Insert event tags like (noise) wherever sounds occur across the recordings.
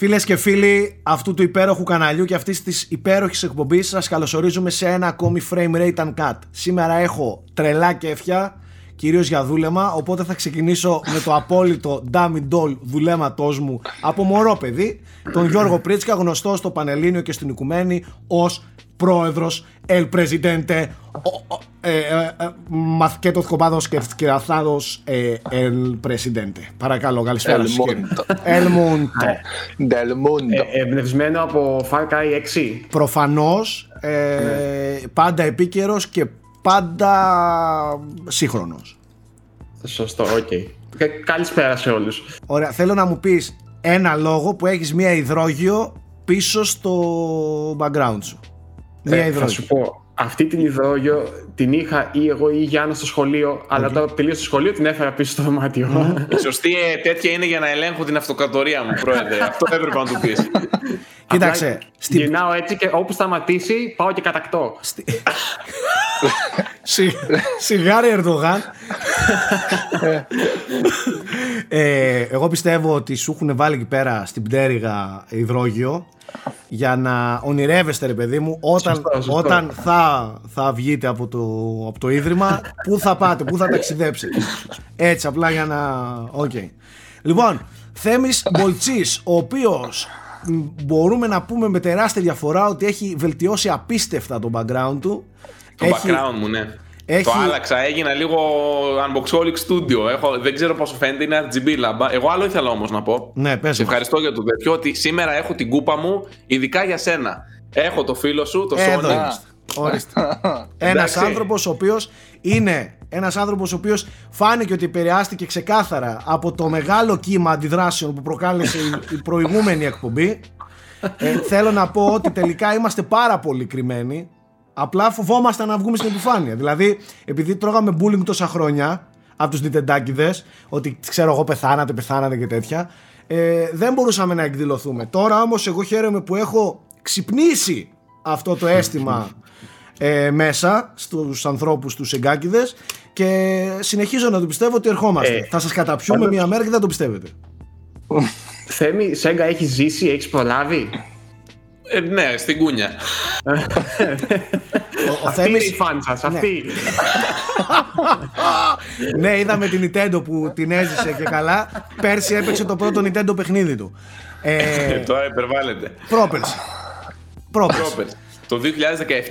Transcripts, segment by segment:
Φίλες και φίλοι αυτού του υπέροχου καναλιού και αυτής της υπέροχης εκπομπής, σας καλωσορίζουμε σε ένα ακόμη frame rate uncut. Σήμερα έχω τρελά κέφια, κυρίως για δούλεμα, οπότε θα ξεκινήσω με το απόλυτο dummy doll δουλέματός μου από μωρό παιδί, τον Γιώργο Πρίτσκα, γνωστό στο Πανελλήνιο και στην Οικουμένη ως πρόεδρος El Presidente Μαθηκέτος Κομπάδος και Σκυραθάδος El Presidente. Παρακαλώ, καλησπέρα σας. El Mundo. (laughs) Del Mundo. Εμπνευσμένο από Far Cry 6. Προφανώς πάντα επίκαιρος και πάντα σύγχρονος. Σωστό, οκ. Καλησπέρα σε όλους. Ωραία, θέλω να μου πεις ένα λόγο που έχεις μία υδρόγειο πίσω στο background σου. Μία Ε, θα υδρόγειο. σου πω, αυτή την υδρόγειο την είχα ή εγώ ή η Γιάννα στο σχολείο, αλλά τώρα που τελείωσε το σχολείο την έφερα πίσω στο δωμάτιο. Η σωστή ε, τέτοια είναι για να ελέγχω την αυτοκρατορία μου, πρόεδρε. Αυτό έπρεπε να του πεις. (laughs) Κοίταξε, στην... Γυρνάω έτσι και όπου σταματήσει πάω και κατακτώ. στη- Σι- Σιγάρι Ερντογάν. ε, εγώ πιστεύω ότι σου έχουν βάλει εκεί πέρα στην πτέρυγα υδρόγειο για να ονειρεύεστε ρε παιδί μου όταν, Σωστό, σωστό. όταν θα, θα βγείτε από το, από το ίδρυμα πού θα πάτε, πού θα ταξιδέψετε έτσι απλά για να οκ. λοιπόν Θέμης Μπολτσής ο οποίος μ, μπορούμε να πούμε με τεράστια διαφορά ότι έχει βελτιώσει απίστευτα το background του Το Έχει- background μου, ναι. έχει- Το άλλαξα, έγινα λίγο unboxholic studio. Έχω, δεν ξέρω πόσο φαίνεται, είναι RGB λάμπα. Εγώ άλλο ήθελα όμως να πω. Ναι, πες Σε μας. ευχαριστώ για το τέτοιο ότι σήμερα έχω την κούπα μου ειδικά για σένα. Έχω το φίλο σου, το Εδώ Sony. είμαστε. Ορίστε. (laughs) Ένας Εντάξει. άνθρωπος ο οποίος είναι ένας άνθρωπος ο οποίος φάνηκε ότι επηρεάστηκε ξεκάθαρα από το μεγάλο κύμα αντιδράσεων που προκάλεσε η- η προηγούμενη εκπομπή. Ε, θέλω να πω ότι τελικά είμαστε πάρα πολύ κρυμμένοι. Απλά φοβόμαστε να βγούμε στην επιφάνεια. Δηλαδή, επειδή τρώγαμε bullying τόσα χρόνια από τους νιτεντάκιδες, ότι ξέρω εγώ πεθάνατε, πεθάνατε και τέτοια, ε, δεν μπορούσαμε να εκδηλωθούμε. Τώρα όμως εγώ χαίρομαι που έχω ξυπνήσει αυτό το αίσθημα ε, μέσα στους ανθρώπους τους εγκάκιδες και συνεχίζω να το πιστεύω ότι ερχόμαστε. Ε, θα σας καταπιούμε πάντως- μια μέρα και δεν το πιστεύετε. Θέμη, Σέγγα έχεις ζήσει, έχεις προλάβει; Ε, ναι, στην κούνια. Ο, ο Αυτή είναι η Θέμης, φαν σας, αυτή. (laughs) ναι, είδαμε την Nintendo που την έζησε και καλά. Πέρσι έπαιξε το πρώτο Nintendo παιχνίδι του. Ε, Τώρα υπερβάλλεται. πρόπερση. Πρόπερση. Πρόπερ. Το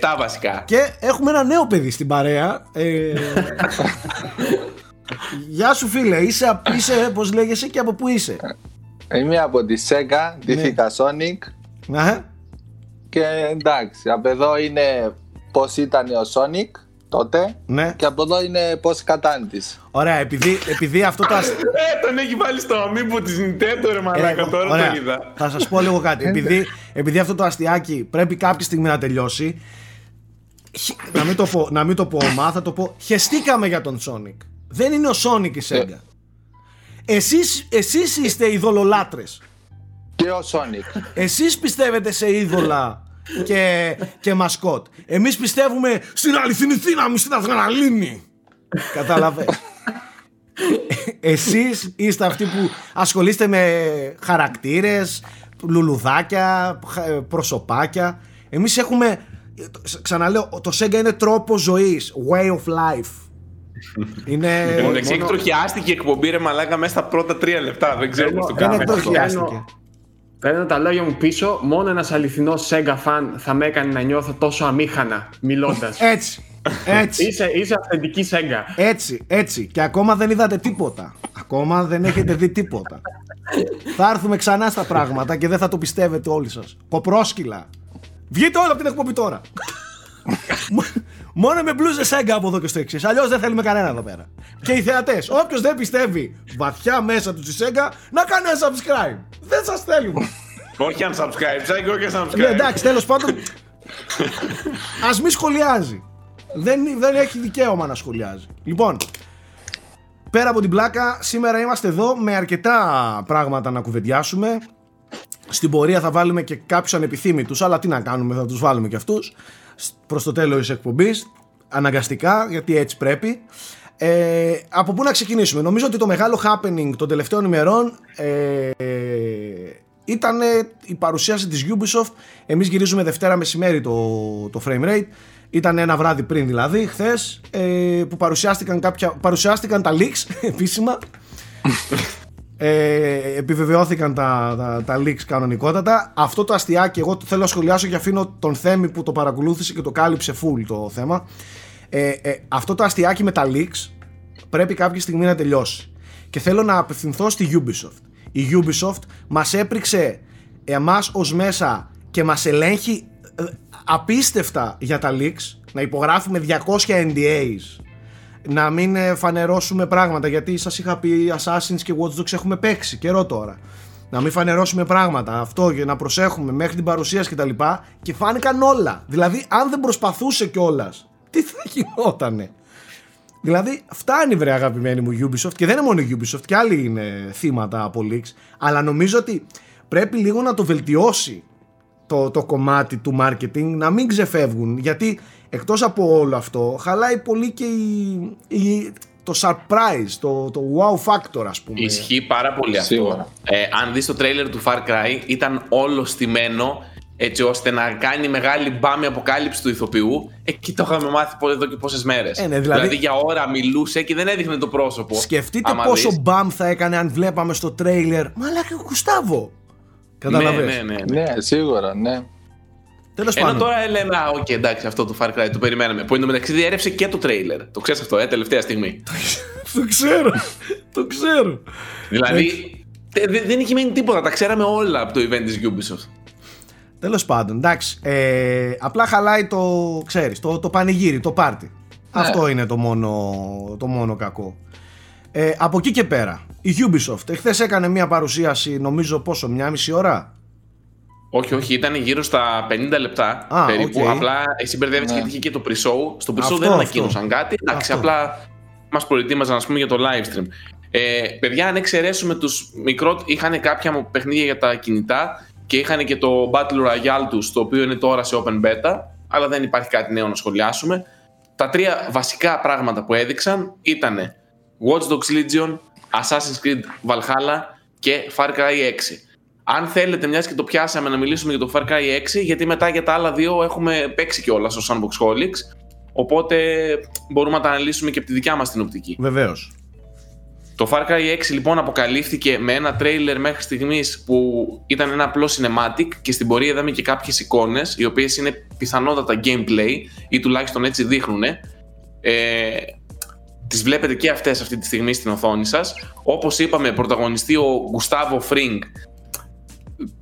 2017 βασικά. Και έχουμε ένα νέο παιδί στην παρέα. Ε, (laughs) Γεια σου φίλε, είσαι, είσαι πώς λέγεσαι και από πού είσαι; Είμαι από τη Sega, τη Ναι. Fika Sonic Αχα. και εντάξει, από εδώ είναι πώς ήταν ο Sonic τότε Ναι. και από εδώ είναι πώς κατάντης. Ωραία, επειδή, επειδή αυτό το ασ- (laughs) Ε, τον έχει βάλει στο αμύμπο της Nintendo, ρε μαλάκα. Ε, Τώρα ωραία. το είδα. Θα σας πω λίγο κάτι. επειδή, επειδή αυτό το αστιάκι πρέπει κάποια στιγμή να τελειώσει, χ- να μην το πω, να μην το πω ομά, θα το πω χεστήκαμε για τον Sonic. Δεν είναι ο Sonic η Sega. Εσείς, εσείς είστε ειδωλολάτρες. Και ο Sonic. Εσείς πιστεύετε σε είδωλα και, και μασκότ. Εμείς πιστεύουμε στην αληθινή δύναμη, στην αδρεναλίνη. Κατάλαβε. Εσείς είστε αυτοί που ασχολείστε με χαρακτήρες, λουλουδάκια, χα- προσωπάκια. Εμείς έχουμε, ξαναλέω, το Sega είναι τρόπο ζωής, way of life. Είναι... Λοιπόν, έχει εκτροχιάστηκε η εκπομπή, ρε μαλάκα, μέσα στα πρώτα τρία λεπτά. Δεν ξέρω πώς το δεν κάνουμε. εκτροχιάστηκε. Παίρνω τα λόγια μου πίσω, μόνο ένας αληθινός Sega fan θα με έκανε να νιώθω τόσο αμήχανα μιλώντας. (laughs) Έτσι, έτσι. είσαι, είσαι αυθεντική Sega. Έτσι, έτσι. Και ακόμα δεν είδατε τίποτα. Ακόμα δεν έχετε δει τίποτα. θα έρθουμε ξανά στα πράγματα και δεν θα το πιστεύετε όλοι σας. Κοπρόσκυλα. Βγείτε όλα από την εκπομπή τώρα. (laughs) Μ- Μόνο με μπλούζες σέγγα από εδώ και στο εξής. Αλλιώς δεν θέλουμε κανένα εδώ πέρα. Και οι θεατές, όποιος δεν πιστεύει βαθιά μέσα του στη σέγγα, να κάνει ένα subscribe. Δεν σας θέλουμε. (laughs) Όχι αν subscribe, σαν και όχι αν subscribe. Ναι, εντάξει, τέλος πάντων. Α μην σχολιάζει. Δεν, δεν έχει δικαίωμα να σχολιάζει. Λοιπόν, πέρα από την πλάκα, σήμερα είμαστε εδώ με αρκετά πράγματα να κουβεντιάσουμε. Στην πορεία θα βάλουμε και κάποιους ανεπιθύμητους, αλλά τι να κάνουμε, θα τους βάλουμε και αυτούς προς το τέλος της εκπομπής, αναγκαστικά, γιατί έτσι πρέπει. Ε, από πού να ξεκινήσουμε; Νομίζω ότι το μεγάλο happening των τελευταίων ημερών ε, ήταν η παρουσίαση της Ubisoft. Εμείς γυρίζουμε Δευτέρα μεσημέρι το, το frame rate. Ήταν ένα βράδυ πριν δηλαδή, χθες, ε, που παρουσιάστηκαν, κάποια, παρουσιάστηκαν τα leaks (laughs) επίσημα. Ε, επιβεβαιώθηκαν τα, τα, τα leaks κανονικότατα. Αυτό το αστιάκι, εγώ θέλω να σχολιάσω και αφήνω τον Θέμη που το παρακολούθησε και το κάλυψε full το θέμα. Ε, ε, αυτό το αστιάκι με τα leaks πρέπει κάποια στιγμή να τελειώσει. Και θέλω να απευθυνθώ στη Ubisoft. Η Ubisoft μας έπριξε εμάς ως μέσα και μας ελέγχει ε, απίστευτα για τα leaks, να υπογράφουμε 200 NDAs, να μην ε, φανερώσουμε πράγματα, γιατί σας είχα πει Assassin's και Watch Dogs έχουμε παίξει καιρό τώρα. Να μην φανερώσουμε πράγματα, αυτό για να προσέχουμε μέχρι την παρουσίαση κτλ. Και, και φάνηκαν όλα. Δηλαδή, αν δεν προσπαθούσε κιόλας, τι θα γινότανε; Δηλαδή, φτάνει βρε αγαπημένη μου Ubisoft και δεν είναι μόνο η Ubisoft, και άλλοι είναι θύματα από leaks. Αλλά νομίζω ότι πρέπει λίγο να το βελτιώσει το, το κομμάτι του marketing, να μην ξεφεύγουν. Γιατί εκτός από όλο αυτό, χαλάει πολύ και η, το surprise, το, το wow factor ας πούμε. Ισχύει πάρα πολύ αυτό. Ε, αν δεις το trailer του Far Cry, ήταν όλο στημένο έτσι ώστε να κάνει μεγάλη μπάμη αποκάλυψη του ηθοποιού. Εκεί το είχαμε μάθει εδώ και πόσες μέρες. Ε, ναι, δηλαδή... δηλαδή... για ώρα μιλούσε και δεν έδειχνε το πρόσωπο. Σκεφτείτε πόσο δεις. μπαμ θα έκανε αν βλέπαμε στο τρέιλερ. Μαλάκα ο Γκουστάβο. Καταλαβαίνετε. Ναι, ναι, ναι, ναι. σίγουρα, ναι. Τέλος πάντων. Ενώ τώρα λέμε, Α, ok, okay, εντάξει, αυτό το Far Cry το περιμέναμε. Που εντωμεταξύ διέρευσε και το τρέιλερ. Το ξέρεις αυτό, ε, τελευταία στιγμή. το ξέρω. το ξέρω. Δηλαδή, δεν είχε μείνει τίποτα. Τα ξέραμε όλα από το event της Ubisoft. Τέλος πάντων, εντάξει. Ε, απλά χαλάει το, ξέρεις, το, το πανηγύρι, το πάρτι. Ναι. Αυτό είναι το μόνο, το μόνο κακό. Ε, από εκεί και πέρα, η Ubisoft εχθές έκανε μια παρουσίαση, νομίζω πόσο, μια μισή ώρα; Όχι, όχι, ήταν γύρω στα 50 λεπτά Α, περίπου. Okay. Απλά εσύ μπερδεύει ναι. και το pre-show. Στο pre-show δεν ανακοίνωσαν κάτι. Εντάξει, απλά μας προετοίμαζαν, ας πούμε, για το live stream. Ε, παιδιά, αν εξαιρέσουμε τους μικρό, είχαν κάποια παιχνίδια για τα κινητά και είχαν και το Battle Royale τους, το οποίο είναι τώρα σε Open Beta, αλλά δεν υπάρχει κάτι νέο να σχολιάσουμε. Τα τρία βασικά πράγματα που έδειξαν ήταν Watch Dogs Legion, Assassin's Creed Valhalla και Far Cry 6. Αν θέλετε, μιας και το πιάσαμε να μιλήσουμε για το Far Cry 6, γιατί μετά για τα άλλα δύο έχουμε παίξει κιόλας στο Sandbox Holics. Οπότε μπορούμε να τα αναλύσουμε και από τη δικιά μας την οπτική. Βεβαίως. Το Far Cry 6 λοιπόν αποκαλύφθηκε με ένα τρέιλερ μέχρι στιγμής που ήταν ένα απλό cinematic και στην πορεία είδαμε και κάποιες εικόνες, οι οποίες είναι πιθανότατα gameplay ή τουλάχιστον έτσι δείχνουν. Ε, τις βλέπετε και αυτές αυτή τη στιγμή στην οθόνη σας. Όπως είπαμε, πρωταγωνιστεί ο Γκουστάβο Φρίνγκ,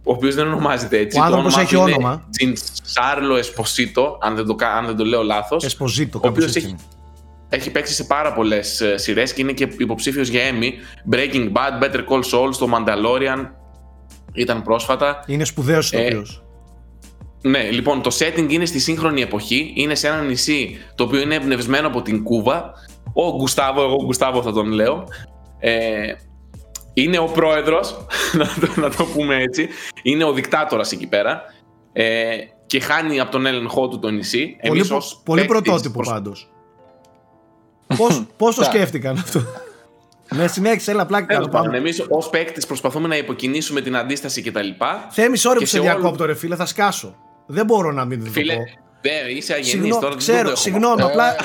ο οποίος δεν ονομάζεται έτσι. Ο άνθρωπος έχει όνομα. Τζιν Σάρλο Εσποσίτο, αν δεν το, αν δεν το λέω λάθος. Εσποζίτο, ο οποίος έχει, έχει παίξει σε πάρα πολλές ε, σειρές και είναι και υποψήφιος για Emmy. Breaking Bad, Better Call Saul, το Mandalorian. Ήταν πρόσφατα. Είναι σπουδαίος ηθοποιός. Ε, ναι, λοιπόν, το setting είναι στη σύγχρονη εποχή. Είναι σε ένα νησί το οποίο είναι εμπνευσμένο από την Κούβα. Ο Γκουστάβο, εγώ Γκουστάβο θα τον λέω. Ε, είναι ο πρόεδρος, (laughs) να, το, να το πούμε έτσι. Είναι ο δικτάτορας εκεί πέρα. Ε, και χάνει από τον έλεγχό του το νησί. Πολύ, Εμείς πολύ πρωτότυπο προς... πάντως. Πώς, (laughs) το σκέφτηκαν αυτό; Ναι, συνέχισε, έλα πλάκα κάτω. Πάμε. Εμείς ως παίκτης προσπαθούμε να υποκινήσουμε την αντίσταση κτλ. Θέμη, ώρα που σε διακόπτω, ρε φίλε, θα σκάσω. Δεν μπορώ να μην το φίλε, πω. Ναι, είσαι αγενής τώρα. Ξέρω, συγγνώμη, απλά.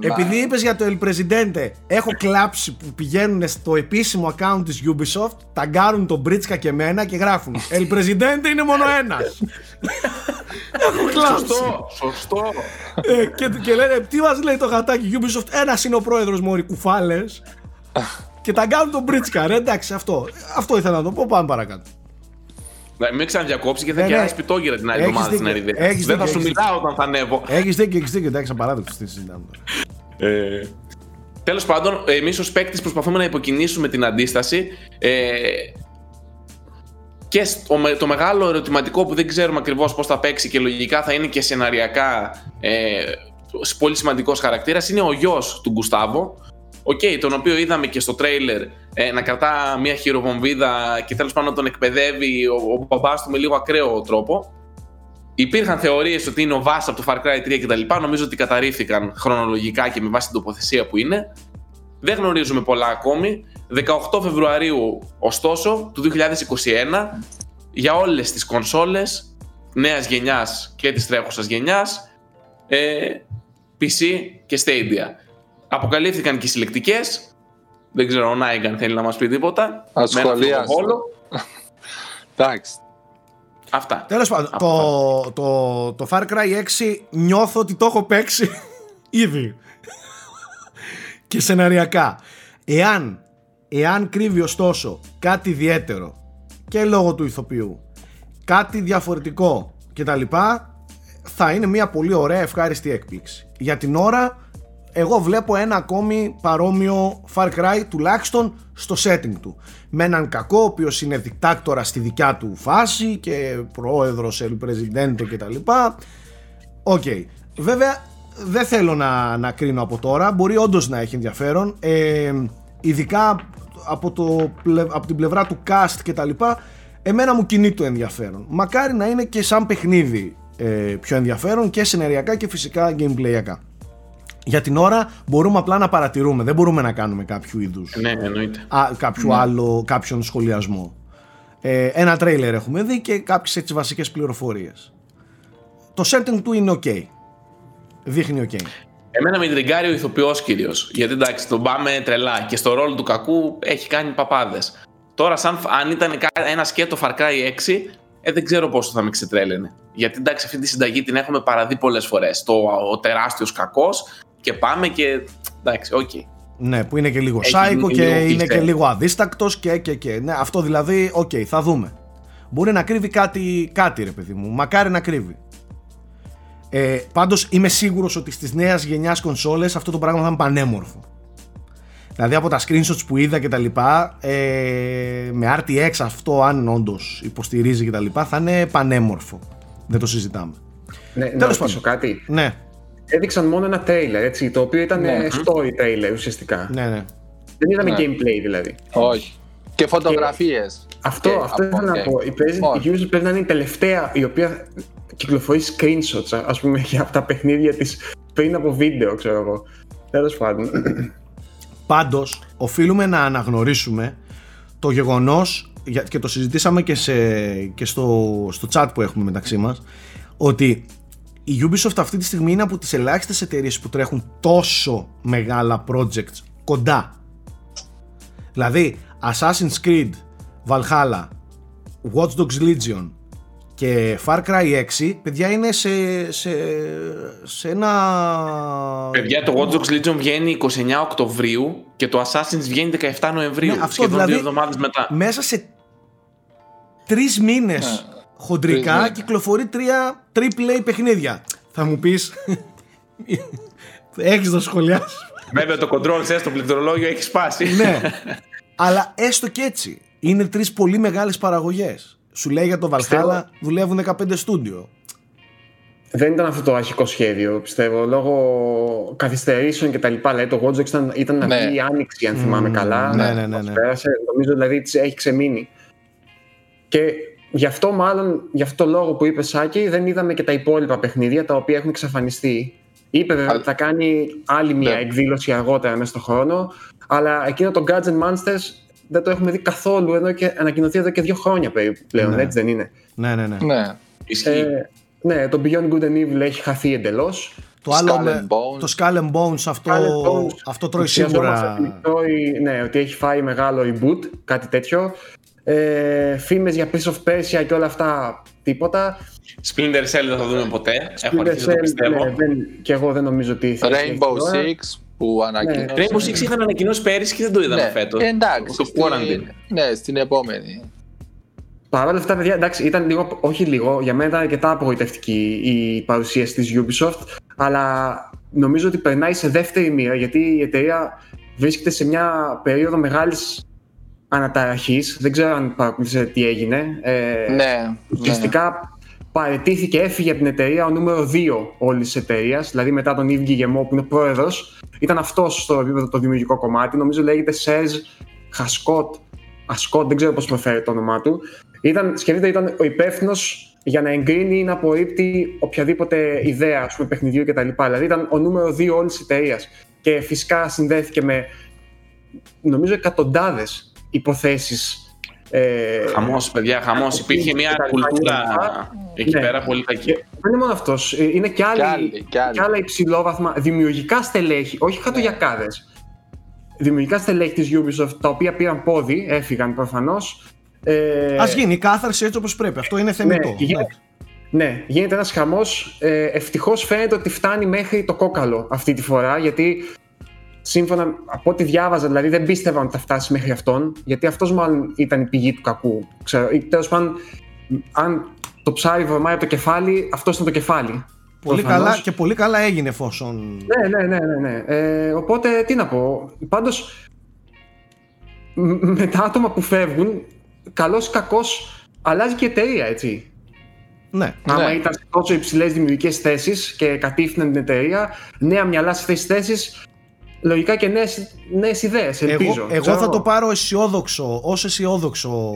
επειδή είπες για το El Presidente, έχω κλάψει που πηγαίνουν στο επίσημο account της Ubisoft, ταγκάρουν τον Μπρίτσκα και εμένα και γράφουν El Presidente είναι μόνο ένας. (laughs) έχω κλάψει. Σωστό, σωστό. Ε, και, και λένε, τι μας λέει το γατάκι Ubisoft, ένας είναι ο πρόεδρος Μωρή Κουφάλες. και ταγκάρουν τον Μπρίτσκα, ρε εντάξει, αυτό. Αυτό ήθελα να το πω, πάμε παρακάτω. Να μην ξαναδιακόψεις και θα ναι, ναι. πιτόγυρα την άλλη εβδομάδα στην Ερυδέα. Δεν θα σου μιλάω όταν θα ανέβω. Έχεις δίκιο, έχεις δίκιο. Εντάξει, απαράδεκτο τι συζητάμε ε, Τέλος πάντων, εμείς ως παίκτη προσπαθούμε να υποκινήσουμε την αντίσταση. Ε, και το, το μεγάλο ερωτηματικό που δεν ξέρουμε ακριβώς πώς θα παίξει και λογικά θα είναι και σεναριακά ε, πολύ σημαντικός χαρακτήρας είναι ο γιος του Γκουστάβο, Ok, okay, τον οποίο είδαμε και στο τρέιλερ ε, να κρατά μια χειροβομβίδα και τέλος πάντων να τον εκπαιδεύει ο, ο μπαμπάς του με λίγο ακραίο τρόπο. Υπήρχαν θεωρίες ότι είναι ο Βάας από το Far Cry 3 κτλ. Νομίζω ότι καταρρίφθηκαν χρονολογικά και με βάση την τοποθεσία που είναι. Δεν γνωρίζουμε πολλά ακόμη. 18 Φεβρουαρίου, ωστόσο, του 2021, για όλες τις κονσόλες νέας γενιάς και της τρέχουσας γενιάς ε, PC και Stadia. Αποκαλύφθηκαν και οι συλλεκτικές. Δεν ξέρω, ο Νάιγκαν θέλει να μας πει τίποτα. Ασχολίασε. (laughs) Εντάξει. Αυτά. Τέλος πάντων, το, το, το Far Cry 6 νιώθω ότι το έχω παίξει (laughs) ήδη. (laughs) και σεναριακά. Εάν, εάν κρύβει ωστόσο κάτι ιδιαίτερο και λόγω του ηθοποιού, κάτι διαφορετικό κτλ. Θα είναι μια πολύ ωραία ευχάριστη έκπληξη. Για την ώρα εγώ βλέπω ένα ακόμη παρόμοιο Far Cry τουλάχιστον στο setting του. Με έναν κακό ο οποίος είναι δικτάτορας στη δικιά του φάση και πρόεδρος El Presidente κτλ. Ok. Okay. Βέβαια δεν θέλω να, να κρίνω από τώρα. Μπορεί όντως να έχει ενδιαφέρον. Ε, ειδικά από, το, από την πλευρά του cast κτλ. Εμένα μου κινεί το ενδιαφέρον. Μακάρι να είναι και σαν παιχνίδι ε, πιο ενδιαφέρον και σενεριακά και φυσικά gameplayακά. Για την ώρα μπορούμε απλά να παρατηρούμε, δεν μπορούμε να κάνουμε κάποιο είδους. Ναι, εννοείται. κάποιο ναι. άλλο, κάποιον σχολιασμό. Ε, ένα τρέιλερ έχουμε δει και κάποιες έτσι βασικές πληροφορίες. Το setting του είναι ok. Δείχνει ok. Εμένα με τριγκάρει ο ηθοποιός κυρίως. Γιατί εντάξει, τον πάμε τρελά και στο ρόλο του κακού έχει κάνει παπάδες. Τώρα, σαν, αν ήταν ένα σκέτο Far Cry 6, ε, δεν ξέρω πόσο θα με ξετρέλαινε. Γιατί εντάξει, αυτή τη συνταγή την έχουμε παραδεί πολλές φορές. Ο τεράστιος κακός και πάμε και. Εντάξει, ok. Okay. Ναι, που είναι και λίγο σάικο και είναι και λίγο αδίστακτος και, και, και. Ναι, αυτό δηλαδή, ok, okay, θα δούμε. Μπορεί να κρύβει κάτι, κάτι, ρε παιδί μου. Μακάρι να κρύβει. Ε, Πάντως είμαι σίγουρος ότι στις νέας γενιάς κονσόλες αυτό το πράγμα θα είναι πανέμορφο. Δηλαδή από τα screenshots που είδα και τα λοιπά, ε, με RTX αυτό αν όντως υποστηρίζει και τα λοιπά, θα είναι πανέμορφο. Δεν το συζητάμε. Ναι, Τέλος να κάτι. Ναι έδειξαν μόνο ένα τρέιλερ, έτσι, το οποίο ήταν ναι. story trailer ουσιαστικά. Ναι, ναι. Δεν είδαμε ναι. gameplay δηλαδή. Όχι. Και φωτογραφίες. Αυτό, και αυτό ήθελα να πω. Η, η Ubisoft πρέπει να είναι η τελευταία η οποία κυκλοφορεί screenshots, ας πούμε, για τα παιχνίδια της πριν από βίντεο, ξέρω εγώ. Τέλος πάντων. Πάντως, οφείλουμε να αναγνωρίσουμε το γεγονός και το συζητήσαμε και, σε, και στο, στο chat που έχουμε μεταξύ μας ότι η Ubisoft αυτή τη στιγμή είναι από τις ελάχιστες εταιρείες που τρέχουν τόσο μεγάλα projects κοντά. Δηλαδή Assassin's Creed, Valhalla, Watch Dogs Legion και Far Cry 6, παιδιά είναι σε, σε, σε ένα... Παιδιά, το Watch Dogs Legion βγαίνει 29 Οκτωβρίου και το Assassin's βγαίνει 17 Νοεμβρίου, ναι, αυτό, σχεδόν δηλαδή, δύο εβδομάδες μετά. Μέσα σε τρεις μήνες ναι χοντρικά κυκλοφορεί τρία triple A παιχνίδια. Θα μου πεις. Έχεις το σχολιάσεις. Βέβαια το control σε στο πληκτρολόγιο έχει σπάσει. ναι. Αλλά έστω και έτσι. Είναι τρεις πολύ μεγάλες παραγωγές. Σου λέει για το Valhalla δουλεύουν 15 στούντιο. Δεν ήταν αυτό το αρχικό σχέδιο, πιστεύω, λόγω καθυστερήσεων και τα λοιπά. Δηλαδή το Watch ήταν, ήταν ναι. αυτή η άνοιξη, αν θυμάμαι καλά. Ναι, ναι, ναι. ναι. Νομίζω δηλαδή έχει ξεμείνει. Και Γι' αυτό μάλλον, γι' αυτό λόγο που είπε Σάκη, δεν είδαμε και τα υπόλοιπα παιχνίδια τα οποία έχουν εξαφανιστεί. Είπε βέβαια ότι θα κάνει άλλη μια ναι. εκδήλωση αργότερα μέσα στον χρόνο, αλλά εκείνο το Gadget Monsters δεν το έχουμε δει καθόλου ενώ και ανακοινωθεί εδώ και δύο χρόνια περίπου πλέον, ναι. έτσι δεν είναι; Ναι, ναι, ναι. ναι. Ε, ναι, το Beyond Good and Evil έχει χαθεί εντελώς. Το άλλο με, το Skull and Bones, αυτό, Bones, αυτό τρώει σίγουρα. ναι, ότι έχει φάει μεγάλο reboot, κάτι τέτοιο ε, φήμες για Prince of Persia και όλα αυτά τίποτα. Splinter Cell δεν θα δούμε ποτέ. Έχω αρχίσει να πιστεύω. Ναι, δεν, και εγώ δεν νομίζω ότι θα Rainbow Six που ανακοίνωσε. Ναι. Rainbow Six είχαν ανακοινώσει πέρυσι και δεν το είδαμε ναι. φέτος. Εντάξει. Στο στη, ναι, στην επόμενη. Παρ' όλα αυτά, παιδιά, εντάξει, ήταν λίγο, όχι λίγο, για μένα ήταν αρκετά απογοητευτική η παρουσίαση της Ubisoft, αλλά νομίζω ότι περνάει σε δεύτερη μοίρα, γιατί η εταιρεία βρίσκεται σε μια περίοδο μεγάλης αναταραχής. Δεν ξέρω αν παρακολουθήσατε τι έγινε. Ε, ναι. Ουσιαστικά ναι. παρετήθηκε, έφυγε από την εταιρεία ο νούμερο 2 όλης της εταιρείας, δηλαδή μετά τον Ιβ Γεμό που είναι πρόεδρος. Ήταν αυτός στο επίπεδο το δημιουργικό κομμάτι. Νομίζω λέγεται Σεζ Χασκότ. Ασκότ, δεν ξέρω πώς προφέρει το όνομά του. Ήταν, σκεφτείτε, ήταν ο υπεύθυνος για να εγκρίνει ή να απορρίπτει οποιαδήποτε ιδέα ας πούμε, παιχνιδιού κτλ. Δηλαδή ήταν ο νούμερο 2 όλης της εταιρείας. Και φυσικά συνδέθηκε με νομίζω εκατοντάδες υποθέσεις Ε, χαμός, παιδιά, χαμός. Υπήρχε μια κουλτούρα εκεί ναι. πέρα πολύ κακή. Δεν είναι μόνο αυτός. Ε, είναι και, άλλοι, και, άλλοι, και, άλλα υψηλόβαθμα δημιουργικά στελέχη, όχι χατογιακάδες. Ναι. Δημιουργικά στελέχη της Ubisoft, τα οποία πήραν πόδι, έφυγαν προφανώς. Ε, Α γίνει η κάθαρση έτσι όπως πρέπει. Αυτό είναι θεμητό. Ναι, γίνεται, ναι, γίνεται ένας χαμός. Ε, Ευτυχώς φαίνεται ότι φτάνει μέχρι το κόκαλο αυτή τη φορά, γιατί σύμφωνα από ό,τι διάβαζα, δηλαδή δεν πίστευαν ότι θα φτάσει μέχρι αυτόν, γιατί αυτός μάλλον ήταν η πηγή του κακού. Ξέρω, τέλος πάντων, αν το ψάρι βρωμάει από το κεφάλι, αυτός ήταν το κεφάλι. Πολύ καλά, και πολύ καλά έγινε εφόσον. Ναι, ναι, ναι. ναι, ναι. Ε, οπότε τι να πω. Πάντως, με τα άτομα που φεύγουν, καλός ή κακός, αλλάζει και η εταιρεία, έτσι. Ναι. Άμα ναι. ήταν σε τόσο υψηλές δημιουργικές θέσεις και κατήφθηναν την εταιρεία, νέα μυαλά σε θέσει θέσεις, λογικά και νέε ιδέες. Ελπίζω. Εγώ, εγώ θα το πάρω αισιόδοξο, ως αισιόδοξο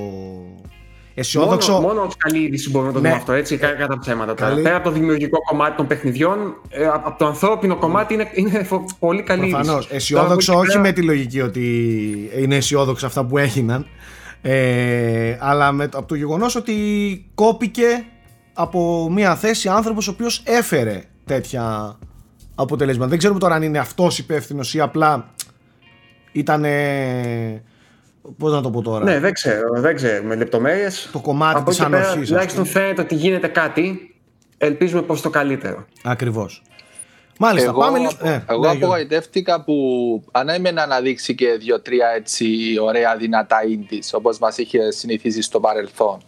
αισιόδοξο. Μόνο, μόνο καλή είδηση μπορούμε να το δούμε ναι. αυτό, έτσι, κατά ψέματα. Καλή... Πέρα από το δημιουργικό κομμάτι των παιχνιδιών, ε, από το ανθρώπινο κομμάτι είναι, είναι πολύ καλή Προφανώς. είδηση. Αισιόδοξο, όχι με τη λογική ότι είναι αισιόδοξα αυτά που έγιναν, ε, αλλά με, από το γεγονός ότι κόπηκε από μια θέση άνθρωπος ο οποίος έφερε τέτοια αποτελέσματα. Δεν ξέρουμε τώρα αν είναι αυτός υπεύθυνος ή απλά ήταν Πώς να το πω τώρα; Ναι, δεν ξέρω, δεν ξέρω με λεπτομέρειες. Το κομμάτι της ανοχής. Τουλάχιστον φαίνεται ότι γίνεται κάτι. Ελπίζουμε προς το καλύτερο. Ακριβώς. Μάλιστα, εγώ, πάμε Ε, εγώ ναι, απογοητεύτηκα που ανέμενε να αναδείξει και δύο-τρία έτσι ωραία δυνατά indies όπως μας είχε συνηθίσει στο παρελθόν.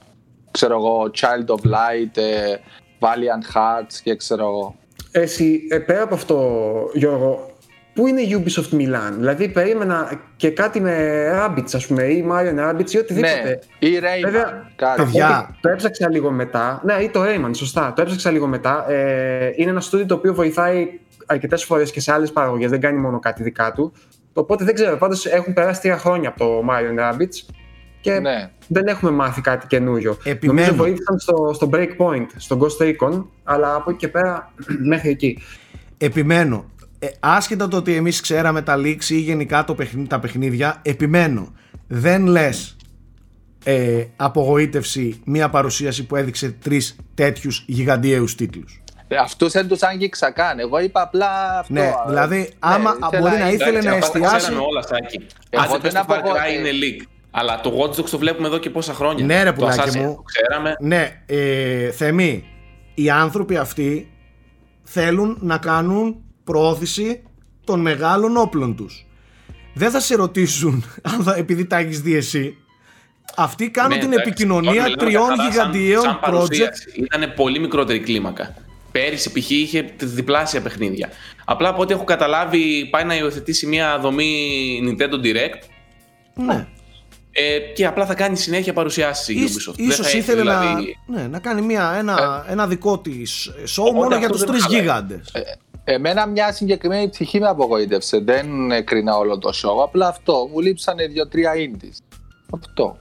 Ξέρω εγώ, Child of Light, ε, Valiant Hearts και ξέρω εγώ. Εσύ, ε, πέρα από αυτό, Γιώργο, Πού είναι η Ubisoft Milan, δηλαδή περίμενα και κάτι με Rabbids ας πούμε ή Mario Rabbids ή οτιδήποτε. Ναι, ή Rayman, Βέβαια, Παιδιά. Το έψαξα λίγο μετά, ναι ή το Rayman, σωστά, το έψαξα λίγο μετά. Ε, είναι ένα στούντιο το οποίο βοηθάει αρκετές φορές και σε άλλες παραγωγές, δεν κάνει μόνο κάτι δικά του. Οπότε δεν ξέρω, πάντως έχουν περάσει τρία χρόνια από το Mario Rabbids και ναι. δεν έχουμε μάθει κάτι καινούριο. Επιμένω. Νομίζω βοήθησαν στο, στο Breakpoint, στο Ghost Recon, αλλά από εκεί και πέρα (clears throat) μέχρι εκεί. Επιμένω ε, άσχετα το ότι εμείς ξέραμε τα leaks ή γενικά το τα παιχνίδια, επιμένω. Δεν λες ε, απογοήτευση μια παρουσίαση που έδειξε τρεις τέτοιους γιγαντιαίους τίτλους. Ε, Αυτούς δεν τους άγγιξα καν. Εγώ είπα απλά αυτό. Ναι, δηλαδή, ναι, άμα μπορεί να ήθελε να εστιάσει. όλα, Σάκη. Αν δεν το Far Cry είναι leak. Αλλά το Watch Dogs το βλέπουμε εδώ και πόσα χρόνια. Ναι, ρε πουλάκι μου. Το ξέραμε. Ναι, ε, Θεμή, οι άνθρωποι αυτοί θέλουν να κάνουν προώθηση των μεγάλων όπλων τους. Δεν θα σε ρωτήσουν (laughs) αν θα, επειδή τα έχεις δει εσύ. Αυτοί κάνουν ναι, την επικοινωνία τριών γιγαντιαίων project. Ήταν πολύ μικρότερη κλίμακα. Πέρυσι π.χ. είχε διπλάσια παιχνίδια. Απλά από ό,τι έχω καταλάβει πάει να υιοθετήσει μια δομή Nintendo Direct. Ναι. Ε, και απλά θα κάνει συνέχεια παρουσιάσεις η Ubisoft. Ίσως ήθελε δηλαδή... να, ναι, να κάνει μια, ένα, ε, ένα δικό της show μόνο για τους τρεις γίγαντες. Ε, Εμένα μια συγκεκριμένη ψυχή με απογοήτευσε. Δεν έκρινα όλο το show. Απλά αυτό. Μου λείψανε δύο-τρία indies. Αυτό.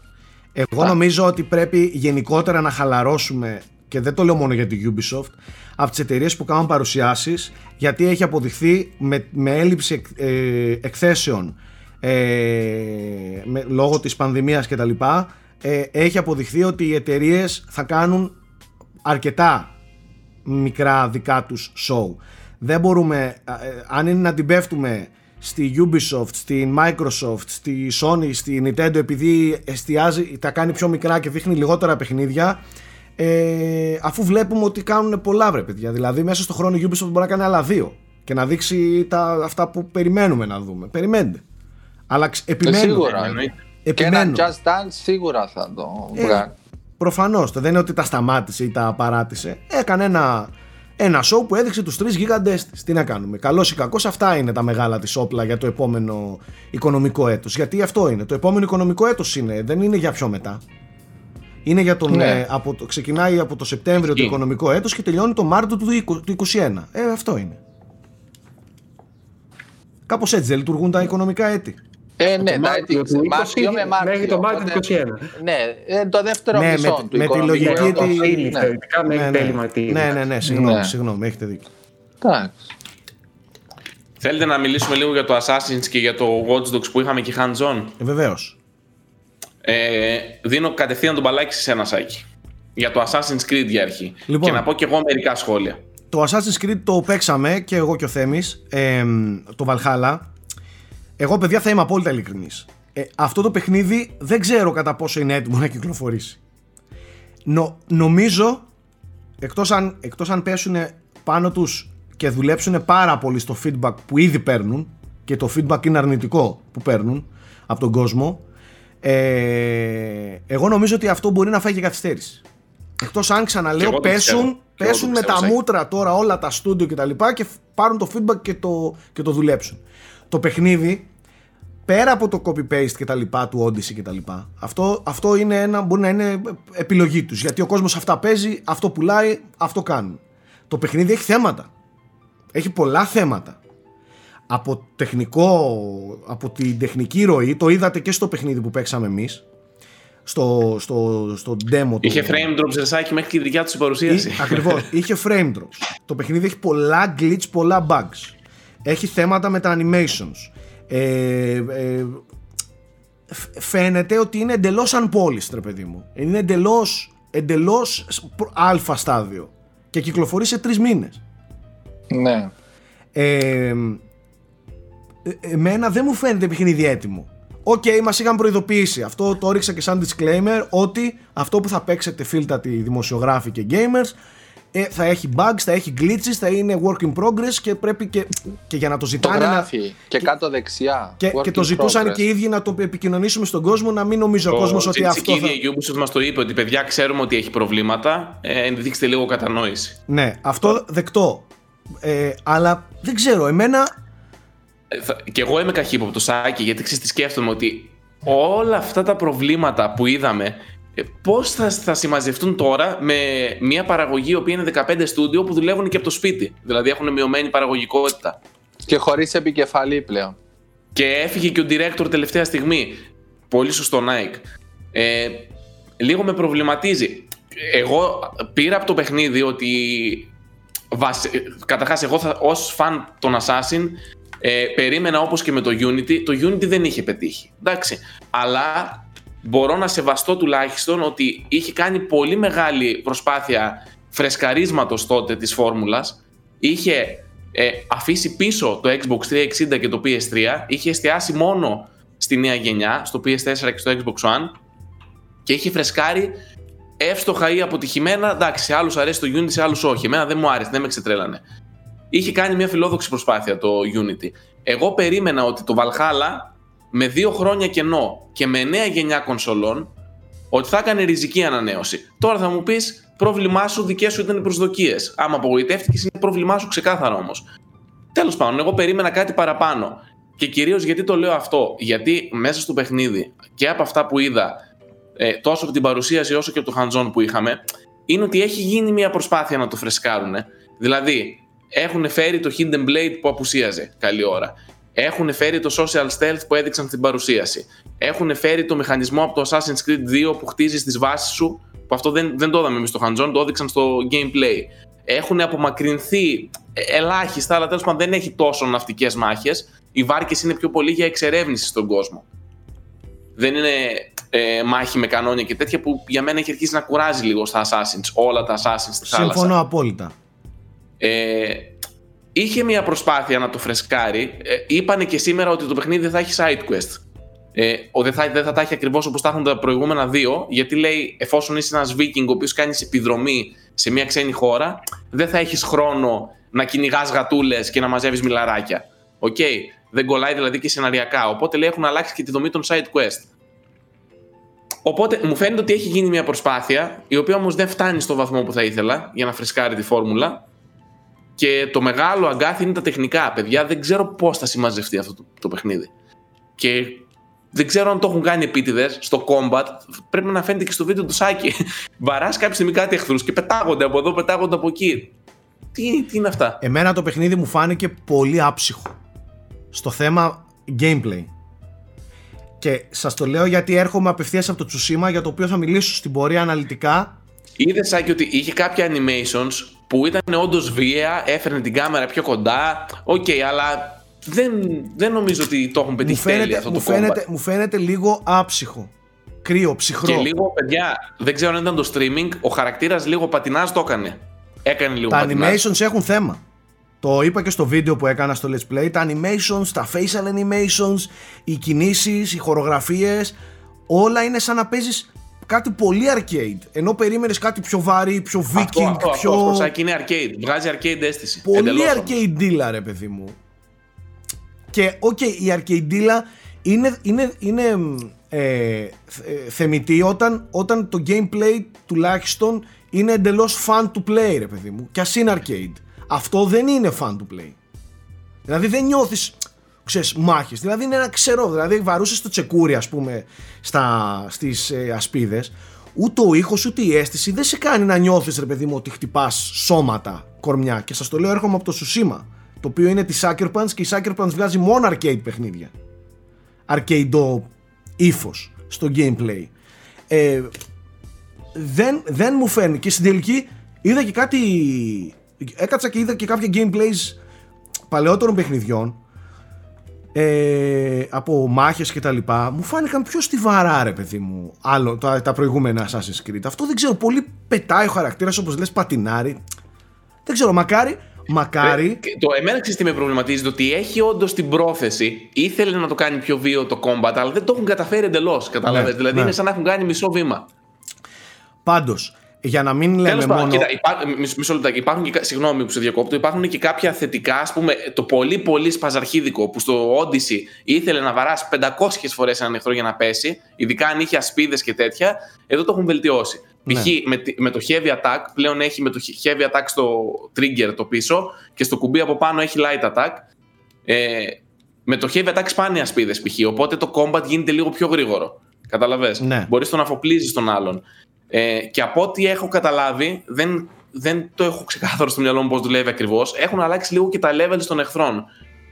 Εγώ νομίζω ότι πρέπει γενικότερα να χαλαρώσουμε και δεν το λέω μόνο για την Ubisoft από τις εταιρείες που κάνουν παρουσιάσεις γιατί έχει αποδειχθεί με, με έλλειψη ε, εκθέσεων ε, με, λόγω της πανδημίας και τα λοιπά ε, έχει αποδειχθεί ότι οι εταιρείες θα κάνουν αρκετά μικρά δικά τους show. Δεν μπορούμε, ε, αν είναι να την πέφτουμε στη Ubisoft, στη Microsoft, στη Sony, στη Nintendo επειδή εστιάζει, τα κάνει πιο μικρά και δείχνει λιγότερα παιχνίδια ε, αφού βλέπουμε ότι κάνουν πολλά βρε παιδιά. Δηλαδή μέσα στο χρόνο η Ubisoft μπορεί να κάνει άλλα δύο και να δείξει τα, αυτά που περιμένουμε να δούμε. Περιμένετε αλλά επιμένω ε, σίγουρα επιμένω. και ένα Just Dance σίγουρα θα το ε, βγάλει προφανώς δεν είναι ότι τα σταμάτησε ή τα παράτησε έκανε ένα ένα show που έδειξε τους τρεις γίγαντες τη. Τι να κάνουμε. Καλός ή κακός, αυτά είναι τα μεγάλα της όπλα για το επόμενο οικονομικό έτος. Γιατί αυτό είναι. Το επόμενο οικονομικό έτος είναι. Δεν είναι για πιο μετά. Είναι για τον. Ναι. Ε, από το, ξεκινάει από το Σεπτέμβριο το οικονομικό έτος και τελειώνει το Μάρτιο του 2021. Ε, αυτό είναι. Κάπως έτσι δεν λειτουργούν τα οικονομικά έτη. Ε, ναι, τα έτη Μάρτιο με Μάρτιο. Μέχρι το Μάρτιο του 2021. Ναι, ε, το δεύτερο ναι, μισό με, του με τη λογική ότι... Ναι, ναι, ναι, ναι, ναι, ναι, συγγνώμη, συγγνώμη, έχετε δίκιο. Εντάξει. Θέλετε να μιλήσουμε λίγο για το Assassin's και για το Watch Dogs που είχαμε και hands-on; Ε, βεβαίως. Ε, δίνω κατευθείαν τον μπαλάκι σε ένα σάκι. Για το Assassin's Creed για αρχή. Λοιπόν, και να πω και εγώ μερικά σχόλια. Το Assassin's Creed το παίξαμε και εγώ και ο Θέμης, ε, το Valhalla. Εγώ παιδιά θα είμαι απόλυτα ειλικρινής. Ε, αυτό το παιχνίδι δεν ξέρω κατά πόσο είναι έτοιμο να κυκλοφορήσει. Νο, νομίζω, εκτός αν, εκτός αν πέσουν πάνω τους και δουλέψουν πάρα πολύ στο feedback που ήδη παίρνουν και το feedback είναι αρνητικό που παίρνουν από τον κόσμο ε, εγώ νομίζω ότι αυτό μπορεί να φάει και καθυστέρηση. Εκτός αν ξαναλέω, πέσουν, πέσουν με τα μούτρα τώρα όλα τα στούντιο και τα λοιπά και πάρουν το feedback και το, και το δουλέψουν. Το παιχνίδι, πέρα από το copy-paste και τα λοιπά του Odyssey και τα λοιπά, αυτό, αυτό είναι ένα, μπορεί να είναι επιλογή τους. Γιατί ο κόσμος αυτά παίζει, αυτό πουλάει, αυτό κάνουν. Το παιχνίδι έχει θέματα. Έχει πολλά θέματα από τεχνικό, από την τεχνική ροή, το είδατε και στο παιχνίδι που παίξαμε εμείς, στο, στο, στο demo Είχε frame drops ρεσάκι μέχρι τη δικιά του παρουσίαση. Ακριβώς, είχε frame drops. Το παιχνίδι έχει πολλά glitch, πολλά bugs. Έχει θέματα με τα animations. Ε, ε, φαίνεται ότι είναι εντελώς unpolished, ρε παιδί μου. Είναι εντελώς, εντελώς αλφα στάδιο. Και κυκλοφορεί σε τρεις μήνες. Ναι. Ε, ε, εμένα δεν μου φαίνεται παιχνίδι έτοιμο. Ok, okay, μας είχαν προειδοποιήσει. Αυτό το έριξα και σαν disclaimer ότι αυτό που θα παίξετε φίλτατοι δημοσιογράφοι και gamers ε, θα έχει bugs, θα έχει glitches, θα είναι work in progress και πρέπει και, και για να το ζητάνε. Το γράφει να... και κάτω δεξιά. Και, και το ζητούσαν και οι ίδιοι να το επικοινωνήσουμε στον κόσμο, να μην νομίζει ο, ο κόσμος ότι αυτό. Και η ίδια η Ubisoft μας το είπε ότι παιδιά ξέρουμε ότι έχει προβλήματα. Ε, δείξτε λίγο κατανόηση. Ναι, αυτό δεκτό. Ε, αλλά δεν ξέρω, εμένα και εγώ είμαι καχύποπτος, Σάκη, γιατί ξέρεις τι σκέφτομαι ότι όλα αυτά τα προβλήματα που είδαμε ε, πώς θα, θα συμμαζευτούν τώρα με μια παραγωγή η οποία είναι 15 στούντιο που δουλεύουν και από το σπίτι; Δηλαδή έχουν μειωμένη παραγωγικότητα. Και χωρίς επικεφαλή πλέον. Και έφυγε και ο director τελευταία στιγμή. Πολύ σωστό, Nike. Ε, λίγο με προβληματίζει. Εγώ πήρα από το παιχνίδι ότι. Καταρχάς, εγώ θα, ως φαν των Assassin ε, περίμενα όπως και με το Unity, το Unity δεν είχε πετύχει. Εντάξει. Αλλά μπορώ να σεβαστώ τουλάχιστον ότι είχε κάνει πολύ μεγάλη προσπάθεια φρεσκαρίσματος τότε της φόρμουλας. Είχε ε, αφήσει πίσω το Xbox 360 και το PS3. Είχε εστιάσει μόνο στη νέα γενιά, στο PS4 και στο Xbox One. Και είχε φρεσκάρει εύστοχα ή αποτυχημένα. Εντάξει, σε άλλους αρέσει το Unity, σε άλλους όχι. Εμένα δεν μου άρεσε, δεν με ξετρέλανε είχε κάνει μια φιλόδοξη προσπάθεια το Unity. Εγώ περίμενα ότι το Valhalla με δύο χρόνια κενό και με νέα γενιά κονσολών ότι θα έκανε ριζική ανανέωση. Τώρα θα μου πεις, πρόβλημά σου, δικές σου ήταν οι προσδοκίες. Άμα απογοητεύτηκες, είναι πρόβλημά σου ξεκάθαρα όμως. Τέλος πάντων, εγώ περίμενα κάτι παραπάνω. Και κυρίως γιατί το λέω αυτό, γιατί μέσα στο παιχνίδι και από αυτά που είδα, ε, τόσο από την παρουσίαση όσο και από το hands που είχαμε, είναι ότι έχει γίνει μια προσπάθεια να το φρεσκάρουν. Δηλαδή, έχουν φέρει το Hidden Blade που απουσίαζε καλή ώρα. Έχουν φέρει το Social Stealth που έδειξαν στην παρουσίαση. Έχουν φέρει το μηχανισμό από το Assassin's Creed 2 που χτίζεις τις βάσεις σου, που αυτό δεν, δεν το είδαμε εμείς στο hands το έδειξαν στο gameplay. Έχουν απομακρυνθεί ελάχιστα, αλλά τέλος πάντων δεν έχει τόσο ναυτικές μάχες. Οι βάρκες είναι πιο πολύ για εξερεύνηση στον κόσμο. Δεν είναι ε, μάχη με κανόνια και τέτοια που για μένα έχει αρχίσει να κουράζει λίγο στα Assassins, όλα τα Assassins στη θάλασσα. Συμφωνώ απόλυτα. Ε, είχε μια προσπάθεια να το φρεσκάρει. Ε, είπανε και σήμερα ότι το παιχνίδι δεν θα έχει side quest. Ε, δεν, θα, δεν θα τα έχει ακριβώς όπως τα έχουν τα προηγούμενα δύο, γιατί λέει εφόσον είσαι ένας Viking ο οποίος κάνεις επιδρομή σε μια ξένη χώρα, δεν θα έχεις χρόνο να κυνηγάς γατούλες και να μαζεύεις μηλαράκια. Ok. Okay. Δεν κολλάει δηλαδή και σεναριακά. Οπότε λέει έχουν αλλάξει και τη δομή των side quest. Οπότε μου φαίνεται ότι έχει γίνει μια προσπάθεια, η οποία όμως δεν φτάνει στο βαθμό που θα ήθελα για να φρεσκάρει τη φόρμουλα. Και το μεγάλο αγκάθι είναι τα τεχνικά. Παιδιά, δεν ξέρω πώς θα συμμαζευτεί αυτό το, το παιχνίδι. Και δεν ξέρω αν το έχουν κάνει επίτηδες στο combat. Πρέπει να φαίνεται και στο βίντεο του Σάκη. (laughs) Βαράς κάποια στιγμή κάτι εχθρούς και πετάγονται από εδώ, πετάγονται από εκεί. Τι, τι είναι αυτά; Εμένα το παιχνίδι μου φάνηκε πολύ άψυχο. Στο θέμα gameplay. Και σας το λέω γιατί έρχομαι απευθείας από το Τσουσίμα για το οποίο θα μιλήσω στην πορεία αναλυτικά. Είδες Σάκη ότι είχε κάποια animations που ήταν όντως βία, έφερνε την κάμερα πιο κοντά. Ok, okay, αλλά δεν, δεν νομίζω ότι το έχουν πετύχει τέλεια αυτό μου το φαίνεται, Μου φαίνεται λίγο άψυχο. κρύο, ψυχρό. Και λίγο, παιδιά, δεν ξέρω αν ήταν το streaming, ο χαρακτήρας λίγο πατινάζ το έκανε. Έκανε λίγο Τα πατινάζ. animations έχουν θέμα. Το είπα και στο βίντεο που έκανα στο Let's Play. Τα animations, τα facial animations, οι κινήσεις, οι χορογραφίες, όλα είναι σαν να παίζεις κάτι πολύ arcade. Ενώ περίμενες κάτι πιο βαρύ, πιο viking, Αυτό, αυτό, πιο. αυτό, αυτό, είναι arcade. Βγάζει arcade αίσθηση. Πολύ Εντελώς arcade ίλα, ρε παιδί μου. Και, οκ, η arcade ίλα είναι, είναι, είναι ε, ε, θεμιτή όταν, όταν το gameplay τουλάχιστον είναι εντελώς fun to play, ρε παιδί μου. Και ας είναι arcade. Αυτό δεν είναι fun to play. Δηλαδή δεν νιώθεις ξέρεις, μάχες. Δηλαδή είναι ένα ξερό. Δηλαδή βαρούσες το τσεκούρι ας πούμε στα, στις ε, ασπίδες. Ούτε ο ήχος ούτε η αίσθηση δεν σε κάνει να νιώθεις ρε παιδί μου ότι χτυπάς σώματα κορμιά. Και σας το λέω έρχομαι από το Tsushima. Το οποίο είναι της Sucker Punch και η Sucker Punch βγάζει μόνο arcade παιχνίδια. Arcade ύφος στο gameplay. Ε, δεν, δεν μου φαίνει και στην τελική είδα και κάτι έκατσα και είδα και κάποια gameplays παλαιότερων παιχνιδιών ε, από μάχες και τα λοιπά μου φάνηκαν πιο στιβαρά ρε παιδί μου άλλο, τα, τα προηγούμενα Assassin's Creed αυτό δεν ξέρω πολύ πετάει ο χαρακτήρας όπως λες πατινάρι δεν ξέρω μακάρι Μακάρι. Ε, το εμένα ξέρεις τι με προβληματίζει, το ότι έχει όντως την πρόθεση, ήθελε να το κάνει πιο βίαιο το combat, αλλά δεν το έχουν καταφέρει εντελώς. Κατάλαβε. Ναι, δηλαδή ναι. είναι σαν να έχουν κάνει μισό βήμα. Πάντως, για να μην λέμε Τέλος πάντων, μόνο. κοίτα, υπά... μισό, μισό λεπτάκι. Υπάρχουν και, κα- συγγνώμη που σε διακόπτω, υπάρχουν και κάποια θετικά, ας πούμε, το πολύ πολύ σπαζαρχίδικο που στο Odyssey ήθελε να βαράσει 500 φορές έναν εχθρό για να πέσει, ειδικά αν είχε ασπίδες και τέτοια, εδώ το έχουν βελτιώσει. Ναι. Π.χ. Με, τη- με το heavy attack, πλέον έχει με το heavy attack στο trigger το πίσω και στο κουμπί από πάνω έχει light attack. Ε, με το heavy attack σπάνια ασπίδες π.χ. Οπότε το combat γίνεται λίγο πιο γρήγορο. Καταλαβες; Ναι. Μπορείς να αφοπλίζεις τον άλλον. Ε, και από ό,τι έχω καταλάβει, δεν, δεν το έχω ξεκάθαρο στο μυαλό μου πώς δουλεύει ακριβώς. Έχουν αλλάξει λίγο και τα levels των εχθρών.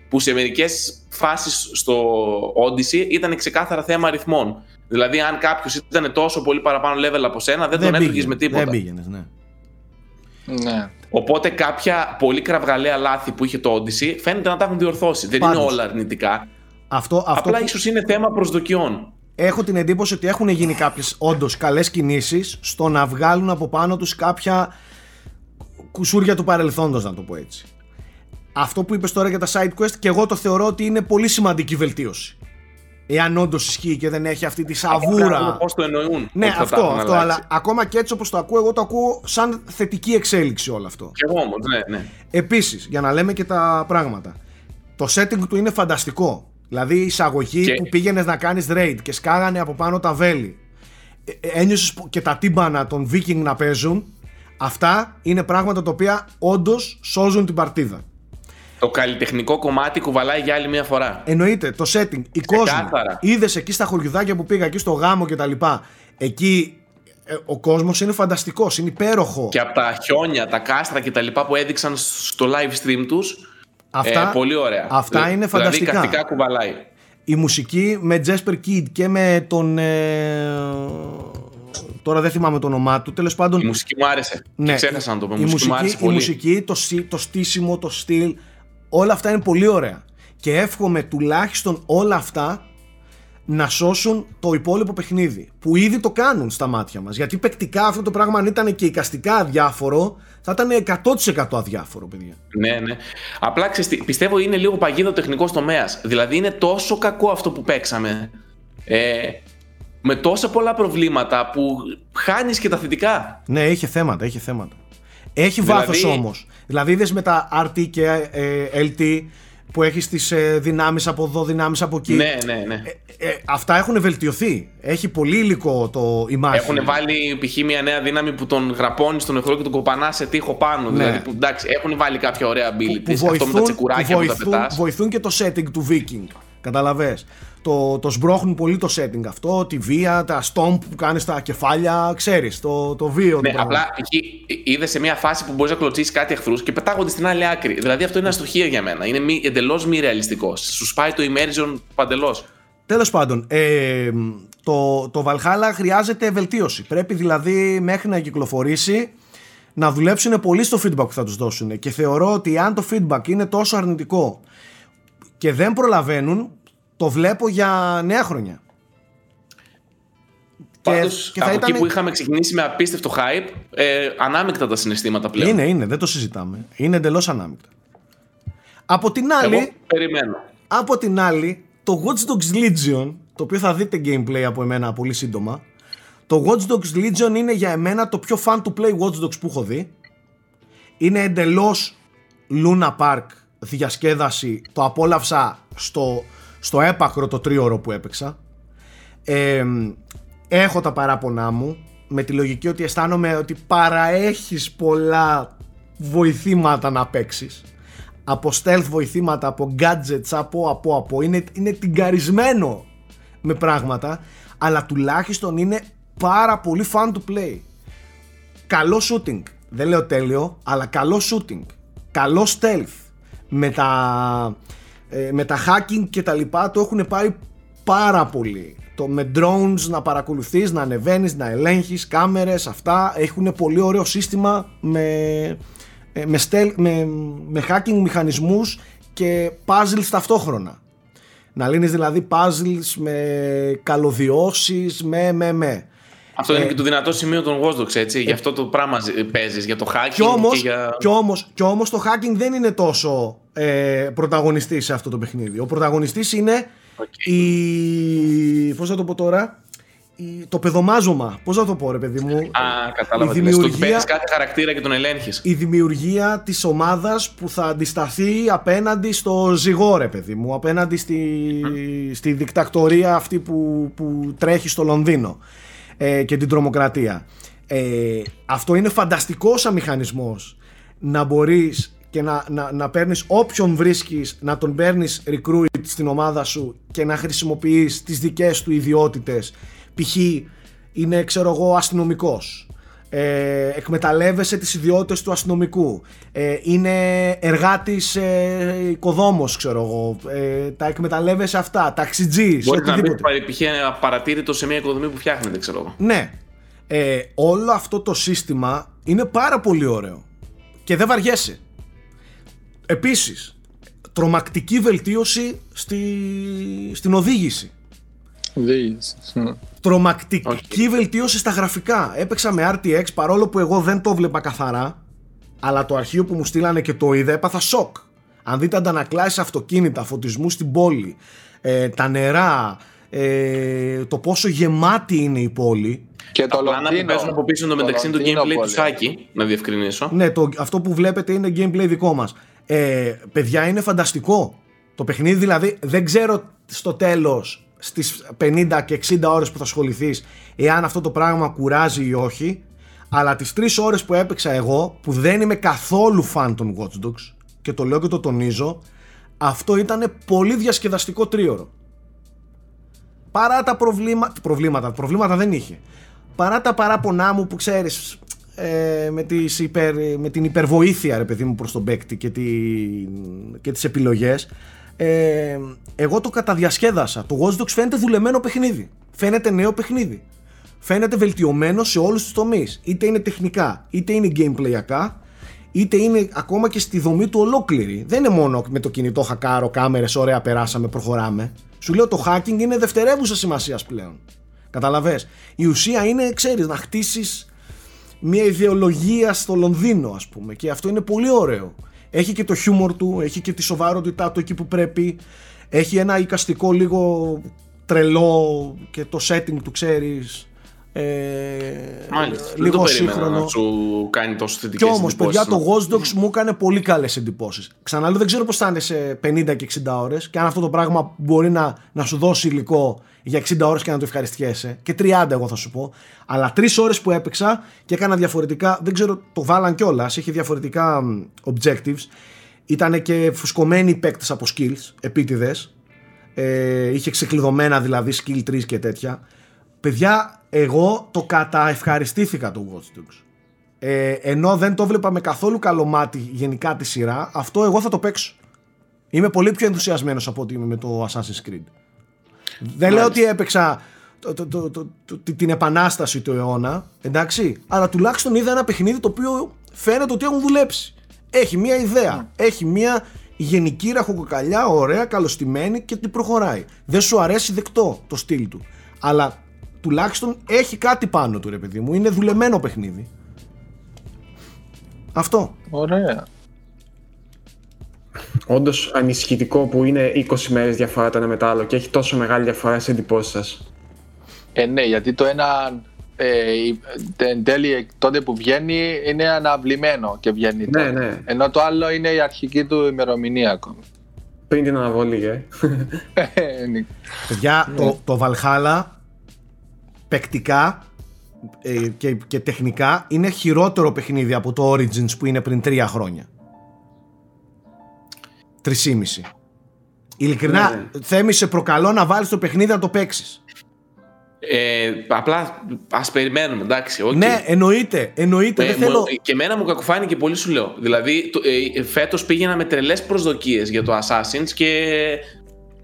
Που σε μερικές φάσεις στο Odyssey ήταν ξεκάθαρα θέμα αριθμών. Δηλαδή, αν κάποιος ήταν τόσο πολύ παραπάνω level από σένα, δεν, τον έπληγε πήγαινε, με τίποτα. Δεν πήγαινες, ναι. Ναι. Οπότε κάποια πολύ κραυγαλαία λάθη που είχε το Odyssey φαίνεται να τα έχουν διορθώσει. Δεν Πάντως. είναι όλα αρνητικά. Αυτό, αυτό Απλά που- ίσως είναι θέμα προσδοκιών. Έχω την εντύπωση ότι έχουν γίνει κάποιες όντως καλές κινήσεις στο να βγάλουν από πάνω τους κάποια κουσούρια του παρελθόντος να το πω έτσι. Αυτό που είπες τώρα για τα side quest και εγώ το θεωρώ ότι είναι πολύ σημαντική βελτίωση. Εάν όντως ισχύει και δεν έχει αυτή τη σαβούρα. Πώς το εννοούν. Ναι, ότι θα τα αυτό, έχουν αυτό. αλλάξει. Αλλά ακόμα και έτσι όπως το ακούω, εγώ το ακούω σαν θετική εξέλιξη όλο αυτό. Κι εγώ όμως, ναι, ναι. Επίσης, για να λέμε και τα πράγματα. Το setting του είναι φανταστικό. Δηλαδή η εισαγωγή Και- που πήγαινες να κάνεις raid και σκάγανε από πάνω τα βέλη. Ε, ε, Ένιωσες που- και τα τύμπανα των Viking να παίζουν. Αυτά είναι πράγματα τα οποία όντως σώζουν την παρτίδα. Το καλλιτεχνικό κομμάτι κουβαλάει για άλλη μια φορά. Εννοείται, το setting, η κόσμος. Ξεκάθαρα. Είδες εκεί στα χωριουδάκια που πήγα, εκεί στο γάμο κτλ. Εκεί ε, ο κόσμος είναι φανταστικός, είναι υπέροχο. Και από τα χιόνια, τα κάστρα και τα λοιπά που έδειξαν στο live stream τους Αυτά, ε, πολύ ωραία. αυτά Δηλαδή- είναι φανταστικά. Δηλαδή καυτικά κουβαλάει. η μουσική με Jasper Kidd και με τον. ε, τώρα δεν θυμάμαι το όνομά του. Τέλος πάντων. Η μουσική μου άρεσε. ναι, και ξέχασα να το πω. η Η μουσική μου άρεσε η πολύ. μουσική, το, σι- το στήσιμο, το στυλ, όλα αυτά είναι πολύ ωραία. Και εύχομαι τουλάχιστον όλα αυτά να σώσουν το υπόλοιπο παιχνίδι. Που ήδη το κάνουν στα μάτια μας. Γιατί παικτικά αυτό το πράγμα αν ήταν και εικαστικά αδιάφορο, θα ήταν 100% αδιάφορο, παιδιά. Ναι, ναι. Απλά ξέρεις τι, πιστεύω είναι λίγο παγίδο τεχνικός τομέας. Δηλαδή είναι τόσο κακό αυτό που παίξαμε. Ε, με τόσα πολλά προβλήματα που χάνεις και τα θετικά. Ναι, είχε θέματα, είχε θέματα. Έχει Δηλαδή- βάθος όμως. Δηλαδή είδες με τα RT και ε, LT που έχεις τις ε, δυνάμεις από εδώ, δυνάμεις από εκεί. Ναι, ναι, ναι. Ε, ε, αυτά έχουν βελτιωθεί; Έχει πολύ υλικό το η μάχη; Έχουν βάλει π.χ. μια νέα δύναμη που τον γραπώνει στον εχθρό και τον κοπανά σε τείχο πάνω. Ναι. Δηλαδή που εντάξει, έχουν βάλει κάποια ωραία που, abilities. που αυτό με τα βοηθούν, τσεκουράκια που που, βοηθούν, τα πετάς. βοηθούν και το setting του Viking. Καταλαβες. Το, το σμπρώχνουν πολύ το setting αυτό, τη βία, τα stomp που κάνεις στα κεφάλια, ξέρεις, το, το βίο. Ναι, το πράγμα. απλά είδες σε μια φάση που μπορείς να κλωτσίσεις κάτι εχθρούς και πετάγονται στην άλλη άκρη. Δηλαδή αυτό είναι αστοχία για μένα. Είναι μη, εντελώς μη ρεαλιστικός. Σου σπάει το immersion παντελώς. Τέλος πάντων, ε, το, το Valhalla χρειάζεται βελτίωση. Πρέπει δηλαδή μέχρι να κυκλοφορήσει να δουλέψουν πολύ στο feedback που θα τους δώσουν. Και θεωρώ ότι αν το feedback είναι τόσο αρνητικό και δεν προλαβαίνουν, το βλέπω για νέα χρονιά. Πάντως, και, και από εκεί που είχαμε ξεκινήσει με απίστευτο hype, ε, ανάμεικτα τα συναισθήματα πλέον. Είναι, είναι, δεν το συζητάμε. Είναι εντελώς ανάμεικτα. Από την άλλη. Εγώ περιμένω. Από την άλλη, το Watch Dogs Legion, το οποίο θα δείτε gameplay από εμένα πολύ σύντομα. Το Watch Dogs Legion είναι για εμένα το πιο fun to play Watch Dogs που έχω δει. Είναι εντελώς Luna Park διασκέδαση. Το απόλαυσα στο, στο έπακρο το τρίωρο που έπαιξα. Ε, έχω τα παράπονά μου με τη λογική ότι αισθάνομαι ότι παραέχεις πολλά βοηθήματα να παίξεις. Από stealth βοηθήματα, από gadgets, από, από, από. Είναι, είναι τυγκαρισμένο με πράγματα, αλλά τουλάχιστον είναι πάρα πολύ fun to play. Καλό shooting. Δεν λέω τέλειο, αλλά καλό shooting. Καλό stealth. Με τα, ε, με τα hacking και τα λοιπά το έχουν πάρει πάρα πολύ το με drones να παρακολουθείς, να ανεβαίνεις, να ελέγχεις, κάμερες, αυτά έχουν πολύ ωραίο σύστημα με, ε, με, με, με hacking μηχανισμούς και puzzles ταυτόχρονα. Να λύνεις δηλαδή puzzles με καλωδιώσεις, με με με. Αυτό είναι ε, και το δυνατό σημείο των Watch Dogs, έτσι. Γι' αυτό το πράγμα παίζεις, για το hacking και, όμως, και για. Κι όμως, κι όμως το hacking δεν είναι τόσο ε, πρωταγωνιστής σε αυτό το παιχνίδι. Ο πρωταγωνιστής είναι Okay. Η... Πώς θα το πω τώρα, η... το παιδομάζωμα. Πώς θα το πω, ρε παιδί μου. Α, κατάλαβα. Η δημιουργία... κάθε χαρακτήρα και τον ελέγχεις. Η δημιουργία της ομάδας που θα αντισταθεί απέναντι στο ζυγό, ρε παιδί μου. Απέναντι στη, στη δικτακτορία αυτή που, που τρέχει στο Λονδίνο ε, και την τρομοκρατία. Ε, αυτό είναι φανταστικός σαν μηχανισμός να μπορείς και να, να, να παίρνεις όποιον βρίσκεις να τον παίρνεις recruit στην ομάδα σου και να χρησιμοποιείς τις δικές του ιδιότητες. Π.χ. είναι ξέρω εγώ αστυνομικός. Ε, εκμεταλλεύεσαι τις ιδιότητες του αστυνομικού. Ε, είναι εργάτης ε, οικοδόμος ξέρω εγώ. Ε, τα εκμεταλλεύεσαι αυτά, ταξιτζής Μπορεί να μπει π.χ. ένα παρατήρητο σε μια οικοδομή που φτιάχνεται ξέρω εγώ. Ναι, ε, όλο αυτό το σύστημα είναι πάρα πολύ ωραίο. Και δεν βαριέσαι Επίσης, τρομακτική βελτίωση στη, στην οδήγηση. Οδήγηση. Τρομακτική βελτίωση στα γραφικά. Έπαιξα με RTX παρόλο που εγώ δεν το βλέπα καθαρά, αλλά το αρχείο που μου στείλανε και το είδα έπαθα σοκ. Αν δείτε αντανακλάσεις αυτοκίνητα, φωτισμού στην πόλη, ε, τα νερά, ε, το πόσο γεμάτη είναι η πόλη. Και το Απλά να παίζουν από πίσω το μεταξύ του gameplay του Σάκη, να διευκρινίσω. Ναι, το, αυτό που βλέπετε είναι gameplay δικό μας. Ε, παιδιά είναι φανταστικό. Το παιχνίδι δηλαδή δεν ξέρω στο τέλος στις 50 και 60 ώρες που θα ασχοληθείς εάν αυτό το πράγμα κουράζει ή όχι αλλά τις 3 ώρες που έπαιξα εγώ που δεν είμαι καθόλου φαν των Watch Dogs και το λέω και το τονίζω αυτό ήταν πολύ διασκεδαστικό τρίωρο παρά τα προβλήματα προβλήματα, προβλήματα δεν είχε παρά τα παράπονά μου που ξέρεις ε, με, τις υπερ, με την υπερβοήθεια ρε παιδί μου προς τον παίκτη και, τη, και τις επιλογές. Ε, εγώ το καταδιασκέδασα. Το Watch Dogs φαίνεται δουλεμένο παιχνίδι. Φαίνεται νέο παιχνίδι. Φαίνεται βελτιωμένο σε όλους τους τομείς. Είτε είναι τεχνικά είτε είναι gameplayακά είτε είναι ακόμα και στη δομή του ολόκληρη. Δεν είναι μόνο με το κινητό χακάρο, κάμερες, ωραία περάσαμε, προχωράμε. Σου λέω το hacking είναι δευτερεύουσα σημασίας πλέον. Καταλαβες. Η ουσία είναι, ξέρεις, να χτίσεις μια ιδεολογία στο Λονδίνο ας πούμε και αυτό είναι πολύ ωραίο. Έχει και το χιούμορ του, έχει και τη σοβαρότητά του εκεί που πρέπει, έχει ένα οικαστικό λίγο τρελό και το setting του ξέρεις ε, Μάλιστα. Λίγο δεν σύγχρονο. Να σου κάνει τόσο θετικές Και όμως, παιδιά, το Watch Dogs μου έκανε πολύ καλές εντυπώσεις. Ξαναλέω, δεν ξέρω πώς θα είναι σε 50 και 60 ώρες και αν αυτό το πράγμα μπορεί να, να σου δώσει υλικό για 60 ώρες και να το ευχαριστιέσαι. Και 30 εγώ θα σου πω. Αλλά 3 ώρες που έπαιξα και έκανα διαφορετικά. Δεν ξέρω, το βάλαν κιόλας. Είχε διαφορετικά objectives. Ήταν και φουσκωμένοι οι παίκτες από skills, επίτηδες. Ε, είχε ξεκλειδωμένα δηλαδή skill 3 και τέτοια. Παιδιά, εγώ το καταευχαριστήθηκα το Watch Dogs. Ε, ενώ δεν το βλέπα με καθόλου καλό μάτι γενικά τη σειρά, αυτό εγώ θα το παίξω. Είμαι πολύ πιο ενθουσιασμένος από ότι είμαι με το Assassin's Creed. Δεν λέω ότι έπαιξα το, το, το, την επανάσταση του αιώνα, εντάξει, αλλά τουλάχιστον είδα ένα παιχνίδι το οποίο φαίνεται ότι έχουν δουλέψει. Έχει μία ιδέα, έχει μία γενική ραχοκοκαλιά, ωραία, καλωστημένη και την προχωράει. Δεν σου αρέσει δεκτό το στυλ του. Αλλά τουλάχιστον έχει κάτι πάνω του ρε παιδί μου. Είναι δουλεμένο παιχνίδι. Αυτό. Ωραία. Όντως ανησυχητικό που είναι 20 μέρες διαφορά το ένα με το άλλο και έχει τόσο μεγάλη διαφορά σε εντυπώσεις σας. Ε, ναι, γιατί το ένα ε, εν τέλει τότε που βγαίνει είναι αναβλημένο και βγαίνει. Ναι, ναι. Ενώ το άλλο είναι η αρχική του ημερομηνία ακόμη. Πριν την αναβολή, ε. (laughs) ε ναι. Παιδιά, το, το Valhalla παικτικά ε, και, και τεχνικά είναι χειρότερο παιχνίδι από το Origins που είναι πριν τρία χρόνια. Τρισήμιση. Ειλικρινά, ναι. ναι. Θέμη σε προκαλώ να βάλεις το παιχνίδι να το παίξεις. Ε, απλά ας περιμένουμε, εντάξει. Okay. Ναι, εννοείται. εννοείται ε, δεν θέλω... Και εμένα μου κακοφάνηκε πολύ, σου λέω. Δηλαδή, ε, φέτος πήγαινα με τρελές προσδοκίες για το Assassin's και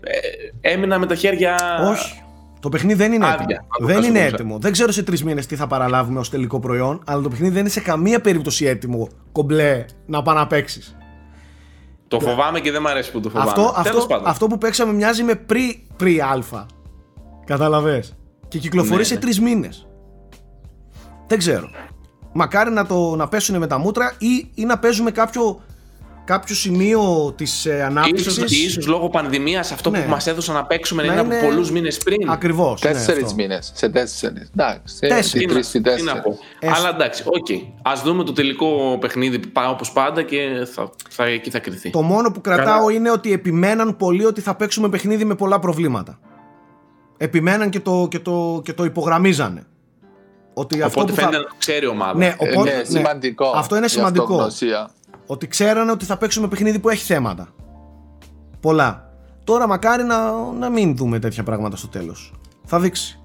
ε, έμεινα με τα χέρια. Όχι. Το παιχνίδι δεν είναι έτοιμο. Δεν είναι έτοιμο. Δεν ξέρω σε τρεις μήνες τι θα παραλάβουμε ως τελικό προϊόν, αλλά το παιχνίδι δεν είναι σε καμία περίπτωση έτοιμο κομπλέ να πάει να παίξεις. Το φοβάμαι και δεν μου αρέσει που το φοβάμαι. Αυτό, αυτό, αυτό που παίξαμε μοιάζει με pre, pre alpha. Κατάλαβες; Και κυκλοφορεί ναι, σε ναι. τρεις μήνες. Δεν ξέρω. Μακάρι να, το, να πέσουν με τα μούτρα ή, ή να παίζουμε κάποιο, κάποιο σημείο της ε, ανάπτυξης. Ίσως, ίσως λόγω πανδημίας αυτό ναι. που μας έδωσαν να παίξουμε να είναι, από πολλούς μήνες πριν. Ακριβώς. Ναι, τέσσερις ναι, μήνες. Σε τέσσερις. Εντάξει. Τέσσερις. Τι να πω. Αλλά εντάξει, ok. Okay. Ας δούμε το τελικό παιχνίδι που πάει όπως πάντα και θα, θα, εκεί θα κριθεί. Το μόνο που κρατάω Καλά. είναι ότι επιμέναν πολύ ότι θα παίξουμε παιχνίδι με πολλά προβλήματα επιμέναν και το, και το, και το υπογραμμίζανε. Ότι οπότε αυτό που φαίνεται θα... να ξέρει η ομάδα. Ναι, οπότε, είναι σημαντικό. Αυτό είναι σημαντικό. Ότι ξέρανε ότι θα παίξουμε παιχνίδι που έχει θέματα. Πολλά. Τώρα μακάρι να, να μην δούμε τέτοια πράγματα στο τέλος. Θα δείξει.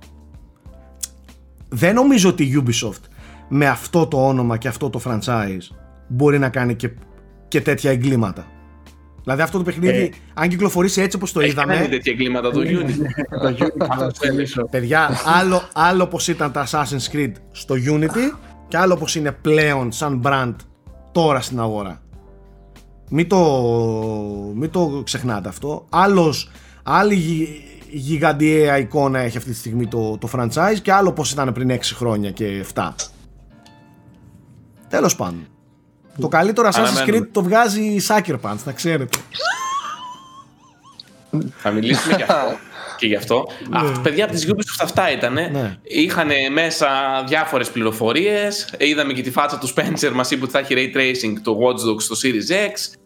Δεν νομίζω ότι η Ubisoft με αυτό το όνομα και αυτό το franchise μπορεί να κάνει και, και τέτοια εγκλήματα. Δηλαδή αυτό το παιχνίδι, ε, αν κυκλοφορήσει έτσι όπως το έχει είδαμε. Έχει τέτοια εγκλήματα το Unity. Παιδιά, άλλο, άλλο όπω ήταν τα Assassin's Creed στο Unity και άλλο όπω είναι πλέον σαν brand τώρα στην αγορά. Μην το, μην το ξεχνάτε αυτό. Άλλος, άλλη γιγαντιαία εικόνα έχει αυτή τη στιγμή το, το franchise και άλλο πως ήταν πριν 6 χρόνια και 7. Τέλος πάντων. Το καλύτερο Assassin's Creed το βγάζει η Sucker Punch, να ξέρετε. Θα μιλήσουμε γι' αυτό. (laughs) Και γι' αυτό. Ναι. Α, παιδιά από τις Ubisoft αυτά ήταν. Ναι. Είχαν μέσα διάφορες πληροφορίες. Είδαμε και τη φάτσα του Spencer μας είπε ότι θα έχει Ray Tracing το Watch Dogs στο Series X.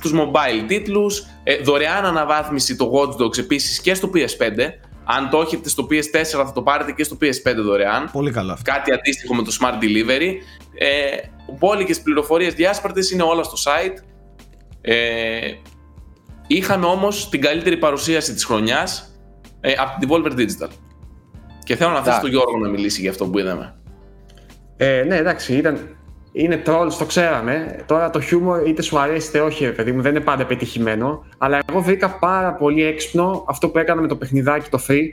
Τους mobile τίτλους. Ε, δωρεάν αναβάθμιση το Watch Dogs επίσης και στο PS5. Αν το έχετε στο PS4 θα το πάρετε και στο PS5 δωρεάν. Πολύ καλά. Κάτι αντίστοιχο με το Smart Delivery. Ε, μπόλικες πληροφορίες διάσπαρτες είναι όλα στο site. Ε, είχαμε όμως την καλύτερη παρουσίαση της χρονιάς ε, από την Devolver Digital. Και θέλω να αφήσω τον Γιώργο να μιλήσει για αυτό που είδαμε. Ε, ναι, εντάξει, ήταν, είναι trolls, το ξέραμε. Τώρα το χιούμορ είτε σου αρέσει είτε όχι, παιδί μου, δεν είναι πάντα πετυχημένο. Αλλά εγώ βρήκα πάρα πολύ έξυπνο αυτό που έκανα με το παιχνιδάκι το free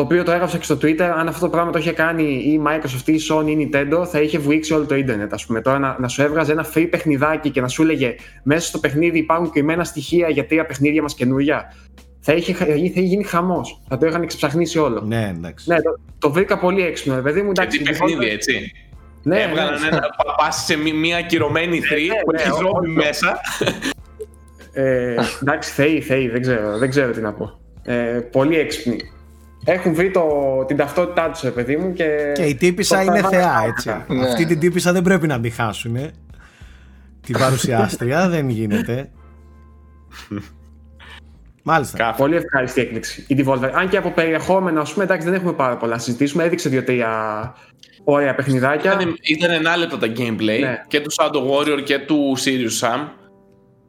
το οποίο το έγραψα και στο Twitter. Αν αυτό το πράγμα το είχε κάνει η Microsoft ή η Sony ή η Nintendo, θα είχε βουήξει όλο το Ιντερνετ. Α πούμε, τώρα να, να, σου έβγαζε ένα free παιχνιδάκι και να σου έλεγε μέσα στο παιχνίδι υπάρχουν κρυμμένα στοιχεία για τρία παιχνίδια μας καινούρια. Θα είχε, θα είχε γίνει χαμός. Θα το είχαν εξεψαχνίσει όλο. Ναι, εντάξει. Ναι, το, το βρήκα πολύ έξυπνο, παιδί μου. Εντάξει, και τι παιχνίδι, έτσι. Ναι, Έβγαλαν ναι, ένα πάση σε μία ακυρωμένη 3 ναι, ναι, που έχει δρόμοι μέσα. Ε, εντάξει, θεοί, θεοί, δεν ξέρω, δεν ξέρω τι να πω. Ε, πολύ έξυπνοι έχουν βρει το, την ταυτότητά τους, παιδί μου. Και, και η τύπησα είναι θεά, έτσι. Ναι. Αυτή την τύπησα δεν πρέπει να τη χάσουν. Την (laughs) παρουσιάστρια δεν γίνεται. Μάλιστα. Πολύ ευχάριστη έκπληξη η Devolver. Αν και από περιεχόμενο, ας πούμε, εντάξει, δεν έχουμε πάρα πολλά να συζητήσουμε. Έδειξε δύο-τρία ωραία παιχνιδάκια. Ήταν, ήταν ενάλεπτα τα gameplay ναι. και του Shadow Warrior και του Sirius Sam.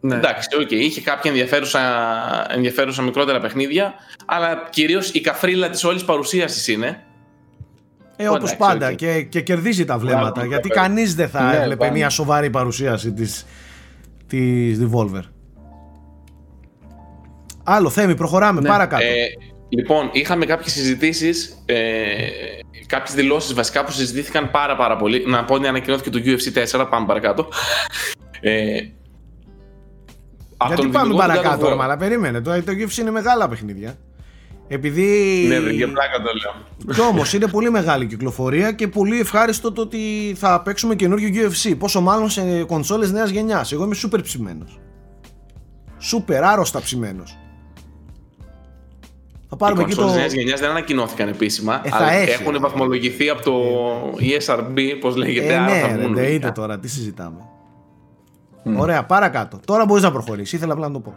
Ναι. Εντάξει, okay, είχε κάποια ενδιαφέρουσα, ενδιαφέρουσα μικρότερα παιχνίδια, αλλά κυρίως η καφρίλα της όλης παρουσίασης είναι. Ε, όπως πάντα. Okay. Και, και κερδίζει τα βλέμματα. γιατί κανείς δεν θα ναι, έβλεπε μια σοβαρή παρουσίαση της της Devolver. Άλλο Θέμη, προχωράμε ναι. παρακάτω. Ε, λοιπόν, είχαμε κάποιες συζητήσεις, ε, κάποιες δηλώσεις βασικά που συζητήθηκαν πάρα πάρα πολύ. Να πω ότι ανακοινώθηκε το UFC 4, πάμε παρακάτω. Ε, γιατί πάμε παρακάτω, αλλά περίμενε. Το, το GIFs είναι μεγάλα παιχνίδια. Επειδή. Ναι, για πλάκα το λέω. Κι όμως είναι πολύ μεγάλη κυκλοφορία και πολύ ευχάριστο το ότι θα παίξουμε καινούριο UFC. Πόσο μάλλον σε κονσόλες νέας γενιάς. Εγώ είμαι σούπερ ψημένος. Σούπερ άρρωστα ψημένος. Θα πάρουμε Οι εκεί το. νέας γενιάς δεν ανακοινώθηκαν επίσημα. Ε, αλλά έχουν βαθμολογηθεί από το ESRB, πώς λέγεται. Ε, άρα ναι, θα είτε τώρα, τι συζητάμε. Mm. Ωραία, παρακάτω. Τώρα μπορείς να προχωρήσεις. Ήθελα απλά να το πω.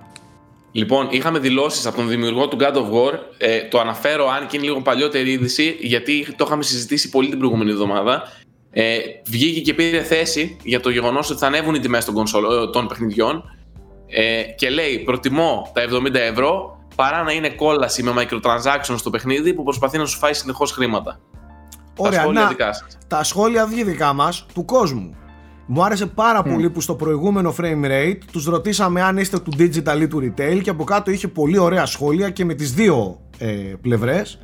Λοιπόν, είχαμε δηλώσεις από τον δημιουργό του God of War. Ε, το αναφέρω, αν και είναι λίγο παλιότερη είδηση, γιατί το είχαμε συζητήσει πολύ την προηγούμενη εβδομάδα. Ε, βγήκε και πήρε θέση για το γεγονός ότι θα ανέβουν οι τιμές των, ε, των παιχνιδιών. Ε, και λέει: Προτιμώ τα 70 ευρώ παρά να είναι κόλαση με microtransactions στο παιχνίδι που προσπαθεί να σου φάει συνεχώς χρήματα. Ωραία, τα σχόλια να, δικά σας. Τα σχόλια δικά μας του κόσμου. Μου άρεσε πάρα πολύ που στο προηγούμενο frame rate τους ρωτήσαμε αν είστε του digital ή του retail και από κάτω είχε πολύ ωραία σχόλια και με τις δύο ε, πλευρές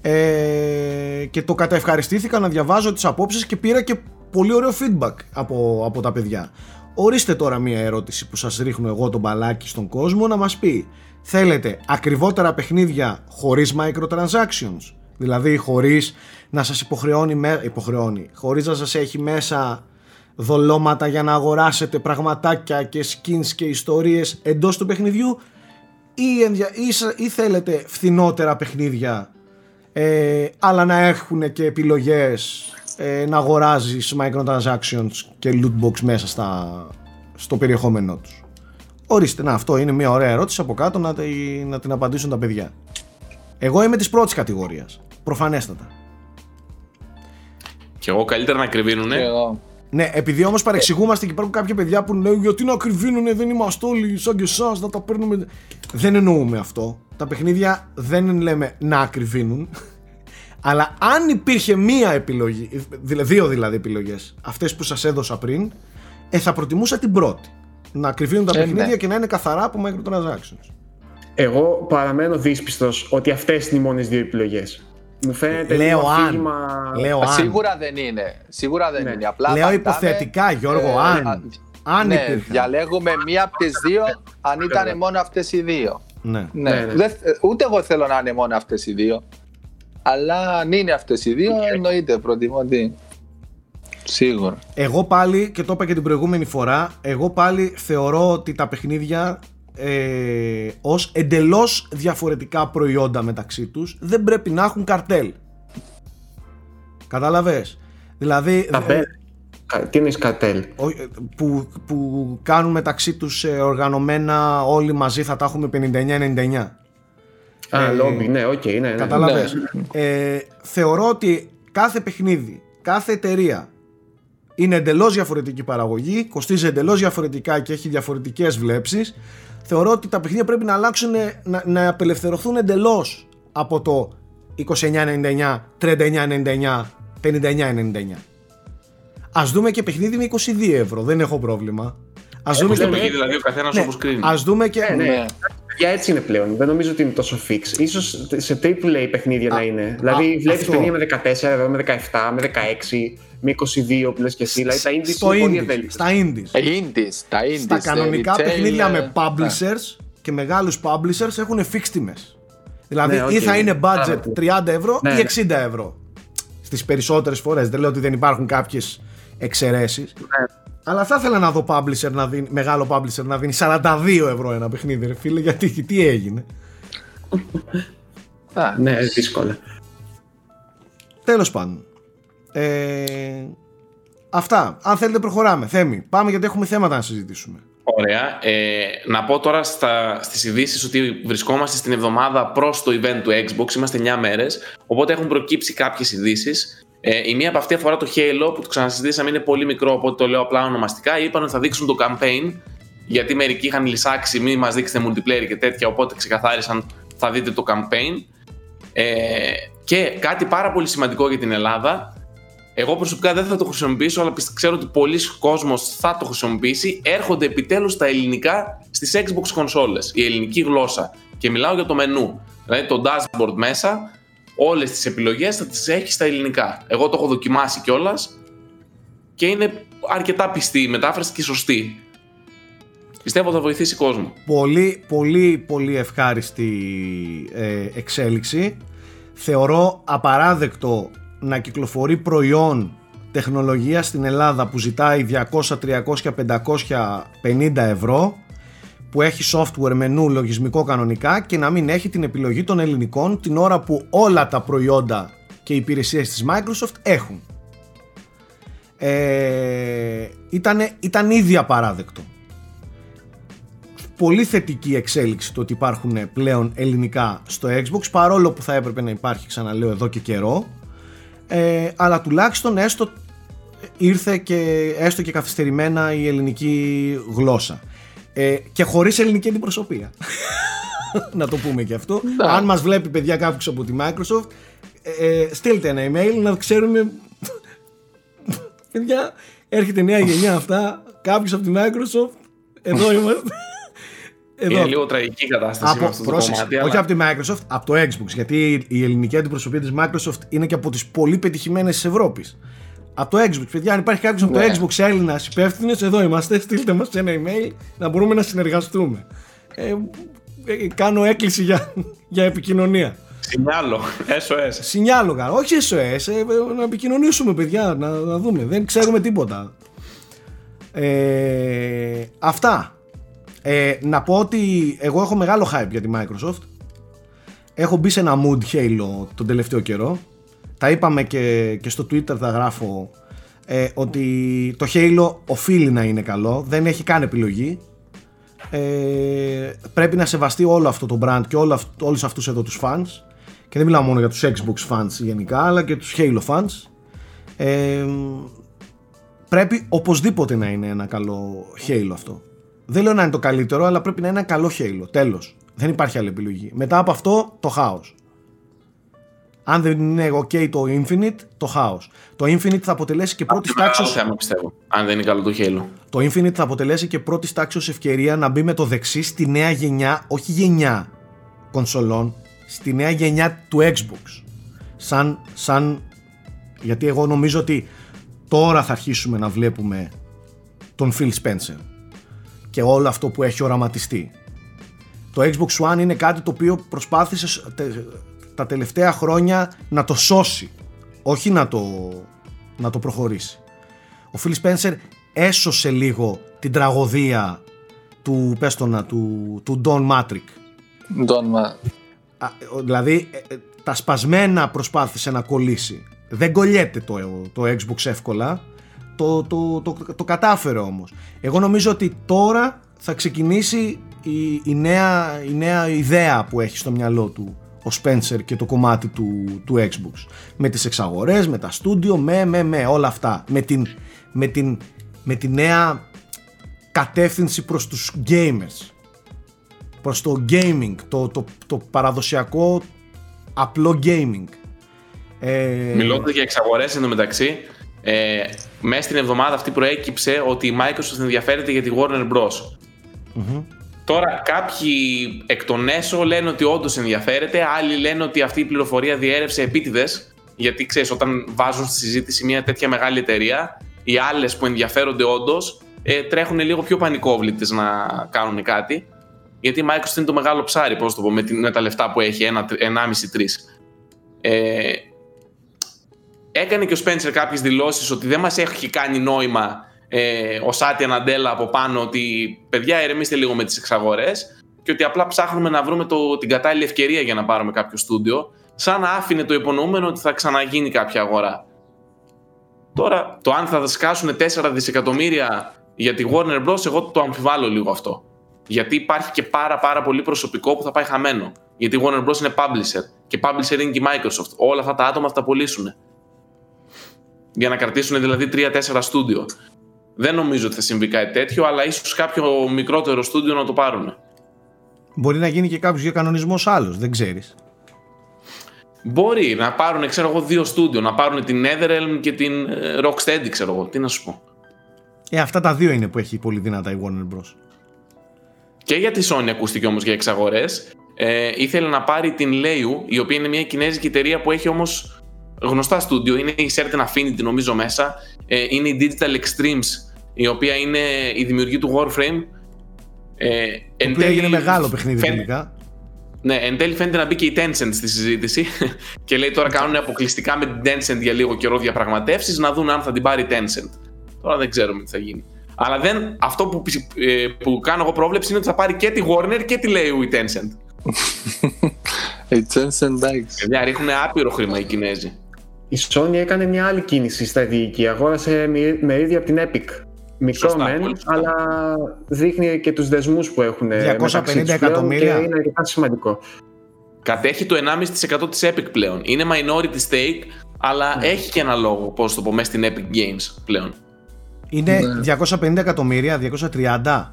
ε, και το καταευχαριστήθηκα να διαβάζω τις απόψεις και πήρα και πολύ ωραίο feedback από, από τα παιδιά. Ορίστε τώρα μία ερώτηση που σας ρίχνω εγώ τον μπαλάκι στον κόσμο να μας πει θέλετε ακριβότερα παιχνίδια χωρίς microtransactions; Δηλαδή χωρίς να σας υποχρεώνει, υποχρεώνει χωρίς να σας έχει μέσα δολώματα για να αγοράσετε πραγματάκια και skins και ιστορίες εντός του παιχνιδιού ή, ή, θέλετε φθηνότερα παιχνίδια ε, αλλά να έχουν και επιλογές ε, να αγοράζεις microtransactions και lootbox μέσα στα, στο περιεχόμενό τους; Ορίστε, να αυτό είναι μια ωραία ερώτηση από κάτω να, να την απαντήσουν τα παιδιά. Εγώ είμαι της πρώτης κατηγορίας, προφανέστατα. Και εγώ καλύτερα να κρυβίνουνε. Ναι, επειδή όμως παρεξηγούμαστε και υπάρχουν κάποια παιδιά που λένε Γιατί να κρυβίνουνε, δεν είμαστε όλοι σαν και εσάς, να τα παίρνουμε. Δεν εννοούμε αυτό. Τα παιχνίδια δεν λέμε να κρυβίνουν. Αλλά αν υπήρχε μία επιλογή, δύο δηλαδή επιλογές, αυτές που σας έδωσα πριν, ε, θα προτιμούσα την πρώτη. Να κρυβίνουν τα ε, παιχνίδια ναι. και να είναι καθαρά από microtransactions. Εγώ παραμένω δύσπιστος ότι αυτές είναι οι μόνες δύο επιλογές. Μου φαίνεται Λέω αν. Λέω αν. Σίγουρα δεν είναι. Σίγουρα δεν ναι. είναι. Απλά Λέω υποθετικά, Γιώργο, ε, αν. αν ναι, διαλέγουμε μία από τις δύο, αν ήταν μόνο αυτές οι δύο. Ναι. ναι. ναι, ναι. ούτε εγώ θέλω να είναι μόνο αυτές οι δύο. Αλλά αν είναι αυτές οι δύο, εννοείται προτιμώ ότι. Σίγουρα. Εγώ πάλι, και το είπα και την προηγούμενη φορά, εγώ πάλι θεωρώ ότι τα παιχνίδια ε, ως εντελώς διαφορετικά προϊόντα μεταξύ τους δεν πρέπει να έχουν καρτέλ κατάλαβες; Δηλαδή ε, τι είναι καρτέλ; που, που κάνουν μεταξύ τους ε, οργανωμένα όλοι μαζί θα τα έχουμε 59-99 Α, ε, λόμπι, ναι, OK, okay, ναι, ναι. Καταλαβες. Ναι. Ε, θεωρώ ότι κάθε παιχνίδι, κάθε εταιρεία είναι εντελώς διαφορετική παραγωγή, κοστίζει εντελώς διαφορετικά και έχει διαφορετικές βλέψεις θεωρώ ότι τα παιχνίδια πρέπει να αλλάξουν, να, να απελευθερωθούν εντελώς από το 29,99, 39,99, 59,99. Α δούμε και παιχνίδι με 22 ευρώ, δεν έχω πρόβλημα. Α δούμε και παιχνίδι, δηλαδή ο καθένας ναι, όπως κρίνει. Α δούμε και. Ε, ναι, ναι. Για έτσι είναι πλέον. Δεν νομίζω ότι είναι τόσο fix. σω σε AAA παιχνίδια α, να είναι. Δηλαδή βλέπεις παιχνίδια με 14 ευρώ, με 17, με 16 με 22 που λες και εσύ, δηλαδή τα indies στο είναι πολύ ευέλικτα. Στα indies. Ε, indies, τα indies. Στα κανονικά retail, παιχνίδια με publishers και μεγάλους publishers έχουν fixed τιμές. Δηλαδή ναι, okay. ή θα είναι budget 30 ευρώ ναι, ή 60 ναι. ευρώ. Στις περισσότερες φορές, δεν λέω ότι δεν υπάρχουν κάποιες εξαιρέσεις. Ναι. Αλλά θα ήθελα να δω publisher να δίνει, μεγάλο publisher να δίνει 42 ευρώ ένα παιχνίδι, ρε φίλε, γιατί τι έγινε. ναι, δύσκολα. Τέλος πάντων. Ε, αυτά. Αν θέλετε προχωράμε. Θέμη, πάμε γιατί έχουμε θέματα να συζητήσουμε. Ωραία. Ε, να πω τώρα στα, στις ειδήσεις ότι βρισκόμαστε στην εβδομάδα προς το event του Xbox. Είμαστε 9 μέρες. Οπότε έχουν προκύψει κάποιες ειδήσεις. Ε, η μία από αυτή αφορά το Halo που το ξανασυζητήσαμε είναι πολύ μικρό οπότε το λέω απλά ονομαστικά. Είπαν ότι θα δείξουν το campaign γιατί μερικοί είχαν λησάξει μην μας δείξετε multiplayer και τέτοια οπότε ξεκαθάρισαν θα δείτε το campaign. Ε, και κάτι πάρα πολύ σημαντικό για την Ελλάδα εγώ προσωπικά δεν θα το χρησιμοποιήσω, αλλά ξέρω ότι πολλοί κόσμος θα το χρησιμοποιήσει. Έρχονται επιτέλους τα ελληνικά στις Xbox consoles, η ελληνική γλώσσα. Και μιλάω για το μενού. Δηλαδή το dashboard μέσα, όλες τις επιλογές θα τις έχεις στα ελληνικά. Εγώ το έχω δοκιμάσει κιόλας και είναι αρκετά πιστή η μετάφραση και σωστή. πιστεύω θα βοηθήσει κόσμο. Πολύ, πολύ, πολύ ευχάριστη ε, εξέλιξη. Θεωρώ απαράδεκτο να κυκλοφορεί προϊόν τεχνολογίας στην Ελλάδα που ζητάει 200, 300, 550 ευρώ που έχει software, μενού, λογισμικό κανονικά και να μην έχει την επιλογή των ελληνικών την ώρα που όλα τα προϊόντα και οι υπηρεσίες της Microsoft έχουν. Ε, ήτανε, ήταν ήδη απαράδεκτο. Πολύ θετική εξέλιξη το ότι υπάρχουν πλέον ελληνικά στο Xbox παρόλο που θα έπρεπε να υπάρχει ξαναλέω εδώ και καιρό ε, αλλά τουλάχιστον έστω ήρθε και έστω και καθυστερημένα η ελληνική γλώσσα ε, και χωρίς ελληνική αντιπροσωπεία να το πούμε και αυτό ναι. αν μας βλέπει παιδιά κάποιος από τη Microsoft ε, ε, στείλτε ένα email να ξέρουμε παιδιά έρχεται νέα γενιά αυτά κάποιος από τη Microsoft εδώ είμαστε εδώ. Είναι λίγο τραγική κατάσταση από, αυτό πρόσεξε, κομμάτι, Όχι από τη Microsoft, από το Xbox. Γιατί η ελληνική αντιπροσωπεία της Microsoft είναι και από τις πολύ πετυχημένες της Ευρώπης. Από το Xbox, παιδιά, αν υπάρχει κάποιος από το ναι. Xbox Έλληνας υπεύθυνος, εδώ είμαστε. (laughs) Στείλτε μας ένα email να μπορούμε να συνεργαστούμε. Ε, ε, κάνω έκκληση για, για επικοινωνία. Σινιάλο, SOS. Σινιάλο, κάνω. Όχι SOS, ε, να επικοινωνήσουμε, παιδιά, να, να δούμε. Δεν ξέρουμε τίποτα. Ε, αυτά. Ε, να πω ότι εγώ έχω μεγάλο hype για τη Microsoft. Έχω μπει σε ένα mood Halo τον τελευταίο καιρό. Τα είπαμε και, και στο Twitter θα γράφω ε, ότι το Halo οφείλει να είναι καλό. Δεν έχει καν επιλογή. Ε, πρέπει να σεβαστεί όλο αυτό το brand και όλο, όλους αυτούς εδώ τους fans. Και δεν μιλάω μόνο για τους Xbox fans γενικά, αλλά και τους Halo fans. Ε, πρέπει οπωσδήποτε να είναι ένα καλό Halo αυτό. Δεν λέω να είναι το καλύτερο, αλλά πρέπει να είναι ένα καλό Halo. Τέλος. Δεν υπάρχει άλλη επιλογή. Μετά από αυτό, το χάος. Αν δεν είναι OK το Infinite, το χάος. Το Infinite θα αποτελέσει και πρώτη τάξη. Αυτό θέμα πιστεύω. Αν δεν είναι καλό το Halo. Το Infinite θα αποτελέσει και πρώτη τάξη ευκαιρία να μπει με το δεξί στη νέα γενιά, όχι γενιά κονσολών, στη νέα γενιά του Xbox. Σαν, σαν, γιατί εγώ νομίζω ότι τώρα θα αρχίσουμε να βλέπουμε τον Phil Spencer και όλο αυτό που έχει οραματιστεί. Το Xbox One είναι κάτι το οποίο προσπάθησες τα τελευταία χρόνια να το σώσει, όχι να το, να το προχωρήσει. Ο Phil Spencer έσωσε λίγο την τραγωδία του, πες του, του Don Matrick. Don Δηλαδή ε, ε, τα σπασμένα προσπάθησε να κολλήσει. Δεν κολλιέται το, το Xbox εύκολα το, το, το, το, κατάφερε όμως. Εγώ νομίζω ότι τώρα θα ξεκινήσει η, η, νέα, η νέα ιδέα που έχει στο μυαλό του ο Spencer και το κομμάτι του, του Xbox. Με τις εξαγορές, με τα στούντιο, με, με, με, όλα αυτά. Με την, με την, με τη νέα κατεύθυνση προς τους gamers. Προς το gaming, το, το, το παραδοσιακό απλό gaming. Ε... Μιλώντας για εξαγορές εντωμεταξύ, ε, μέσα στην εβδομάδα αυτή προέκυψε ότι η Microsoft ενδιαφέρεται για τη Warner Bros. Τώρα κάποιοι εκ των έσω λένε ότι όντως ενδιαφέρεται, άλλοι λένε ότι αυτή η πληροφορία διέρευσε επίτηδες. Γιατί ξέρεις, όταν βάζουν στη συζήτηση μια τέτοια μεγάλη εταιρεία, οι άλλες που ενδιαφέρονται όντως ε, τρέχουν λίγο πιο πανικόβλητες να κάνουν κάτι. Γιατί η Microsoft είναι το μεγάλο ψάρι, πώς το πω, με, με τα λεφτά που έχει, 1,5-3. Ε, έκανε και ο Spencer κάποιες δηλώσεις ότι δεν μας έχει κάνει νόημα ε, ο Σάτια Ναντέλα από πάνω ότι παιδιά ερεμήστε λίγο με τις εξαγορές και ότι απλά ψάχνουμε να βρούμε το, την κατάλληλη ευκαιρία για να πάρουμε κάποιο στούντιο σαν να άφηνε το υπονοούμενο ότι θα ξαναγίνει κάποια αγορά. Τώρα, το αν θα σκάσουν 4 δισεκατομμύρια για τη Warner Bros. εγώ το αμφιβάλλω λίγο αυτό. Γιατί υπάρχει και πάρα πάρα πολύ προσωπικό που θα πάει χαμένο. Γιατί η Warner Bros. είναι publisher και publisher είναι και η Microsoft. Όλα αυτά τα άτομα θα τα πωλήσουν για να κρατήσουν δηλαδή 3-4 στούντιο. Δεν νομίζω ότι θα συμβεί κάτι τέτοιο, αλλά ίσως κάποιο μικρότερο στούντιο να το πάρουν. Μπορεί να γίνει και κάποιος διακανονισμό άλλος, δεν ξέρεις. Μπορεί να πάρουν, ξέρω εγώ, δύο στούντιο. Να πάρουν την Netherrealm και την ε, Rocksteady, ξέρω εγώ. Τι να σου πω. Ε, αυτά τα δύο είναι που έχει πολύ δυνατά η Warner Bros. Και για τη Sony ακούστηκε όμως για εξαγορές. Ε, ήθελε να πάρει την Leiu, η οποία είναι μια κινέζικη εταιρεία που έχει όμως γνωστά στούντιο. Είναι η Certain Affinity νομίζω μέσα. Ε, είναι η Digital Extremes, η οποία είναι η δημιουργή του Warframe. Ε, εν τέλει, έγινε μεγάλο παιχνίδι φαίν... τελικά. Ναι, εν τέλει φαίνεται να μπει και η Tencent στη συζήτηση (laughs) και λέει τώρα κάνουν αποκλειστικά με την Tencent για λίγο καιρό διαπραγματεύσεις να δουν αν θα την πάρει η Tencent. Τώρα δεν ξέρουμε τι θα γίνει. Αλλά δεν, αυτό που, ε, που κάνω εγώ πρόβλεψη είναι ότι θα πάρει και τη Warner και τη λέει η Tencent. (laughs) η Tencent, εντάξει. Παιδιά, ρίχνουν άπειρο χρήμα οι Κινέζοι. Η Sony έκανε μια άλλη κίνηση στρατηγική. Αγόρασε μερίδια από την Epic. Μικρό μεν, αλλά δείχνει και τους δεσμούς που έχουν 250 εκατομμύρια. Και είναι αρκετά σημαντικό. Κατέχει το 1,5% της Epic πλέον. Είναι minority stake, αλλά ναι. έχει και ένα λόγο, πώς το πω, μέσα στην Epic Games πλέον. Είναι ναι. 250 εκατομμύρια, 230.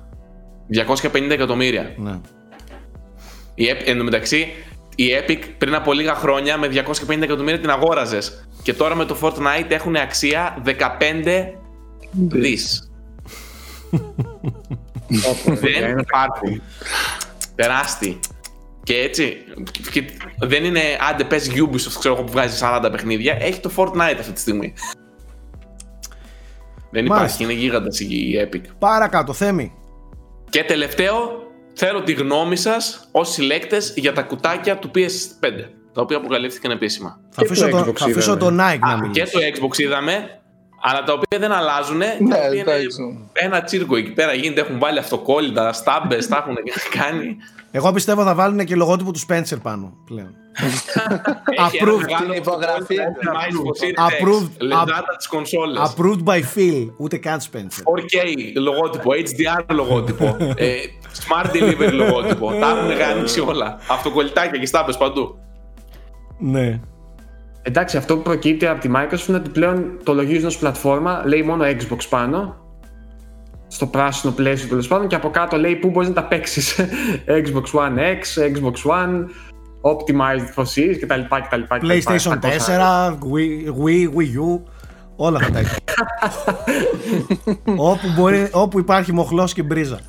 250 εκατομμύρια. Ναι. Η, εν τω μεταξύ, η Epic πριν από λίγα χρόνια με 250 εκατομμύρια την αγόραζες. Και τώρα με το Fortnite έχουν αξία 15 δις. Δεν υπάρχουν. Τεράστιοι. Και έτσι, και δεν είναι άντε πες Ubisoft ξέρω εγώ που βγάζει 40 παιχνίδια, έχει το Fortnite αυτή τη στιγμή. Δεν υπάρχει, είναι γίγαντας η Epic. Παρακάτω, Θέμη. Και τελευταίο, θέλω τη γνώμη σας ως συλλέκτες για τα κουτάκια του PS5, τα οποία αποκαλύφθηκαν επίσημα. Θα αφήσω, το, θα αφήσω το Nike να μιλήσει. Και το Xbox είδαμε, αλλά τα οποία δεν αλλάζουν. Ναι, ένα τσίρκο εκεί πέρα γίνεται. Έχουν βάλει αυτοκόλλητα, στάμπες, τα έχουν (laughs) κάνει. Εγώ πιστεύω θα βάλουν και λογότυπο του Spencer πάνω πλέον. Approved. υπογραφή. Approved. Approved by Phil. Ούτε καν Spencer. 4K λογότυπο, HDR λογότυπο, (laughs) ε, Smart Delivery λογότυπο. Τα έχουν γανίξει όλα. Αυτοκολλητάκια και στάμπες παντού. Ναι. Εντάξει, αυτό που προκύπτει από τη Microsoft είναι ότι πλέον το λογίζουν ως πλατφόρμα, λέει μόνο Xbox πάνω, στο πράσινο πλαίσιο τέλος πάντων και από κάτω λέει πού μπορείς να τα παίξεις. (laughs) Xbox One X, Xbox One, Optimized for Series κτλ. PlayStation 4, Wii, Wii, Wii U, όλα αυτά τα έχει. (laughs) όπου, μπορεί, όπου υπάρχει μοχλός και μπρίζα.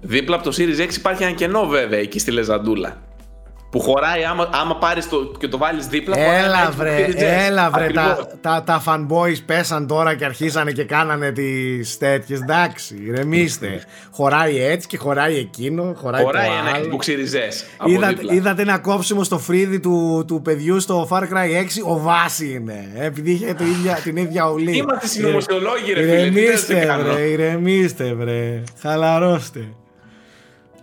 Δίπλα από το Series X υπάρχει ένα κενό βέβαια εκεί στη Λεζαντούλα που χωράει άμα, άμα πάρεις το, και το βάλεις δίπλα Έλα βρε, έλα βρε τα, τα, τα fanboys πέσαν τώρα και αρχίσανε και κάνανε τις τέτοιες. Εντάξει ηρεμήστε. Χωράει έτσι και χωράει εκείνο χωράει, χωράει το ένα άλλο. που ξυριζές είδατε, είδατε ένα κόψιμο στο φρύδι του, του παιδιού στο Far Cry 6 ο Βάσης είναι επειδή είχε το ίδια, (laughs) την ίδια ουλή Είμαστε συνωμοσιολόγοι ρε φίλε ηρεμήστε βρε, ηρεμήστε βρε. Χαλαρώστε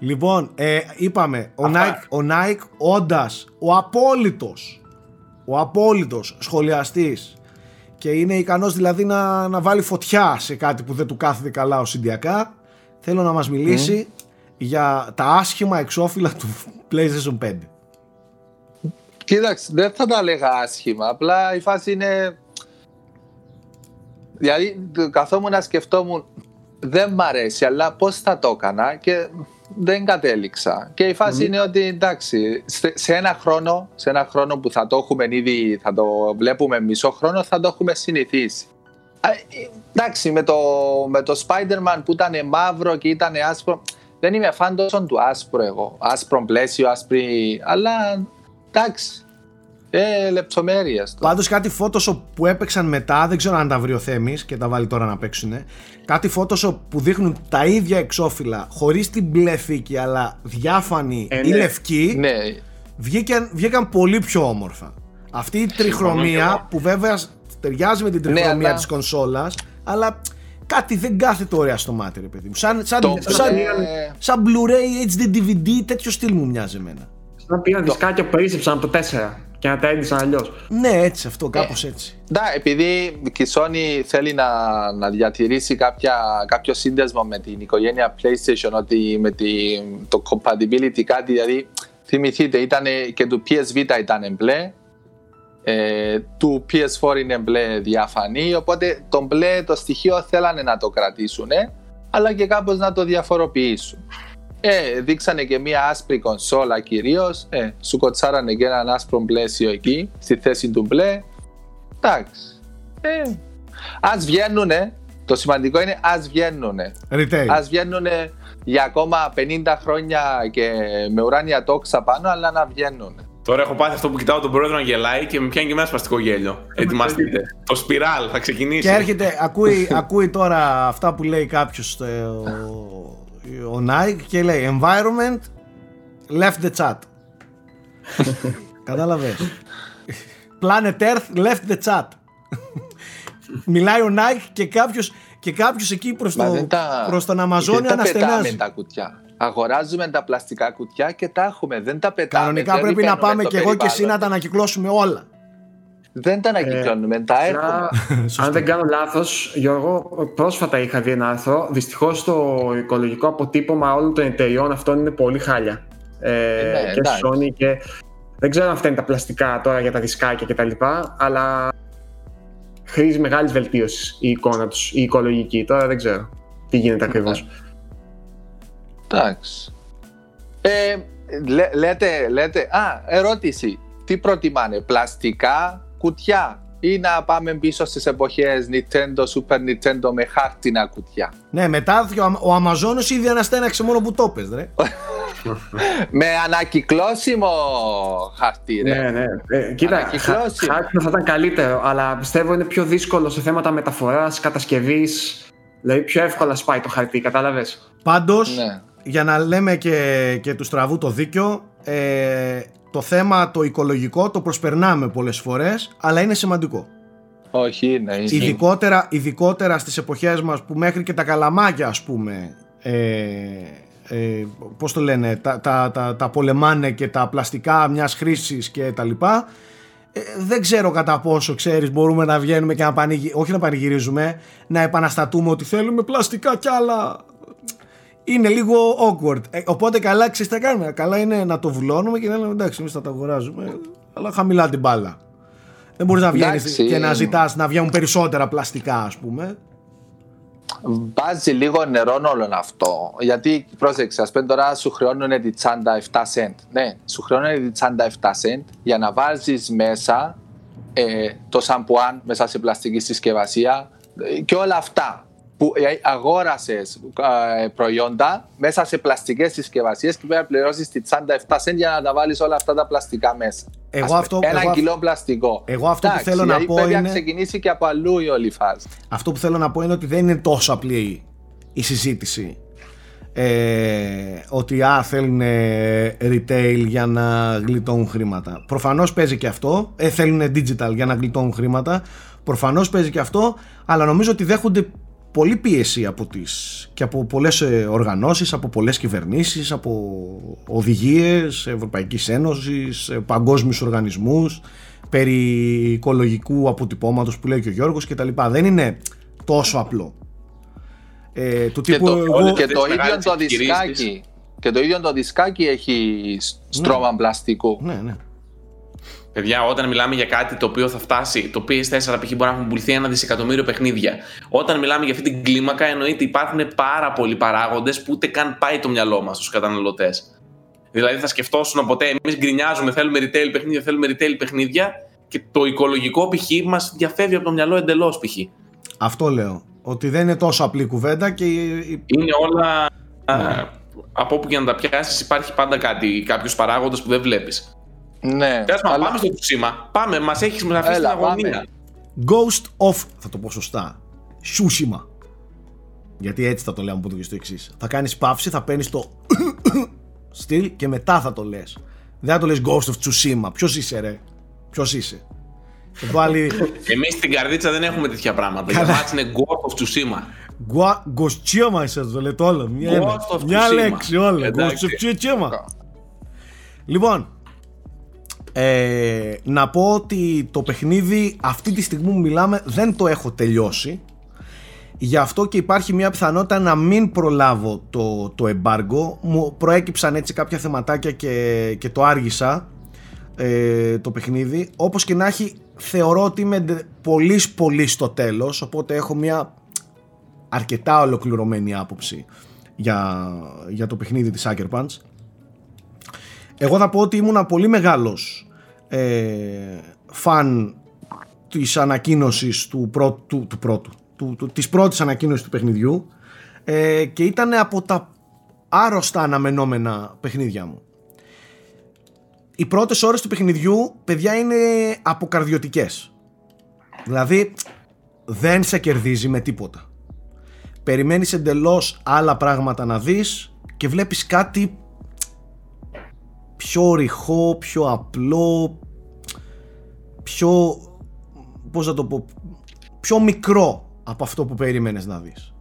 Λοιπόν, ε, είπαμε, ο Nike, ο Nike όντας ο απόλυτος, ο απόλυτος σχολιαστής και είναι ικανός δηλαδή να, να βάλει φωτιά σε κάτι που δεν του κάθεται καλά ο Συντιακά, θέλω να μας μιλήσει για τα άσχημα εξώφυλλα του PlayStation 5. Κοίταξε, δεν θα τα λέγα άσχημα, απλά η φάση είναι... Δηλαδή καθόμουν να σκεφτόμουν δεν μ' αρέσει, αλλά πώς θα το έκανα και δεν κατέληξα. Και η φαση είναι ότι εντάξει, σε ένα χρόνο, σε ένα χρόνο που θα το έχουμε ήδη, θα το βλέπουμε μισό χρόνο, θα το έχουμε συνηθίσει. Ε, εντάξει, με το, με το Spider-Man που ήταν μαύρο και ήταν άσπρο, δεν είμαι φαν τόσο του άσπρου εγώ. Άσπρο πλαίσιο, άσπρη. Αλλά εντάξει. Ε, λεπτομέρειες. Πάντως κάτι Photoshop που έπαιξαν μετά, δεν ξέρω αν τα βρει ο Θέμης και τα βάλει τώρα να παίξουν. Κάτι Photoshop που δείχνουν τα ίδια εξώφυλλα χωρίς την μπλε θήκη αλλά διάφανη ε, ή ναι. λευκή. Ναι. Βγήκαν, βγήκαν πολύ πιο όμορφα. Αυτή η τριχρωμία που βέβαια ταιριάζει με την ναι, τριχρωμία ναι, της κονσόλας αλλά κάτι δεν κάθεται ωραία στο μάτι ρε παιδί μου. Σαν, σαν, σαν, σαν Blu-ray HD DVD τέτοιο στυλ μου μοιάζει εμένα. Σαν πήγαν δισκάκια που περίσσεψαν από το 4 και να τα έντυσαν αλλιώς. Ναι, έτσι αυτό, κάπως ε, έτσι. Ναι, επειδή η Sony θέλει να, να διατηρήσει κάποια, κάποιο σύνδεσμο με την οικογένεια PlayStation, ότι με τη, το compatibility κάτι, δηλαδή θυμηθείτε, ήταν και του PSV ήταν μπλε, ε, του PS4 είναι μπλε διαφανή, οπότε το μπλε το στοιχείο θέλανε να το κρατήσουν, αλλά και κάπως να το διαφοροποιήσουν. Ε, δείξανε και μια άσπρη κονσόλα κυρίως. Ε, σου κοτσάρανε και έναν άσπρο πλαίσιο εκεί, στη θέση του μπλε. Εντάξει. Ε, ας βγαίνουνε, το σημαντικό είναι ας βγαίνουνε. Α βγαίνουνε για ακόμα 50 χρόνια και με ουράνια τόξα πάνω, αλλά να βγαίνουν. Τώρα έχω πάθει αυτό που κοιτάω τον πρόεδρο να γελάει και με πιάνει και ένα σπαστικό γέλιο. Ετοιμαστείτε. το σπιράλ θα ξεκινήσει. Και έρχεται, ακούει, ακούει τώρα αυτά που λέει κάποιος ο Nike και λέει environment left the chat. (laughs) Κατάλαβες. Planet Earth left the chat. Μιλάει ο Nike και κάποιος, και κάποιος εκεί προς, το, τα... προς τον Αμαζόνιο αναστενάζει. τα κουτιά. Αγοράζουμε τα πλαστικά κουτιά και τα έχουμε. Δεν τα πετάμε. Κανονικά πρέπει να πάμε και εγώ και εσύ να τα ανακυκλώσουμε όλα. Δεν τα ανακυκλώνουμε, ε, τα έχουμε. αν δεν κάνω λάθος, Γιώργο, πρόσφατα είχα δει ένα άρθρο. Δυστυχώς το οικολογικό αποτύπωμα όλων των εταιριών αυτών είναι πολύ χάλια. Ε, ναι, και Sony και. Δεν ξέρω αν αυτά είναι τα πλαστικά τώρα για τα δισκάκια κτλ. Αλλά χρήζει μεγάλης βελτίωσης η εικόνα τους, η οικολογική. Τώρα δεν ξέρω τι γίνεται ακριβώς. Εντάξει. Ε, λέτε, λέτε, α, ερώτηση. Τι προτιμάνε, πλαστικά κουτιά ή να πάμε πίσω στις εποχές Nintendo, Super Nintendo με χάρτινα κουτιά. Ναι, μετά ο Αμαζόνος ήδη αναστέναξε μόνο που το πες, ρε. (laughs) με ανακυκλώσιμο χαρτί, ρε. Ναι, ναι. Ε, κοίτα, χάρτινος θα ήταν καλύτερο, αλλά πιστεύω είναι πιο δύσκολο σε θέματα μεταφοράς, κατασκευής. Δηλαδή πιο εύκολα σπάει το χαρτί, κατάλαβες; Πάντως, ναι. για να λέμε και, και του στραβού το δίκιο, ε, το θέμα το οικολογικό το προσπερνάμε πολλές φορές, αλλά είναι σημαντικό. Όχι, είναι. Ειδικότερα, ειδικότερα στις εποχές μας που μέχρι και τα καλαμάκια ας πούμε ε, ε, πώς το λένε τα, τα, τα, τα πολεμάνε και τα πλαστικά μιας χρήσης και τα λοιπά ε, δεν ξέρω κατά πόσο ξέρεις μπορούμε να βγαίνουμε και να πανηγυρίζουμε όχι να πανηγυρίζουμε να επαναστατούμε ότι θέλουμε πλαστικά κι άλλα είναι λίγο awkward. Ε, οπότε καλά, ξέρεις τι θα κάνουμε. Καλά είναι να το βουλώνουμε και να λέμε εντάξει, εμείς θα τα αγοράζουμε, αλλά χαμηλά την μπάλα. Δεν μπορείς να βγαίνεις και να ζητάς να βγαίνουν περισσότερα πλαστικά, ας πούμε. Βάζει λίγο νερό όλο αυτό. Γιατί πρόσεξε, ας πούμε τώρα σου χρεώνουν τη τσάντα 7 cent. Ναι, σου χρεώνουν τη τσάντα 7 cent για να βάζεις μέσα ε, το σαμπουάν μέσα σε πλαστική συσκευασία ε, και όλα αυτά που ε, αγόρασες ε, προϊόντα μέσα σε πλαστικές συσκευασίες και πρέπει να πληρώσεις τη τσάντα 7 cent για να τα βάλεις όλα αυτά τα πλαστικά μέσα. Εγώ αυτό, ένα εγώ, κιλό πλαστικό. Εγώ αυτό που θέλω να πω πρέπει είναι. να ξεκινήσει και από αλλού η όλη φάση. Αυτό που θέλω να πω είναι ότι δεν είναι τόσο απλή η συζήτηση. Ε, ότι α, θέλουν retail για να γλιτώνουν χρήματα. Προφανώς παίζει και αυτό. Ε, θέλουν digital για να γλιτώνουν χρήματα. Προφανώς παίζει και αυτό. Αλλά νομίζω ότι δέχονται πολλή πίεση από τις, και από πολλές ε, οργανώσεις, από πολλές κυβερνήσεις, από οδηγίες Ευρωπαϊκής Ένωσης, ε, παγκόσμιους οργανισμούς, περί οικολογικού αποτυπώματος που λέει και ο Γιώργος και τα λοιπά. Δεν είναι τόσο απλό. Ε, του τύπου και το, εγώ... και το ίδιο το δισκάκι και το ίδιο το δισκάκι έχει στρώμα ναι. πλαστικού. Ναι, ναι. Παιδιά, όταν μιλάμε για κάτι το οποίο θα φτάσει, το PS4 π.χ. μπορεί να έχουν πουληθεί ένα δισεκατομμύριο παιχνίδια. Όταν μιλάμε για αυτή την κλίμακα, εννοείται υπάρχουν πάρα πολλοί παράγοντες που ούτε καν πάει το μυαλό μας στους καταναλωτές. Δηλαδή, θα σκεφτόσουν ποτέ, εμείς γκρινιάζουμε, θέλουμε retail παιχνίδια, θέλουμε retail παιχνίδια και το οικολογικό π.χ. μας διαφεύγει από το μυαλό εντελώς π.χ. Αυτό λέω. Ότι δεν είναι τόσο απλή κουβέντα και. Είναι όλα. Ναι. Από όπου και να τα πιάσεις, υπάρχει πάντα κάτι, κάποιος παράγοντας που δεν βλέπεις. Ναι. αλλά... πάμε στο Tsushima. Πάμε, μας έχεις με αφήσει την αγωνία. Ghost of. Θα το πω σωστά. Tsushima. Γιατί έτσι θα το λέω από το στο εξής. Θα κάνεις παύση, θα παίρνεις το (coughs) στυλ και μετά θα το λες. Δεν θα το λες Ghost of Tsushima. Ποιος είσαι, ρε; Ποιος είσαι; Βάλει... (laughs) Εμείς στην καρδίτσα δεν έχουμε τέτοια πράγματα. Για μας είναι Ghost of Tsushima. Ghost είσαι, το λέτε όλα. Μια, μια λέξη όλα. Ghost of Tsushima. Λοιπόν, ε, να πω ότι το παιχνίδι αυτή τη στιγμή που μιλάμε δεν το έχω τελειώσει. Γι' αυτό και υπάρχει μια πιθανότητα να μην προλάβω το, το εμπάργκο. Μου προέκυψαν έτσι κάποια θεματάκια και, και το άργησα ε, το παιχνίδι. Όπως και να έχει θεωρώ ότι είμαι πολύ πολύ στο τέλος Οπότε έχω μια αρκετά ολοκληρωμένη άποψη για, για το παιχνίδι της Sucker Punch εγώ θα πω ότι ήμουν πολύ μεγάλος ε, φαν της ανακοίνωσης του, πρώτου, του, του πρώτου, του, του, της πρώτης ανακοίνωσης του παιχνιδιού ε, και ήταν από τα άρρωστα αναμενόμενα παιχνίδια μου. Οι πρώτες ώρες του παιχνιδιού, παιδιά, είναι αποκαρδιωτικές. Δηλαδή, δεν σε κερδίζει με τίποτα. περιμένεις εντελώς άλλα πράγματα να δεις και βλέπεις κάτι πιο ρηχό, πιο απλό, πιο, πώς να το πω, πιο μικρό από αυτό που περίμενες να δεις.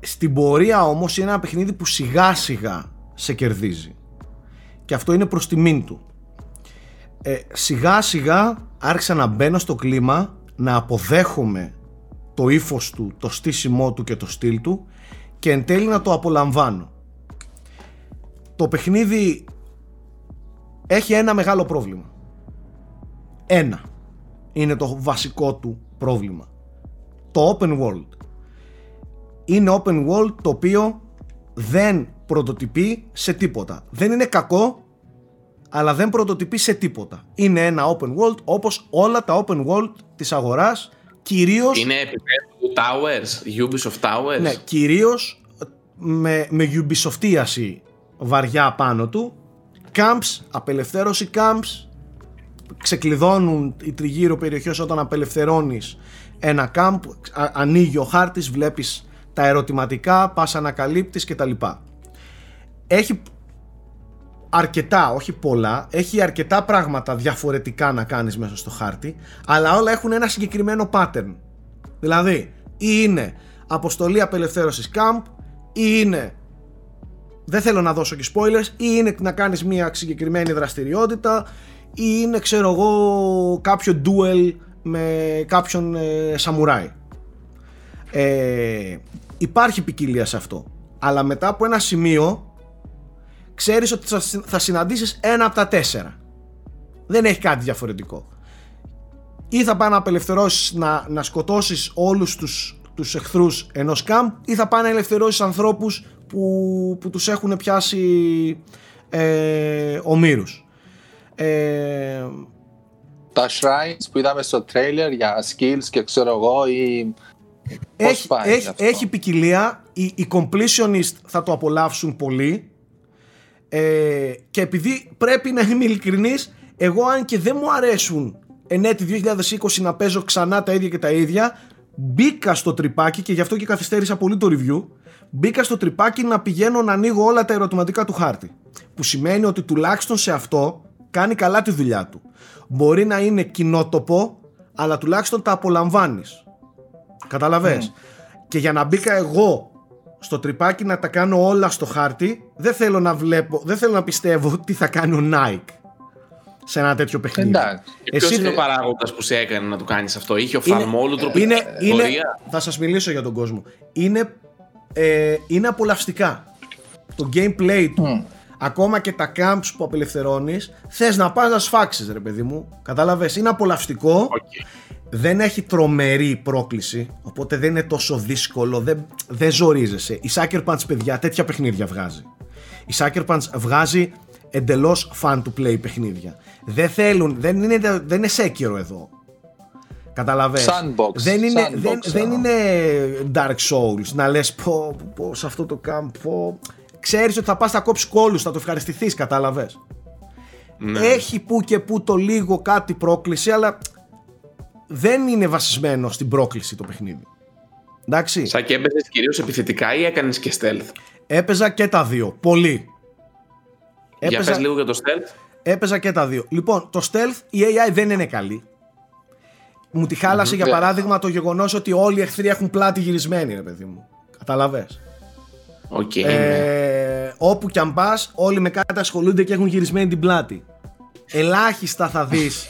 Στην πορεία όμως είναι ένα παιχνίδι που σιγά σιγά σε κερδίζει. Και αυτό είναι προς τιμήν του. Ε, σιγά σιγά άρχισα να μπαίνω στο κλίμα, να αποδέχομαι το ύφος του, το στήσιμό του και το στυλ του και εν τέλει να το απολαμβάνω. Το παιχνίδι έχει ένα μεγάλο πρόβλημα. Ένα είναι το βασικό του πρόβλημα. Το open world. Είναι open world το οποίο δεν πρωτοτυπεί σε τίποτα. Δεν είναι κακό, αλλά δεν πρωτοτυπεί σε τίποτα. Είναι ένα open world όπως όλα τα open world της αγοράς, κυρίως... Είναι επίπεδο Towers, Ubisoft Towers. Ναι, κυρίως με, με Ubisoftíαση βαριά πάνω του. Camps, απελευθέρωση camps, ξεκλειδώνουν οι τριγύρω περιοχές όταν απελευθερώνεις ένα camp, ανοίγει ο χάρτης, βλέπεις τα ερωτηματικά, πας ανακαλύπτεις κτλ. Έχει αρκετά, όχι πολλά, έχει αρκετά πράγματα διαφορετικά να κάνεις μέσα στο χάρτη, αλλά όλα έχουν ένα συγκεκριμένο pattern. Δηλαδή, ή είναι αποστολή απελευθέρωσης camp, ή είναι δεν θέλω να δώσω και spoilers. Ή είναι να κάνεις μια συγκεκριμένη δραστηριότητα ή είναι ξέρω εγώ κάποιο duel με κάποιον ε, σαμουράι. Ε, υπάρχει ποικιλία σε αυτό. Αλλά μετά από ένα σημείο ξέρεις ότι θα συναντήσεις ένα από τα τέσσερα. Δεν έχει κάτι διαφορετικό. Ή θα πάει να απελευθερώσεις να, να σκοτώσεις όλους τους, τους εχθρούς ενός καμπ ή θα πάει να ελευθερώσεις ανθρώπους που, που τους έχουν πιάσει ε, ομήρους ε, τα shrines που είδαμε στο trailer για skills και ξέρω εγώ ή έχει, έχει, έχει ποικιλία. Οι, οι completionist θα το απολαύσουν πολύ. Ε, και επειδή πρέπει να είμαι ειλικρινής εγώ αν και δεν μου αρέσουν εν έτη 2020 να παίζω ξανά τα ίδια και τα ίδια μπήκα στο τρυπάκι και γι' αυτό και καθυστέρησα πολύ το review μπήκα στο τρυπάκι να πηγαίνω να ανοίγω όλα τα ερωτηματικά του χάρτη που σημαίνει ότι τουλάχιστον σε αυτό κάνει καλά τη δουλειά του. Μπορεί να είναι κοινότοπο, αλλά τουλάχιστον τα απολαμβάνεις. Καταλαβες; Και για να μπήκα εγώ στο τρυπάκι να τα κάνω όλα στο χάρτη, δεν θέλω να βλέπω, δεν θέλω να πιστεύω τι θα κάνει ο Nike σε ένα τέτοιο παιχνίδι. Εντάξει. Εσύ... είναι ο παράγοντας που σε έκανε να το κάνεις αυτό, Είχε ο φαρμόλουτρο είναι, είναι, Θα σας μιλήσω για τον κόσμο. Είναι, ε, είναι απολαυστικά. Το gameplay του ακόμα και τα camps που απελευθερώνεις, θες να πας να σφάξεις, ρε παιδί μου. Κατάλαβες, είναι απολαυστικό. Δεν έχει τρομερή πρόκληση, οπότε δεν είναι τόσο δύσκολο, δεν, δεν ζορίζεσαι. Η Sucker Punch, παιδιά, τέτοια παιχνίδια βγάζει. Η Sucker Punch βγάζει εντελώς fun to play παιχνίδια. Δεν θέλουν, δεν είναι, δεν είναι σέκυρο εδώ. Καταλαβες. Sandbox. Δεν είναι, δεν, δεν είναι Dark Souls να λες πω, πω, σε αυτό το camp πω, ξέρεις ότι θα πας θα κόψεις κόλλους, θα το ευχαριστηθείς, κατάλαβες. Ναι. Έχει που και που το λίγο κάτι πρόκληση, αλλά δεν είναι βασισμένο στην πρόκληση το παιχνίδι. Εντάξει. Σαν και έπαιζες κυρίως επιθετικά ή έκανες και stealth; Έπαιζα και τα δύο, πολύ. Για έπαιζα... λίγο για το stealth. Έπαιζα και τα δύο. Λοιπόν, το stealth η AI δεν είναι καλή. Μου τη χάλασε για παράδειγμα το γεγονός ότι όλοι οι εχθροί έχουν πλάτη γυρισμένη, ρε παιδί μου. Καταλαβες. Okay, ε, ναι. Όπου κι αν πας, όλοι με κάτι ασχολούνται και έχουν γυρισμένη την πλάτη. Ελάχιστα θα δεις.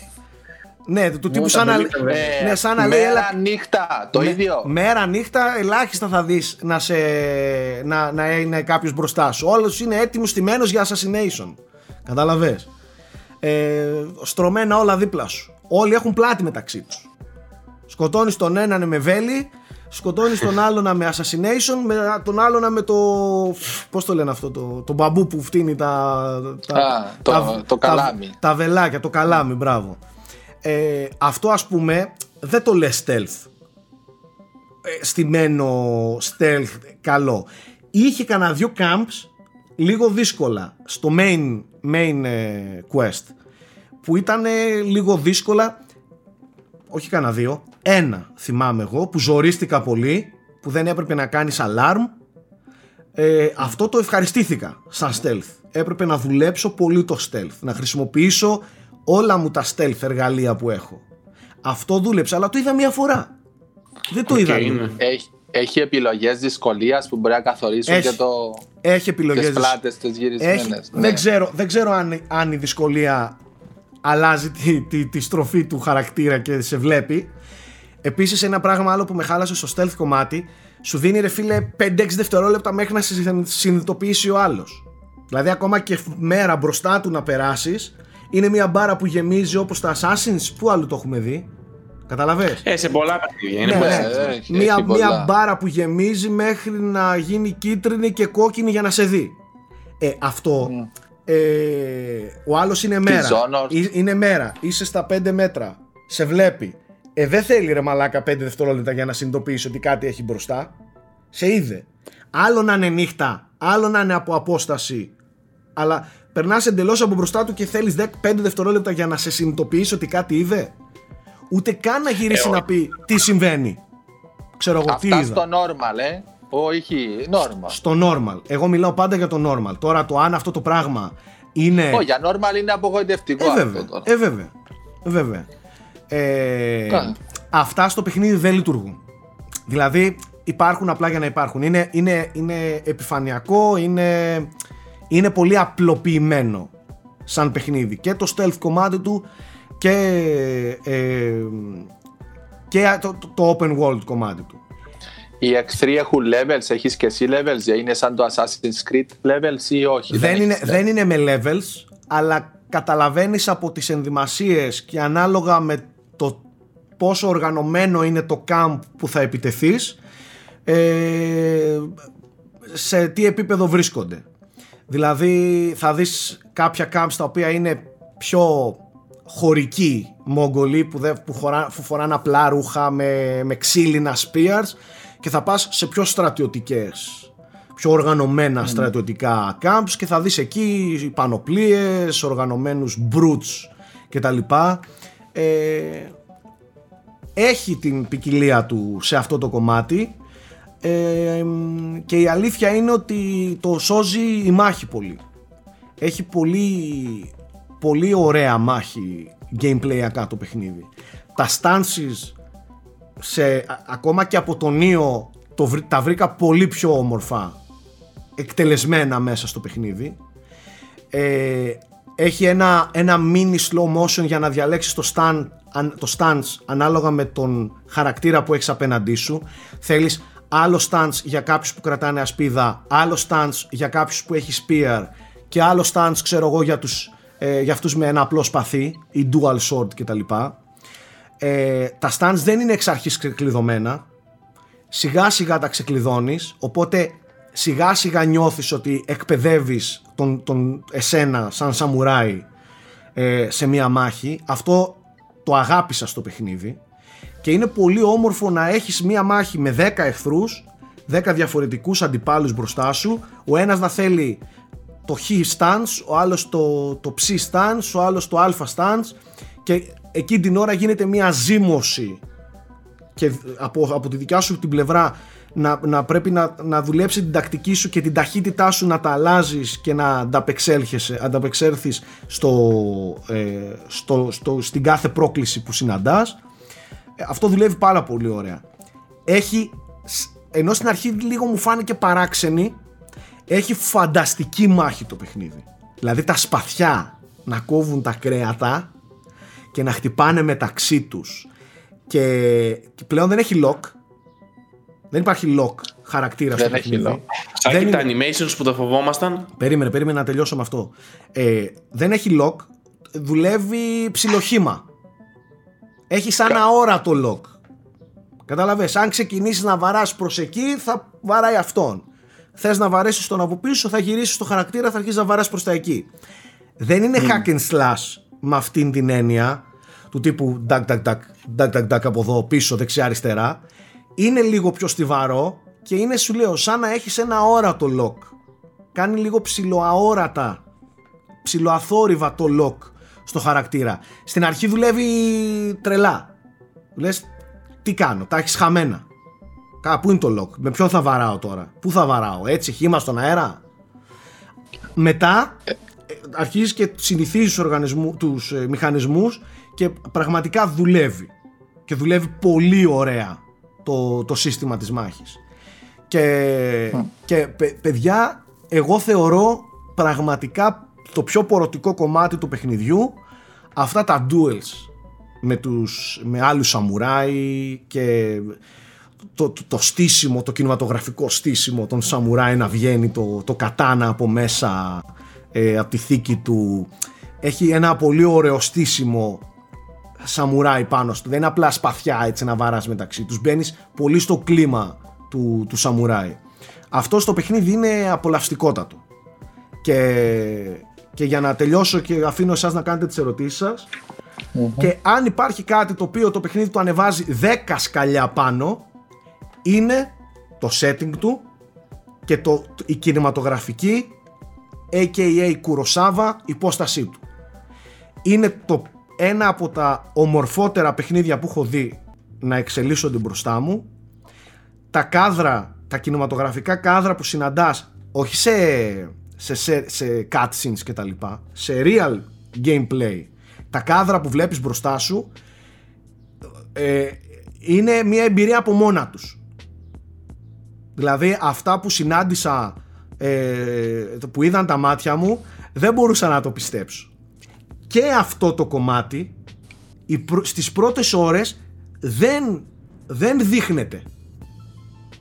ναι, του τύπου σαν να, ναι, σαν να λέει. Μέρα νύχτα, το ίδιο. Μέρα νύχτα, ελάχιστα θα δεις να, σε, να, να είναι κάποιος μπροστά σου. Όλος είναι έτοιμος στημένος για assassination. Κατάλαβε. Ε, στρωμένα όλα δίπλα σου. Όλοι έχουν πλάτη μεταξύ τους. Σκοτώνεις τον έναν με βέλη σκοτώνεις τον άλλον με assassination, με τον άλλον με το. Πώς το λένε αυτό, το, το μπαμπού που φτύνει τα. τα, Α, το, τα, το καλάμι. Τα, τα, βελάκια, το καλάμι, μπράβο. Ε, αυτό ας πούμε δεν το λες stealth. Ε, στημένο stealth καλό. Είχε κανένα δυο camps λίγο δύσκολα στο main, main ε, quest που ήταν λίγο δύσκολα όχι κανένα δύο ένα θυμάμαι εγώ που ζορίστηκα πολύ που δεν έπρεπε να κάνεις alarm. Ε, αυτό το ευχαριστήθηκα σαν stealth. Έπρεπε να δουλέψω πολύ το stealth να χρησιμοποιήσω όλα μου τα stealth εργαλεία που έχω. Αυτό δούλεψε αλλά το είδα μία φορά. Δεν το είδα έχει, έχει επιλογές δυσκολίας που μπορεί να καθορίσουν έχει, και το έχει επιλογές τις πλάτες τις γυρισμένες. Ναι. δεν ξέρω, δεν ξέρω αν, αν η δυσκολία αλλάζει τη, τη, τη στροφή του χαρακτήρα και σε βλέπει Επίσης, ένα πράγμα άλλο που με χάλασε στο stealth κομμάτι, σου δίνει ρε φίλε 5-6 δευτερόλεπτα μέχρι να συνειδητοποιήσει ο άλλος. Δηλαδή, ακόμα και μέρα μπροστά του να περάσεις, είναι μια μπάρα που γεμίζει όπως τα Assassins. Πού άλλο το έχουμε δει; Καταλαβες; Ε, σε πολλά παιχνίδια. Είναι ναι, ναι. Μια, μια μπάρα που γεμίζει μέχρι να γίνει κίτρινη και κόκκινη για να σε δει. Ε, αυτό. Mm. Ε, ο άλλος είναι μέρα. Είναι μέρα. Είσαι στα 5 μέτρα. Σε βλέπει. Ε, δεν θέλει ρε μαλάκα 5 δευτερόλεπτα για να συνειδητοποιήσει ότι κάτι έχει μπροστά. Σε είδε. Άλλο να είναι νύχτα, άλλο να είναι από απόσταση. Αλλά περνάς εντελώς από μπροστά του και θέλεις 5 δευτερόλεπτα για να σε συνειδητοποιήσει ότι κάτι είδε. Ούτε καν να γυρίσει ε, να πει τι συμβαίνει. Ξέρω εγώ τι είδα. στο normal, ε. Όχι, normal. Στο normal. Εγώ μιλάω πάντα για το normal. Τώρα το αν αυτό το πράγμα είναι. Όχι, για normal είναι απογοητευτικό ε, βέβαια. αυτό τώρα. Ε, βέβαια. Ε, βέβαια. Ε, αυτά στο παιχνίδι δεν λειτουργούν. Δηλαδή υπάρχουν απλά για να υπάρχουν. Είναι, είναι, είναι επιφανειακό, είναι, είναι πολύ απλοποιημένο σαν παιχνίδι. Και το stealth κομμάτι του και, ε, και το, το, open world κομμάτι του. Οι εχθροί έχουν levels, έχεις και εσύ levels, είναι σαν το Assassin's Creed levels ή όχι. Δεν, είναι, δεν είναι με levels, αλλά καταλαβαίνεις από τις ενδυμασίες και ανάλογα με το πόσο οργανωμένο είναι το camp που θα επιτεθείς ε, σε τι επίπεδο βρίσκονται. Δηλαδή θα δεις κάποια camps τα οποία είναι πιο χωρικοί μογγολοί που, που, φορά, που φοράνε απλά ρούχα με, με ξύλινα spears και θα πας σε πιο στρατιωτικές πιο οργανωμένα στρατιωτικά camps και θα δεις εκεί πανοπλίες, οργανωμένους brutes και τα λοιπά ε, έχει την ποικιλία του σε αυτό το κομμάτι. Ε, και η αλήθεια είναι ότι το σώζει η μάχη πολύ. Έχει πολύ πολύ ωραία μάχη gameplayακά το παιχνίδι. Τα stances σε, ακόμα και από τον Νίο το, τα βρήκα πολύ πιο όμορφα εκτελεσμένα μέσα στο παιχνίδι. Ε, έχει ένα, ένα mini slow motion για να διαλέξεις το, stand, το stance ανάλογα με τον χαρακτήρα που έχεις απέναντί σου. Θέλεις άλλο stance για κάποιους που κρατάνε ασπίδα άλλο stance για κάποιους που έχεις spear και άλλο stance ξέρω εγώ για, τους, ε, για αυτούς με ένα απλό σπαθί ή dual sword κτλ. Ε, τα stance δεν είναι εξ αρχής κλειδωμένα σιγά σιγά τα ξεκλειδώνεις οπότε σιγά σιγά νιώθεις ότι εκπαιδεύεις τον, τον εσένα σαν σαμουράι ε, σε μία μάχη αυτό το αγάπησα στο παιχνίδι. Και είναι πολύ όμορφο να έχεις μία μάχη με 10 εχθρούς 10 διαφορετικούς αντιπάλους μπροστά σου. Ο ένας να θέλει το χ stance, ο άλλος το, το ψ stance, ο άλλος το α stance και εκεί την ώρα γίνεται μία ζήμωση και από, από τη δικιά σου την πλευρά να, να πρέπει να, να δουλέψει την τακτική σου και την ταχύτητά σου να τα αλλάζεις και να ανταπεξέλθεις στο, ε, στο, στο, στην κάθε πρόκληση που συναντάς. Ε, αυτό δουλεύει πάρα πολύ ωραία. Έχει ενώ στην αρχή λίγο μου φάνηκε παράξενη έχει φανταστική μάχη το παιχνίδι. Δηλαδή τα σπαθιά να κόβουν τα κρέατα και να χτυπάνε μεταξύ τους. Και, και πλέον δεν έχει lock δεν υπάρχει lock χαρακτήρα δεν στο έχει lock. Σαν και τα animations που τα φοβόμασταν. Περίμενε, περίμενε να τελειώσω με αυτό. Ε, δεν έχει lock, δουλεύει ψιλοχήμα. Έχει σαν Κα... αόρατο lock. Κατάλαβες, αν ξεκινήσεις να βαράς προς εκεί θα βαράει αυτόν. Θες να βαρέσεις τον από πίσω, θα γυρίσεις το χαρακτήρα, θα αρχίσεις να βαράς προς τα εκεί. Δεν είναι mm. hack and slash με αυτήν την έννοια του τύπου duck duck duck, duck duck duck από εδώ πίσω δεξιά αριστερά είναι λίγο πιο στιβαρό και είναι σου λέω σαν να έχεις ένα όρατο lock κάνει λίγο ψιλοαόρατα ψιλοαθόρυβα το lock στο χαρακτήρα στην αρχή δουλεύει τρελά λες τι κάνω τα έχεις χαμένα Κάπου είναι το lock. Με ποιον θα βαράω τώρα. Πού θα βαράω, έτσι, χήμα στον αέρα. Μετά ε, αρχίζεις και συνηθίζεις τους, οργανισμού, τους ε, μηχανισμούς και πραγματικά δουλεύει. Και δουλεύει πολύ ωραία το, το σύστημα της μάχης. Και, και παιδιά, εγώ θεωρώ πραγματικά το πιο πορωτικό κομμάτι του παιχνιδιού αυτά τα duels με, τους, με άλλους σαμουράι και το, το, το στήσιμο, το κινηματογραφικό στήσιμο των σαμουράι να βγαίνει το, το κατάνα από μέσα ε, από τη θήκη του έχει ένα πολύ ωραίο στήσιμο σαμουράι πάνω του δεν είναι απλά σπαθιά έτσι να βαράς μεταξύ τους. Μπαίνεις πολύ στο κλίμα του, του σαμουράι. Αυτό στο παιχνίδι είναι απολαυστικότατο. Και, και για να τελειώσω και αφήνω εσάς να κάνετε τις ερωτήσεις σας και αν υπάρχει κάτι το οποίο το παιχνίδι του ανεβάζει 10 σκαλιά πάνω είναι το setting του και το, η κινηματογραφική aka Kurosawa υπόστασή του. Είναι το ένα από τα ομορφότερα παιχνίδια που έχω δει να εξελίσσονται μπροστά μου. Τα κάδρα, τα κινηματογραφικά κάδρα που συναντάς όχι σε, σε, σε, σε cutscenes και τα λοιπά, σε real gameplay τα κάδρα που βλέπεις μπροστά σου ε, είναι μια εμπειρία από μόνα τους δηλαδή αυτά που συνάντησα ε, που είδαν τα μάτια μου δεν μπορούσα να το πιστέψω και αυτό το κομμάτι στις πρώτες ώρες δεν, δεν δείχνεται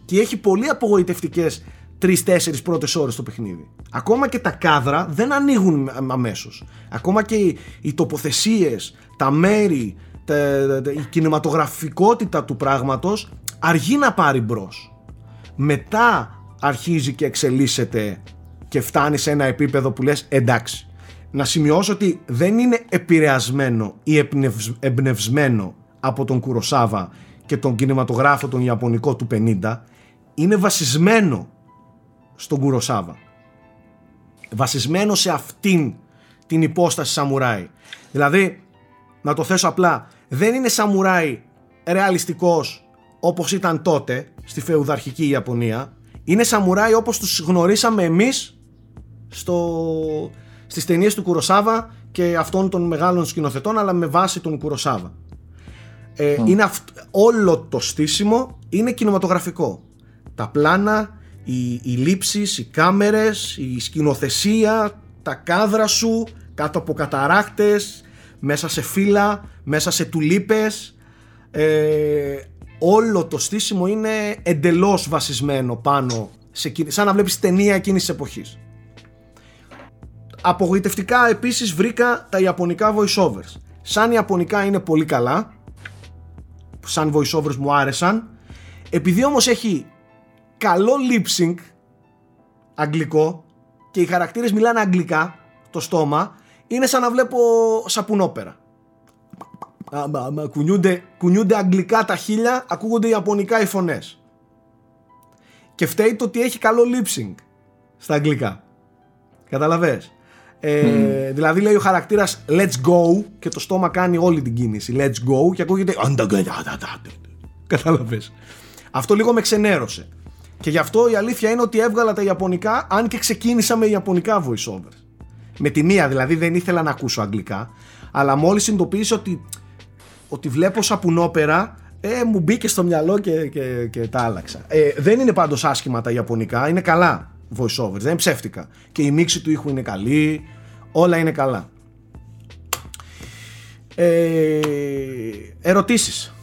και έχει πολύ απογοητευτικές τρει-τέσσερι πρώτες ώρες το παιχνίδι. Ακόμα και τα κάδρα δεν ανοίγουν αμέσως. Ακόμα και οι, οι τοποθεσίες, τα μέρη, η κινηματογραφικότητα του πράγματος αργεί να πάρει μπρος. Μετά αρχίζει και εξελίσσεται και φτάνει σε ένα επίπεδο που λες εντάξει. Να σημειώσω ότι δεν είναι επηρεασμένο ή εμπνευσμένο από τον Κουροσάβα και τον κινηματογράφο τον Ιαπωνικό του 50 είναι βασισμένο στον Κουροσάβα. Βασισμένο σε αυτήν την υπόσταση σαμουράι. Δηλαδή, να το θέσω απλά, δεν είναι σαμουράι ρεαλιστικός όπως ήταν τότε στη φεουδαρχική Ιαπωνία. Είναι σαμουράι όπως τους γνωρίσαμε εμείς στο... στις ταινίες του Κουροσάβα και αυτών των μεγάλων σκηνοθετών αλλά με βάση τον Κουροσάβα. Ε, είναι όλο το στήσιμο είναι κινηματογραφικό. Τα πλάνα, οι, οι λήψεις, οι κάμερες, η σκηνοθεσία, τα κάδρα σου κάτω από καταράκτες, μέσα σε φύλλα, μέσα σε τουλίπες. Ε, όλο το στήσιμο είναι εντελώς βασισμένο πάνω σε, σαν να βλέπεις ταινία εκείνης της εποχής. Απογοητευτικά επίσης βρήκα τα ιαπωνικά voiceovers. Σαν ιαπωνικά είναι πολύ καλά, σαν voiceovers μου άρεσαν. Επειδή όμως έχει καλό lip sync αγγλικό και οι χαρακτήρες μιλάνε αγγλικά το στόμα είναι σαν να βλέπω σαπουνόπερα κουνιούνται, κουνιούνται αγγλικά τα χίλια ακούγονται ιαπωνικά οι φωνές και φταίει το ότι έχει καλό lip sync στα αγγλικά καταλαβες; Ε, δηλαδή λέει ο χαρακτήρας let's go και το στόμα κάνει όλη την κίνηση. Let's go και ακούγεται καταλαβες αυτό λίγο με ξενέρωσε. Και γι' αυτό η αλήθεια είναι ότι έβγαλα τα Ιαπωνικά, αν και ξεκίνησα με Ιαπωνικά voiceovers. Με τη μία δηλαδή δεν ήθελα να ακούσω αγγλικά, αλλά μόλις συνειδητοποίησα ότι, ότι βλέπω σαπουνόπερα, ε, μου μπήκε στο μυαλό και, και, και τα άλλαξα. Ε, δεν είναι πάντως άσχημα τα Ιαπωνικά, είναι καλά voiceovers, δεν είναι ψεύτικα. Και η μίξη του ήχου είναι καλή, όλα είναι καλά. Ε, ερωτήσεις.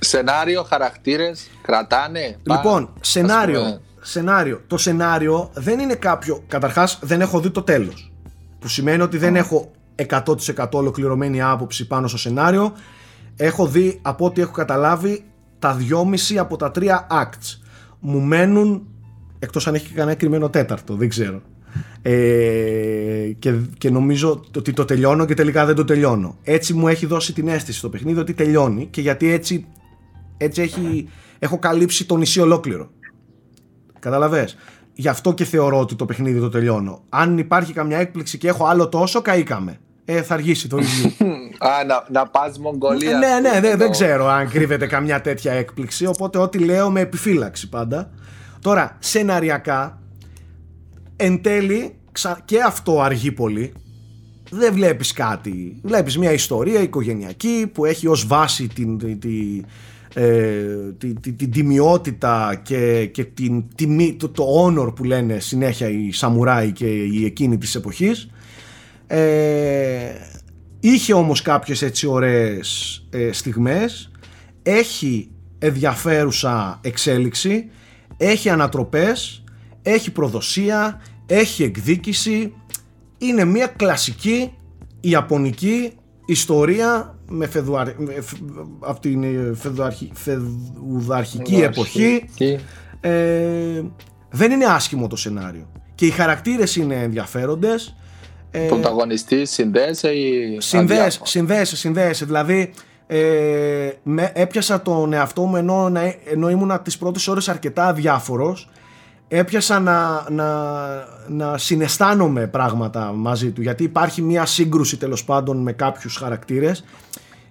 Σενάριο, χαρακτήρες, κρατάνε. Λοιπόν, σενάριο, σενάριο. Το σενάριο δεν είναι κάποιο. Καταρχάς, δεν έχω δει το τέλος. Που σημαίνει ότι δεν έχω 100% ολοκληρωμένη άποψη πάνω στο σενάριο. Έχω δει από ό,τι έχω καταλάβει τα δυόμιση από τα τρία acts. Μου μένουν, εκτός αν έχει και κανένα κρυμμένο τέταρτο, δεν ξέρω. Ε, και, και νομίζω ότι το τελειώνω και τελικά δεν το τελειώνω. Έτσι μου έχει δώσει την αίσθηση στο παιχνίδι ότι τελειώνει και γιατί έτσι έτσι έχει, έχω καλύψει το νησί ολόκληρο. Καταλαβες. Γι' αυτό και θεωρώ ότι το παιχνίδι το τελειώνω. Αν υπάρχει καμιά έκπληξη και έχω άλλο τόσο, καήκαμε. Ε, θα αργήσει το ίδιο. (laughs) Α, να, να πας Μογγολία. ναι, ναι, ναι, δεν ξέρω αν κρύβεται καμιά τέτοια έκπληξη, οπότε ό,τι λέω με επιφύλαξη πάντα. Τώρα, σεναριακά, εν τέλει, και αυτό αργεί πολύ, δεν βλέπεις κάτι. Βλέπεις μια ιστορία οικογενειακή που έχει ως βάση την, την, ε, την, την, την τιμιότητα και, και την τιμή, το, το honor που λένε συνέχεια οι σαμουράι και οι εκείνοι της εποχής. Ε, είχε όμως κάποιες έτσι ωραίες ε, στιγμές. Έχει ενδιαφέρουσα εξέλιξη. Έχει ανατροπές. Έχει προδοσία. Έχει εκδίκηση είναι μια κλασική ιαπωνική ιστορία με φεδουαρ... από την ε, φεδουαρχη... φεδουδαρχική εποχή ε, δεν είναι άσχημο το σενάριο και οι χαρακτήρες είναι ενδιαφέροντες ε, Πρωταγωνιστής συνδέεσαι ή συνδέεσαι, συνδέεσαι, συνδέεσαι. Δηλαδή ε, με, έπιασα τον εαυτό μου ενώ, ενώ ήμουν τις πρώτες ώρες αρκετά αδιάφορος. Έπιασα να, να, να συναισθάνομαι πράγματα μαζί του γιατί υπάρχει μια σύγκρουση τέλος πάντων με κάποιους χαρακτήρες.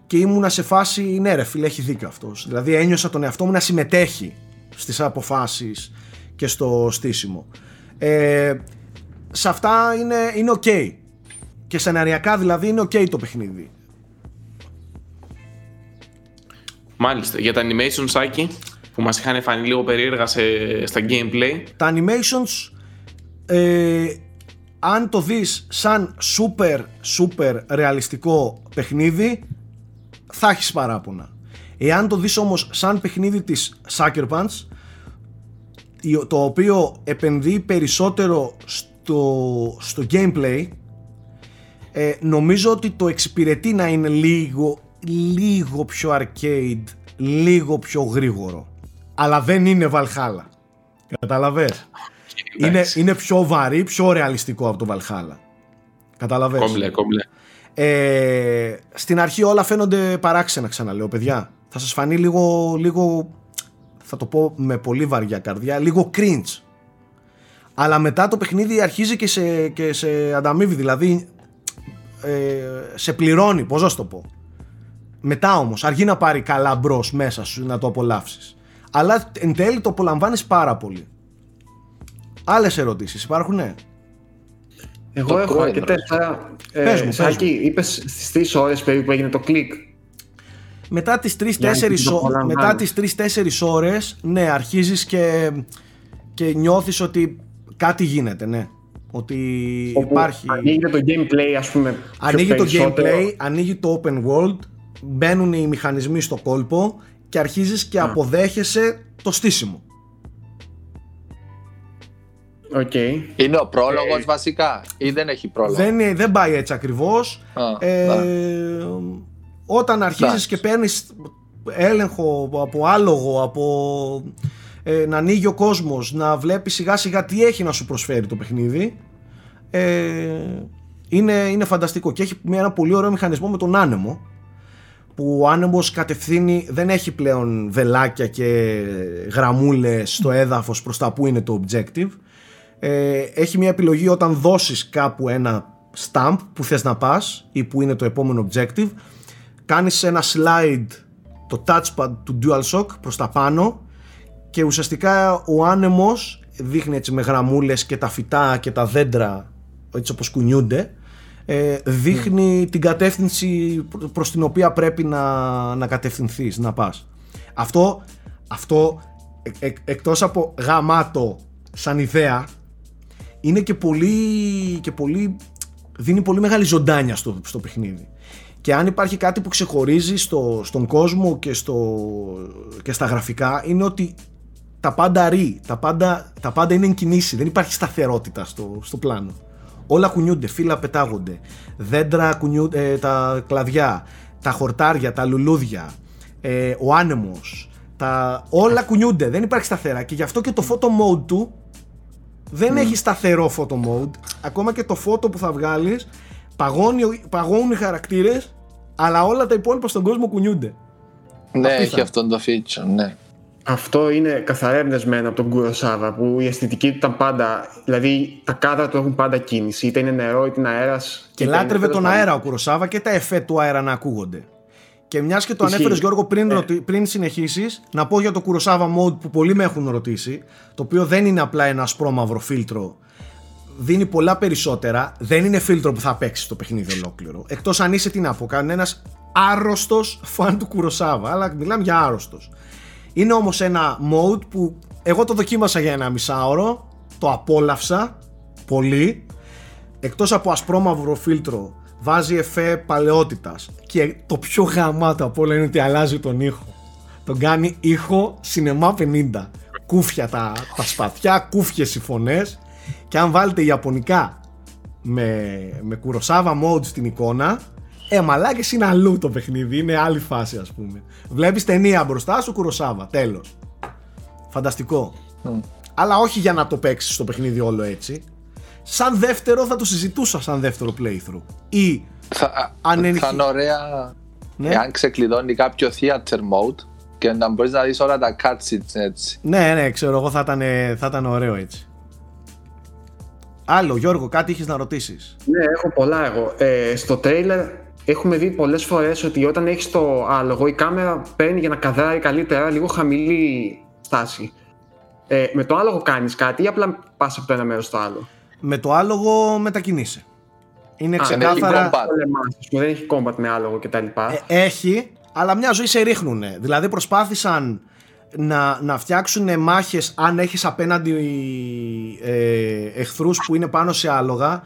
Και ήμουνα σε φάση ναι ρε φίλε έχει δίκιο αυτός δηλαδή ένιωσα τον εαυτό μου να συμμετέχει στις αποφάσεις και στο στήσιμο. Ε, σε αυτά είναι, είναι ok και σεναριακά δηλαδή είναι ok το παιχνίδι Μάλιστα, για τα animation Σάκη που μας είχαν φανεί λίγο περίεργα σε, στα gameplay. Τα animations, ε, αν το δεις σαν super super ρεαλιστικό παιχνίδι, θα έχεις παράπονα. Εάν το δεις όμως σαν παιχνίδι της Sucker Punch, το οποίο επενδύει περισσότερο στο, στο gameplay, ε, νομίζω ότι το εξυπηρετεί να είναι λίγο, λίγο πιο arcade, λίγο πιο γρήγορο αλλά δεν είναι Βαλχάλα. Καταλαβες; είναι, είναι πιο βαρύ, πιο ρεαλιστικό από το Βαλχάλα. Καταλαβες; Κόμπλε, κόμπλε. Ε, στην αρχή όλα φαίνονται παράξενα ξαναλέω παιδιά. Θα σας φανεί λίγο, λίγο θα το πω με πολύ βαριά καρδιά, λίγο cringe. Αλλά μετά το παιχνίδι αρχίζει και σε, και σε ανταμείβει, δηλαδή ε, σε πληρώνει, πώς να το πω. Μετά όμως, αργεί να πάρει καλά μπρος μέσα σου να το απολαύσεις αλλά εν τέλει το απολαμβάνεις πάρα πολύ. Άλλες ερωτήσεις υπάρχουν, ναι. Εγώ έχω αρκετές. Ε, πες μου, Σάκη, είπες στις 3 ώρες περίπου έγινε το κλικ. Μετά τις 3-4 μετά τις 3-4 ώρες ναι αρχίζεις και, και νιώθεις ότι κάτι γίνεται ναι ότι Όπου υπάρχει ανοίγει το gameplay ας πούμε ανοίγει το gameplay ανοίγει το open world μπαίνουν οι μηχανισμοί στο κόλπο και αρχίζεις και αποδέχεσαι το στήσιμο. Okay. Είναι ο πρόλογος βασικά ή δεν έχει πρόλογο; Δεν, δεν πάει έτσι ακριβώς. ε, όταν αρχίζεις και παίρνεις έλεγχο από άλογο, από ε, να ανοίγει ο κόσμος, να βλέπεις σιγά σιγά τι έχει να σου προσφέρει το παιχνίδι, ε, είναι, είναι φανταστικό και έχει ένα πολύ ωραίο μηχανισμό με τον άνεμο που ο άνεμος κατευθύνει, δεν έχει πλέον βελάκια και γραμμούλες στο έδαφος προς τα που είναι το objective. Ε, έχει μια επιλογή όταν δώσεις κάπου ένα stamp που θες να πας ή που είναι το επόμενο objective. Κάνεις ένα slide το touchpad του DualShock προς τα πάνω και ουσιαστικά ο άνεμος δείχνει έτσι με γραμμούλες και τα φυτά και τα δέντρα έτσι όπως κουνιούνται ε, δείχνει την κατεύθυνση προς την οποία πρέπει να, να κατευθυνθείς, να πας. Αυτό, αυτό ε, εκτός από γαμάτο σαν ιδέα, είναι και πολύ, και πολύ δίνει πολύ μεγάλη ζωντάνια στο, στο παιχνίδι. Και αν υπάρχει κάτι που ξεχωρίζει στο, στον κόσμο και, στο, και στα γραφικά είναι ότι τα πάντα ρί, τα πάντα, τα πάντα είναι εν κινήσει, δεν υπάρχει σταθερότητα στο, στο πλάνο όλα κουνιούνται, φύλλα πετάγονται, δέντρα κουνιούνται, ε, τα κλαδιά, τα χορτάρια, τα λουλούδια, ε, ο άνεμος, τα... όλα κουνιούνται, δεν υπάρχει σταθερά και γι' αυτό και το photo mode του δεν έχει σταθερό photo mode, ακόμα και το photo που θα βγάλεις παγώνει, παγώνουν οι χαρακτήρες αλλά όλα τα υπόλοιπα στον κόσμο κουνιούνται. Ναι, έχει αυτό το feature, ναι. Αυτό είναι καθαρά εμπνευσμένο από τον Κουροσάβα που η αισθητική του ήταν πάντα. Δηλαδή τα κάδρα του έχουν πάντα κίνηση. Είτε είναι νερό είτε είναι αέρας. Και λάτρευε τον αέρα ο Κουροσάβα και τα εφέ του αέρα να ακούγονται. Και μιας και το ανέφερες Γιώργο πριν, ε. πριν συνεχίσεις, να πω για το Κουροσάβα Mode που πολλοί με έχουν ρωτήσει. Το οποίο δεν είναι απλά ένα ασπρόμαυρο φίλτρο. Δίνει πολλά περισσότερα. Δεν είναι φίλτρο που θα παίξει το παιχνίδι ολόκληρο. Εκτός αν είσαι τι να πω, κανένας άρρωστος φαν του Κουροσάβα. Αλλά μιλάμε για άρρωστος. Είναι όμως ένα mode που εγώ το δοκίμασα για ένα μισάωρο, το απόλαυσα πολύ, εκτός από ασπρόμαυρο φίλτρο βάζει εφέ παλαιότητας και το πιο γαμάτο από όλα είναι ότι αλλάζει τον ήχο. Τον κάνει ήχο σινεμά 50. Κούφια τα, τα σπαθιά, κούφιες οι φωνές και αν βάλετε ιαπωνικά με, με κουροσάβα mode στην εικόνα ε, μαλάκες είναι αλλού το παιχνίδι. Είναι άλλη φάση, ας πούμε. Βλέπεις ταινία μπροστά σου, κουροσάβα. Τέλος. Φανταστικό. Αλλά όχι για να το παίξεις το παιχνίδι όλο έτσι. Σαν δεύτερο θα το συζητούσα σαν δεύτερο playthrough. Ή θα, αν είναι... θα είναι ωραία ναι. εάν ξεκλειδώνει κάποιο theater mode και να μπορείς να δεις όλα τα cutscenes έτσι. Ναι, ναι, ξέρω εγώ θα ήταν, θα ήταν ωραίο έτσι. Άλλο, Γιώργο, κάτι είχες να ρωτήσεις; Ναι, έχω πολλά εγώ. Ε, στο trailer έχουμε δει πολλές φορές ότι όταν έχεις το άλογο, η κάμερα παίρνει για να καδράει καλύτερα λίγο χαμηλή στάση. Ε, με το άλογο κάνεις κάτι ή απλά πας από το ένα μέρος στο άλλο; Με το άλογο μετακινείσαι. Είναι Α, ξεκάθαρα. Δεν έχει combat με άλογο κτλ. Ε, έχει, αλλά μια ζωή σε ρίχνουν. Δηλαδή προσπάθησαν να, να φτιάξουν μάχες αν έχεις απέναντι ε, εχθρούς που είναι πάνω σε άλογα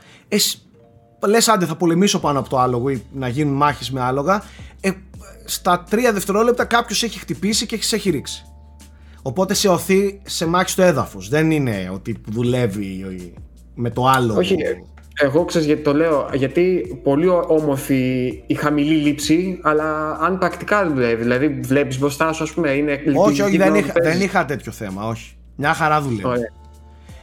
λες, άντε θα πολεμήσω πάνω από το άλογο ή να γίνουν μάχες με άλογα. Ε, στα τρία δευτερόλεπτα κάποιος έχει χτυπήσει και έχει ρίξει. Οπότε σε οθεί σε μάχη στο έδαφος. Δεν είναι ότι δουλεύει με το άλογο. Όχι, εγώ ξέρω γιατί το λέω. Γιατί πολύ όμορφη η χαμηλή λήψη, αλλά αν πρακτικά δουλεύει. Δηλαδή, βλέπεις μπροστά σου, ας πούμε, είναι Όχι, όχι, δεν είχα, δεν είχα τέτοιο θέμα. Όχι. Μια χαρά δουλεύει. Ωραία.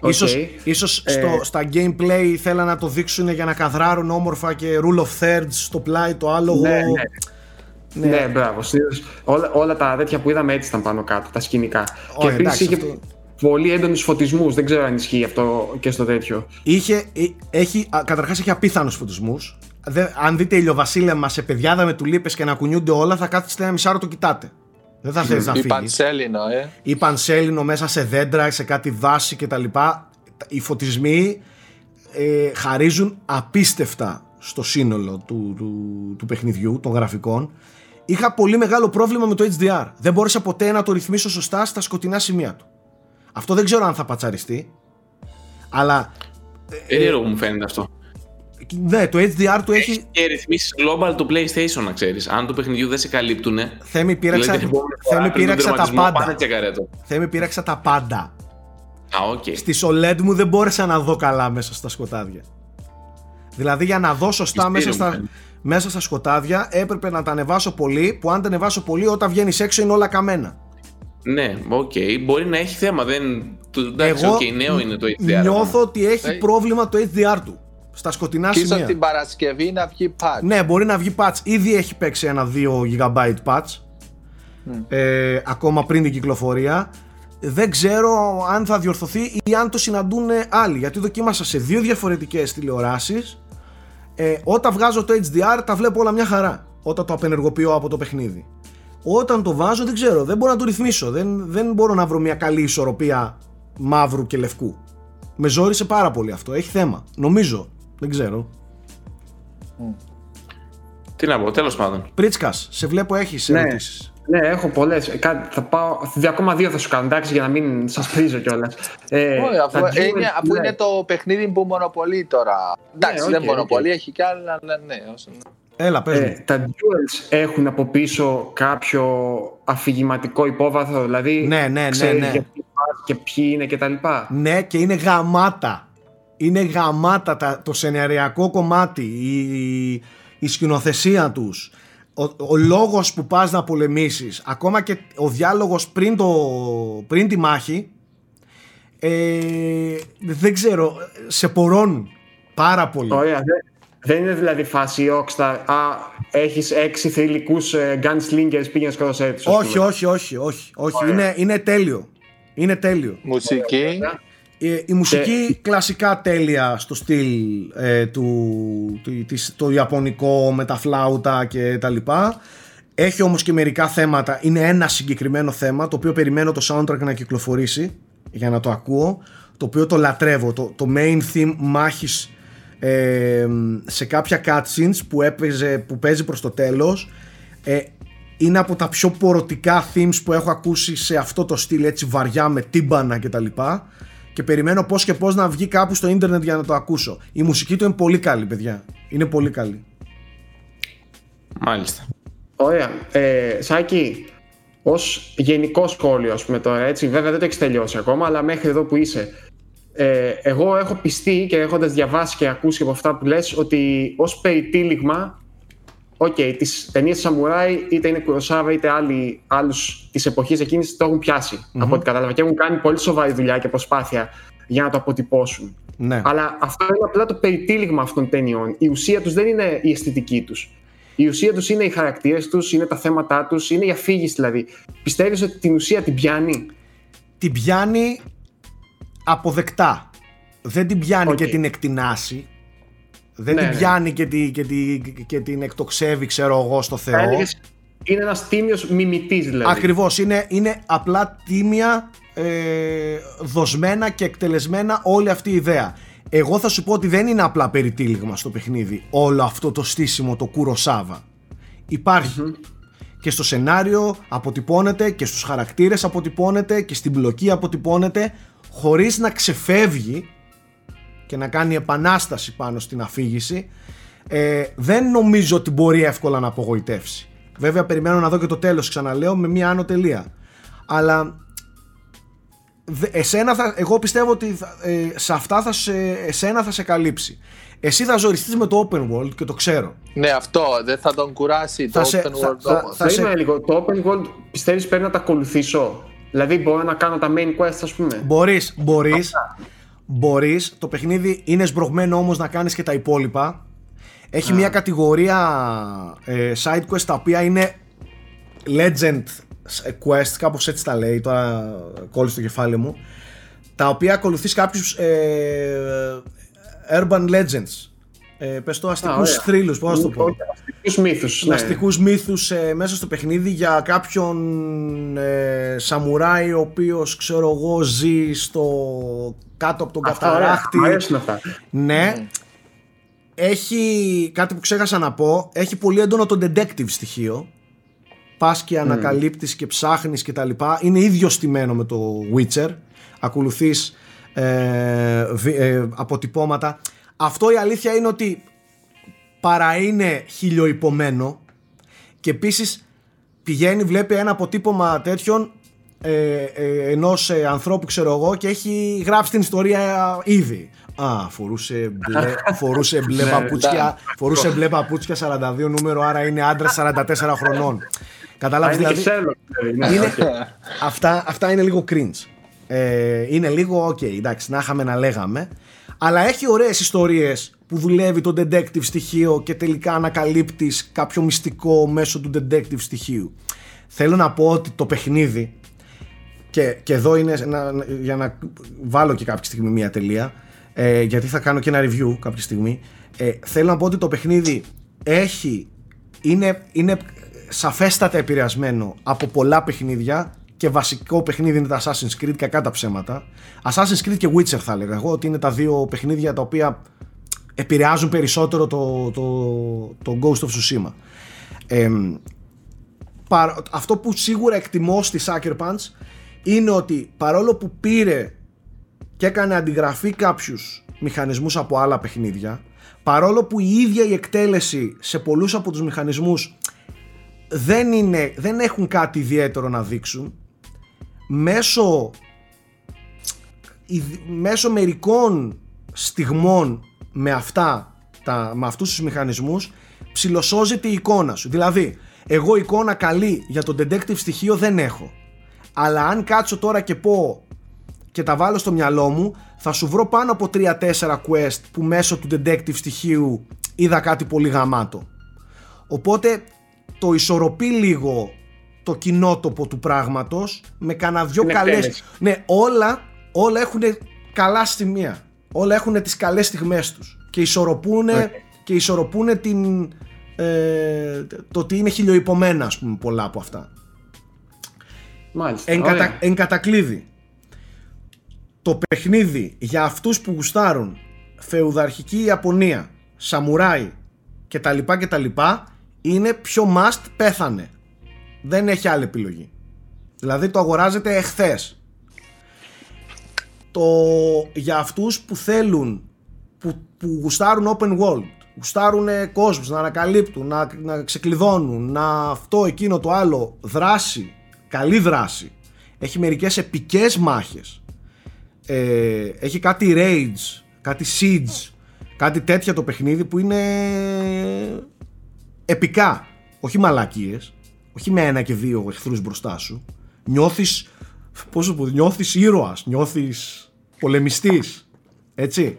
Ίσως, ίσως ε... στο, στα gameplay θέλαν να το δείξουν για να καδράρουν όμορφα και rule of thirds στο πλάι το άλογο. Ναι, ναι. Ναι, ναι μπράβο. Όλα, όλα τα τέτοια που είδαμε έτσι ήταν πάνω κάτω, τα σκηνικά. και επίσης είχε αυτό... πολύ έντονους φωτισμούς. Δεν ξέρω αν ισχύει αυτό και στο τέτοιο. Είχε, ε, έχει, καταρχάς έχει απίθανους φωτισμούς. Αν δείτε ηλιοβασίλεμα σε παιδιάδα με τουλίπες και να κουνιούνται όλα, θα κάθεστε ένα μισάρο το κοιτάτε. Δεν θα θες να φύγεις. Ή πανσέλινο, ε. Ή πανσέλινο μέσα σε δέντρα, σε κάτι δάση κτλ. Οι φωτισμοί ε, χαρίζουν απίστευτα στο σύνολο του, του, του παιχνιδιού, των γραφικών. Είχα πολύ μεγάλο πρόβλημα με το HDR. Δεν μπόρεσα ποτέ να το ρυθμίσω σωστά στα σκοτεινά σημεία του. Αυτό δεν ξέρω αν θα πατσαριστεί. Αλλά. Περίεργο μου φαίνεται αυτό. Ναι, το HDR του έχει. Έχει και ρυθμίσεις global το PlayStation, να ξέρεις. Αν το παιχνιδιού δεν σε καλύπτουν. Θέμη πήραξα, θέμη πήραξα τα πάντα. Θέμη πήραξα τα πάντα. Α, okay. Στη OLED μου δεν μπόρεσα να δω καλά μέσα στα σκοτάδια. Δηλαδή για να δω σωστά μέσα στα, μέσα στα σκοτάδια έπρεπε να τα ανεβάσω πολύ. Που αν τα ανεβάσω πολύ, όταν βγαίνεις έξω είναι όλα καμένα. Ναι, OK. Okay. Μπορεί να έχει θέμα. Δεν... Εντάξει, Εγώ okay, νέο είναι το HDR. Νιώθω ότι έχει πρόβλημα το HDR του στα σκοτεινά και σημεία. την Παρασκευή να βγει patch. Ναι, μπορεί να βγει patch. Ήδη έχει παίξει ένα 2 GB patch. Ε, ακόμα πριν την κυκλοφορία. Δεν ξέρω αν θα διορθωθεί ή αν το συναντούν άλλοι. Γιατί δοκίμασα σε δύο διαφορετικές τηλεοράσεις. Ε, όταν βγάζω το HDR τα βλέπω όλα μια χαρά. Όταν το απενεργοποιώ από το παιχνίδι. Όταν το βάζω δεν ξέρω, δεν μπορώ να το ρυθμίσω. Δεν, δεν μπορώ να βρω μια καλή ισορροπία μαύρου και λευκού. Με ζόρισε πάρα πολύ αυτό. Έχει θέμα. Νομίζω. Δεν ξέρω. Τι να πω, τέλος πάντων. Πρίτσκα, σε βλέπω έχεις ναι. ερωτήσεις. Ναι, έχω πολλές. Ε, θα πάω. Ακόμα δύο θα σου κάνω, εντάξει, για να μην σας πρίζω κιόλας. Ε, αφού, είναι, αφού ναι. είναι το παιχνίδι που μονοπολεί τώρα. Εντάξει, ναι, δεν μονοπολεί, έχει κι άλλα, αλλά ναι. Όσο... Έλα, πες ε, τα duels έχουν από πίσω κάποιο αφηγηματικό υπόβαθρο, δηλαδή ναι, ναι, ναι, ναι. και ποιοι είναι κτλ. Ναι, και είναι γαμάτα είναι γαμάτα το σενεριακό κομμάτι, η, η σκηνοθεσία τους, ο, ο λόγος που πας να πολεμήσεις, ακόμα και ο διάλογος πριν, το, πριν τη μάχη, ε, δεν ξέρω, σε πορώνουν πάρα πολύ. Ωραία, Δεν είναι δηλαδή φάση Rockstar, α, έχεις έξι θρηλυκούς ε, gunslingers πήγαινες σκοτώσέ τους. Όχι, όχι, όχι, όχι, όχι. Είναι, είναι τέλειο. Είναι τέλειο. Μουσική. Ε, η μουσική κλασικά τέλεια στο στυλ ε, του, της, το ιαπωνικό με τα φλάουτα και τα λοιπά. Έχει όμως και μερικά θέματα. Είναι ένα συγκεκριμένο θέμα το οποίο περιμένω το soundtrack να κυκλοφορήσει για να το ακούω. Το οποίο το λατρεύω. Το, το main theme μάχης ε, σε κάποια cutscenes που, έπαιζε, που παίζει προς το τέλος ε, είναι από τα πιο πορωτικά themes που έχω ακούσει σε αυτό το στυλ έτσι βαριά με τύμπανα και τα λοιπά και περιμένω πώς και πώς να βγει κάπου στο ίντερνετ για να το ακούσω. Η μουσική του είναι πολύ καλή παιδιά. Είναι πολύ καλή. Μάλιστα. Ωραία, ε, Σάκη ως γενικό σχόλιο ας πούμε τώρα έτσι βέβαια δεν το έχεις τελειώσει ακόμα αλλά μέχρι εδώ που είσαι. Ε, εγώ έχω πειστεί και έχοντας διαβάσει και ακούσει από αυτά που λες ότι ως περιτύλιγμα OK, okay, τις ταινίες Σαμουράι είτε είναι Κουροσάουα είτε άλλοι άλλους της εποχής εκείνης το έχουν από ό,τι κατάλαβα και έχουν κάνει πολύ σοβαρή δουλειά και προσπάθεια για να το αποτυπώσουν. Ναι. Αλλά αυτό είναι απλά το περιτύλιγμα αυτών των ταινιών. Η ουσία τους δεν είναι η αισθητική τους. Η ουσία τους είναι οι χαρακτήρες τους, είναι τα θέματα τους, είναι η αφήγηση δηλαδή. Πιστεύεις ότι την ουσία την πιάνει; Την πιάνει αποδεκτά. Δεν την πιάνει και την εκτινάσει. Δεν ναι, την ναι. πιάνει και, τη, και, τη, και την εκτοξεύει, ξέρω εγώ, στο Θεό. Είναι ένας τίμιος μιμητής, δηλαδή. Ακριβώς. Είναι, είναι απλά τίμια, ε, δοσμένα και εκτελεσμένα όλη αυτή η ιδέα. Εγώ θα σου πω ότι δεν είναι απλά περιτύλιγμα στο παιχνίδι όλο αυτό το στήσιμο, το κουροσάβα. Και στο σενάριο αποτυπώνεται και στους χαρακτήρες αποτυπώνεται και στην πλοκή αποτυπώνεται χωρίς να ξεφεύγει και να κάνει επανάσταση πάνω στην αφήγηση ε, δεν νομίζω ότι μπορεί εύκολα να απογοητεύσει. Βέβαια περιμένω να δω και το τέλος ξαναλέω με μια άνω τελεία. Αλλά εσένα θα, εγώ πιστεύω ότι ε, σε αυτά θα σε, εσένα θα σε καλύψει. Εσύ θα ζοριστείς με το open world και το ξέρω. Ναι, αυτό δεν θα τον κουράσει το open world. Θα, θα, θα, λίγο. Το open world πιστεύεις πρέπει να τα ακολουθήσω. Δηλαδή μπορώ να κάνω τα main quest ας πούμε. Μπορείς, μπορείς. Μπορείς. Το παιχνίδι είναι σμπρωγμένο όμως να κάνεις και τα υπόλοιπα. Έχει μια κατηγορία ε, side quest τα οποία είναι legend quest, κάπως έτσι τα λέει, τώρα κόλλησε το κεφάλι μου, τα οποία ακολουθείς κάποιους ε, urban legends. Ε, πες το αστικούς ah, θρύλους, πώς να το πω. Αστικούς μύθους. Ναι. Αστικούς μύθους ε, μέσα στο παιχνίδι για κάποιον ε, σαμουράι ο οποίος ξέρω εγώ ζει στο κάτω από τον καταράχτη. αυτά. Ναι. Έχει κάτι που ξέχασα να πω. Έχει πολύ έντονο το detective στοιχείο. Πας και ανακαλύπτεις και ψάχνεις και τα λοιπά. Είναι ίδιο στημένο με το Witcher. Ακολουθείς ε, ε, αποτυπώματα. Αυτό η αλήθεια είναι ότι παρά είναι χιλιοϊπωμένο και επίσης πηγαίνει, βλέπει ένα αποτύπωμα τέτοιον ε, ε, ενός ε, ανθρώπου ξέρω εγώ και έχει γράψει την ιστορία ήδη. Α, φορούσε μπλε, (laughs) φορούσε μπλε ναι, παπούτσια, φορούσε μπλε παπούτσια 42 νούμερο, άρα είναι άντρα 44 χρονών. Κατάλαβες δηλαδή. δηλαδή είναι, αυτά, αυτά είναι λίγο cringe. Ε, είναι λίγο, OK, okay, εντάξει, να είχαμε να λέγαμε. Αλλά έχει ωραίες ιστορίες που δουλεύει το detective στοιχείο και τελικά ανακαλύπτεις κάποιο μυστικό μέσω του detective στοιχείου. Θέλω να πω ότι το παιχνίδι και, και εδώ είναι για να βάλω και κάποια στιγμή μια τελεία ε, γιατί θα κάνω και ένα review κάποια στιγμή ε, θέλω να πω ότι το παιχνίδι έχει είναι, είναι σαφέστατα επηρεασμένο από πολλά παιχνίδια και βασικό παιχνίδι είναι τα Assassin's Creed κακά τα ψέματα. Assassin's Creed και Witcher θα έλεγα εγώ ότι είναι τα δύο παιχνίδια τα οποία επηρεάζουν περισσότερο το, το, το Ghost of Tsushima. Ε, αυτό που σίγουρα εκτιμώ στη Sucker Punch είναι ότι παρόλο που πήρε και έκανε αντιγραφή κάποιους μηχανισμούς από άλλα παιχνίδια παρόλο που η ίδια η εκτέλεση σε πολλούς από τους μηχανισμούς δεν, είναι, δεν έχουν κάτι ιδιαίτερο να δείξουν μέσω, μέσω μερικών στιγμών με αυτά τα, με αυτούς τους μηχανισμούς ψιλοσώζεται η εικόνα σου δηλαδή εγώ εικόνα καλή για το detective στοιχείο δεν έχω αλλά αν κάτσω τώρα και πω και τα βάλω στο μυαλό μου θα σου βρω πάνω από 3-4 quest που μέσω του detective στοιχείου είδα κάτι πολύ γαμάτο. Οπότε το ισορροπεί λίγο το κοινότοπο του πράγματος με κανένα δυο καλές... Ναι, όλα, όλα έχουν καλά στιγμία. Όλα έχουν τις καλές στιγμές τους και ισορροπούν, και ισορροπούν την, ε, το ότι είναι χιλιοϊπωμένα ας πούμε πολλά από αυτά. Μάλιστα. Εν, κατα, εν κατακλείδη, το παιχνίδι για αυτούς που γουστάρουν φεουδαρχική Ιαπωνία, σαμουράι και τα λοιπά και τα λοιπά είναι πιο must πέθανε. Δεν έχει άλλη επιλογή. Δηλαδή το αγοράζετε εχθές. Το για αυτούς που θέλουν, που, που γουστάρουν open world, γουστάρουν κόσμους, να ανακαλύπτουν, να, να ξεκλειδώνουν, να αυτό, εκείνο, το άλλο, δράση, καλή δράση. Έχει μερικές επικές μάχες. Ε, έχει κάτι rage, κάτι siege, κάτι τέτοια το παιχνίδι που είναι επικά. Όχι μαλακίες, όχι με ένα και δύο εχθρούς μπροστά σου. Νιώθεις, πώς σου πω, νιώθεις ήρωας, νιώθεις πολεμιστής. Έτσι.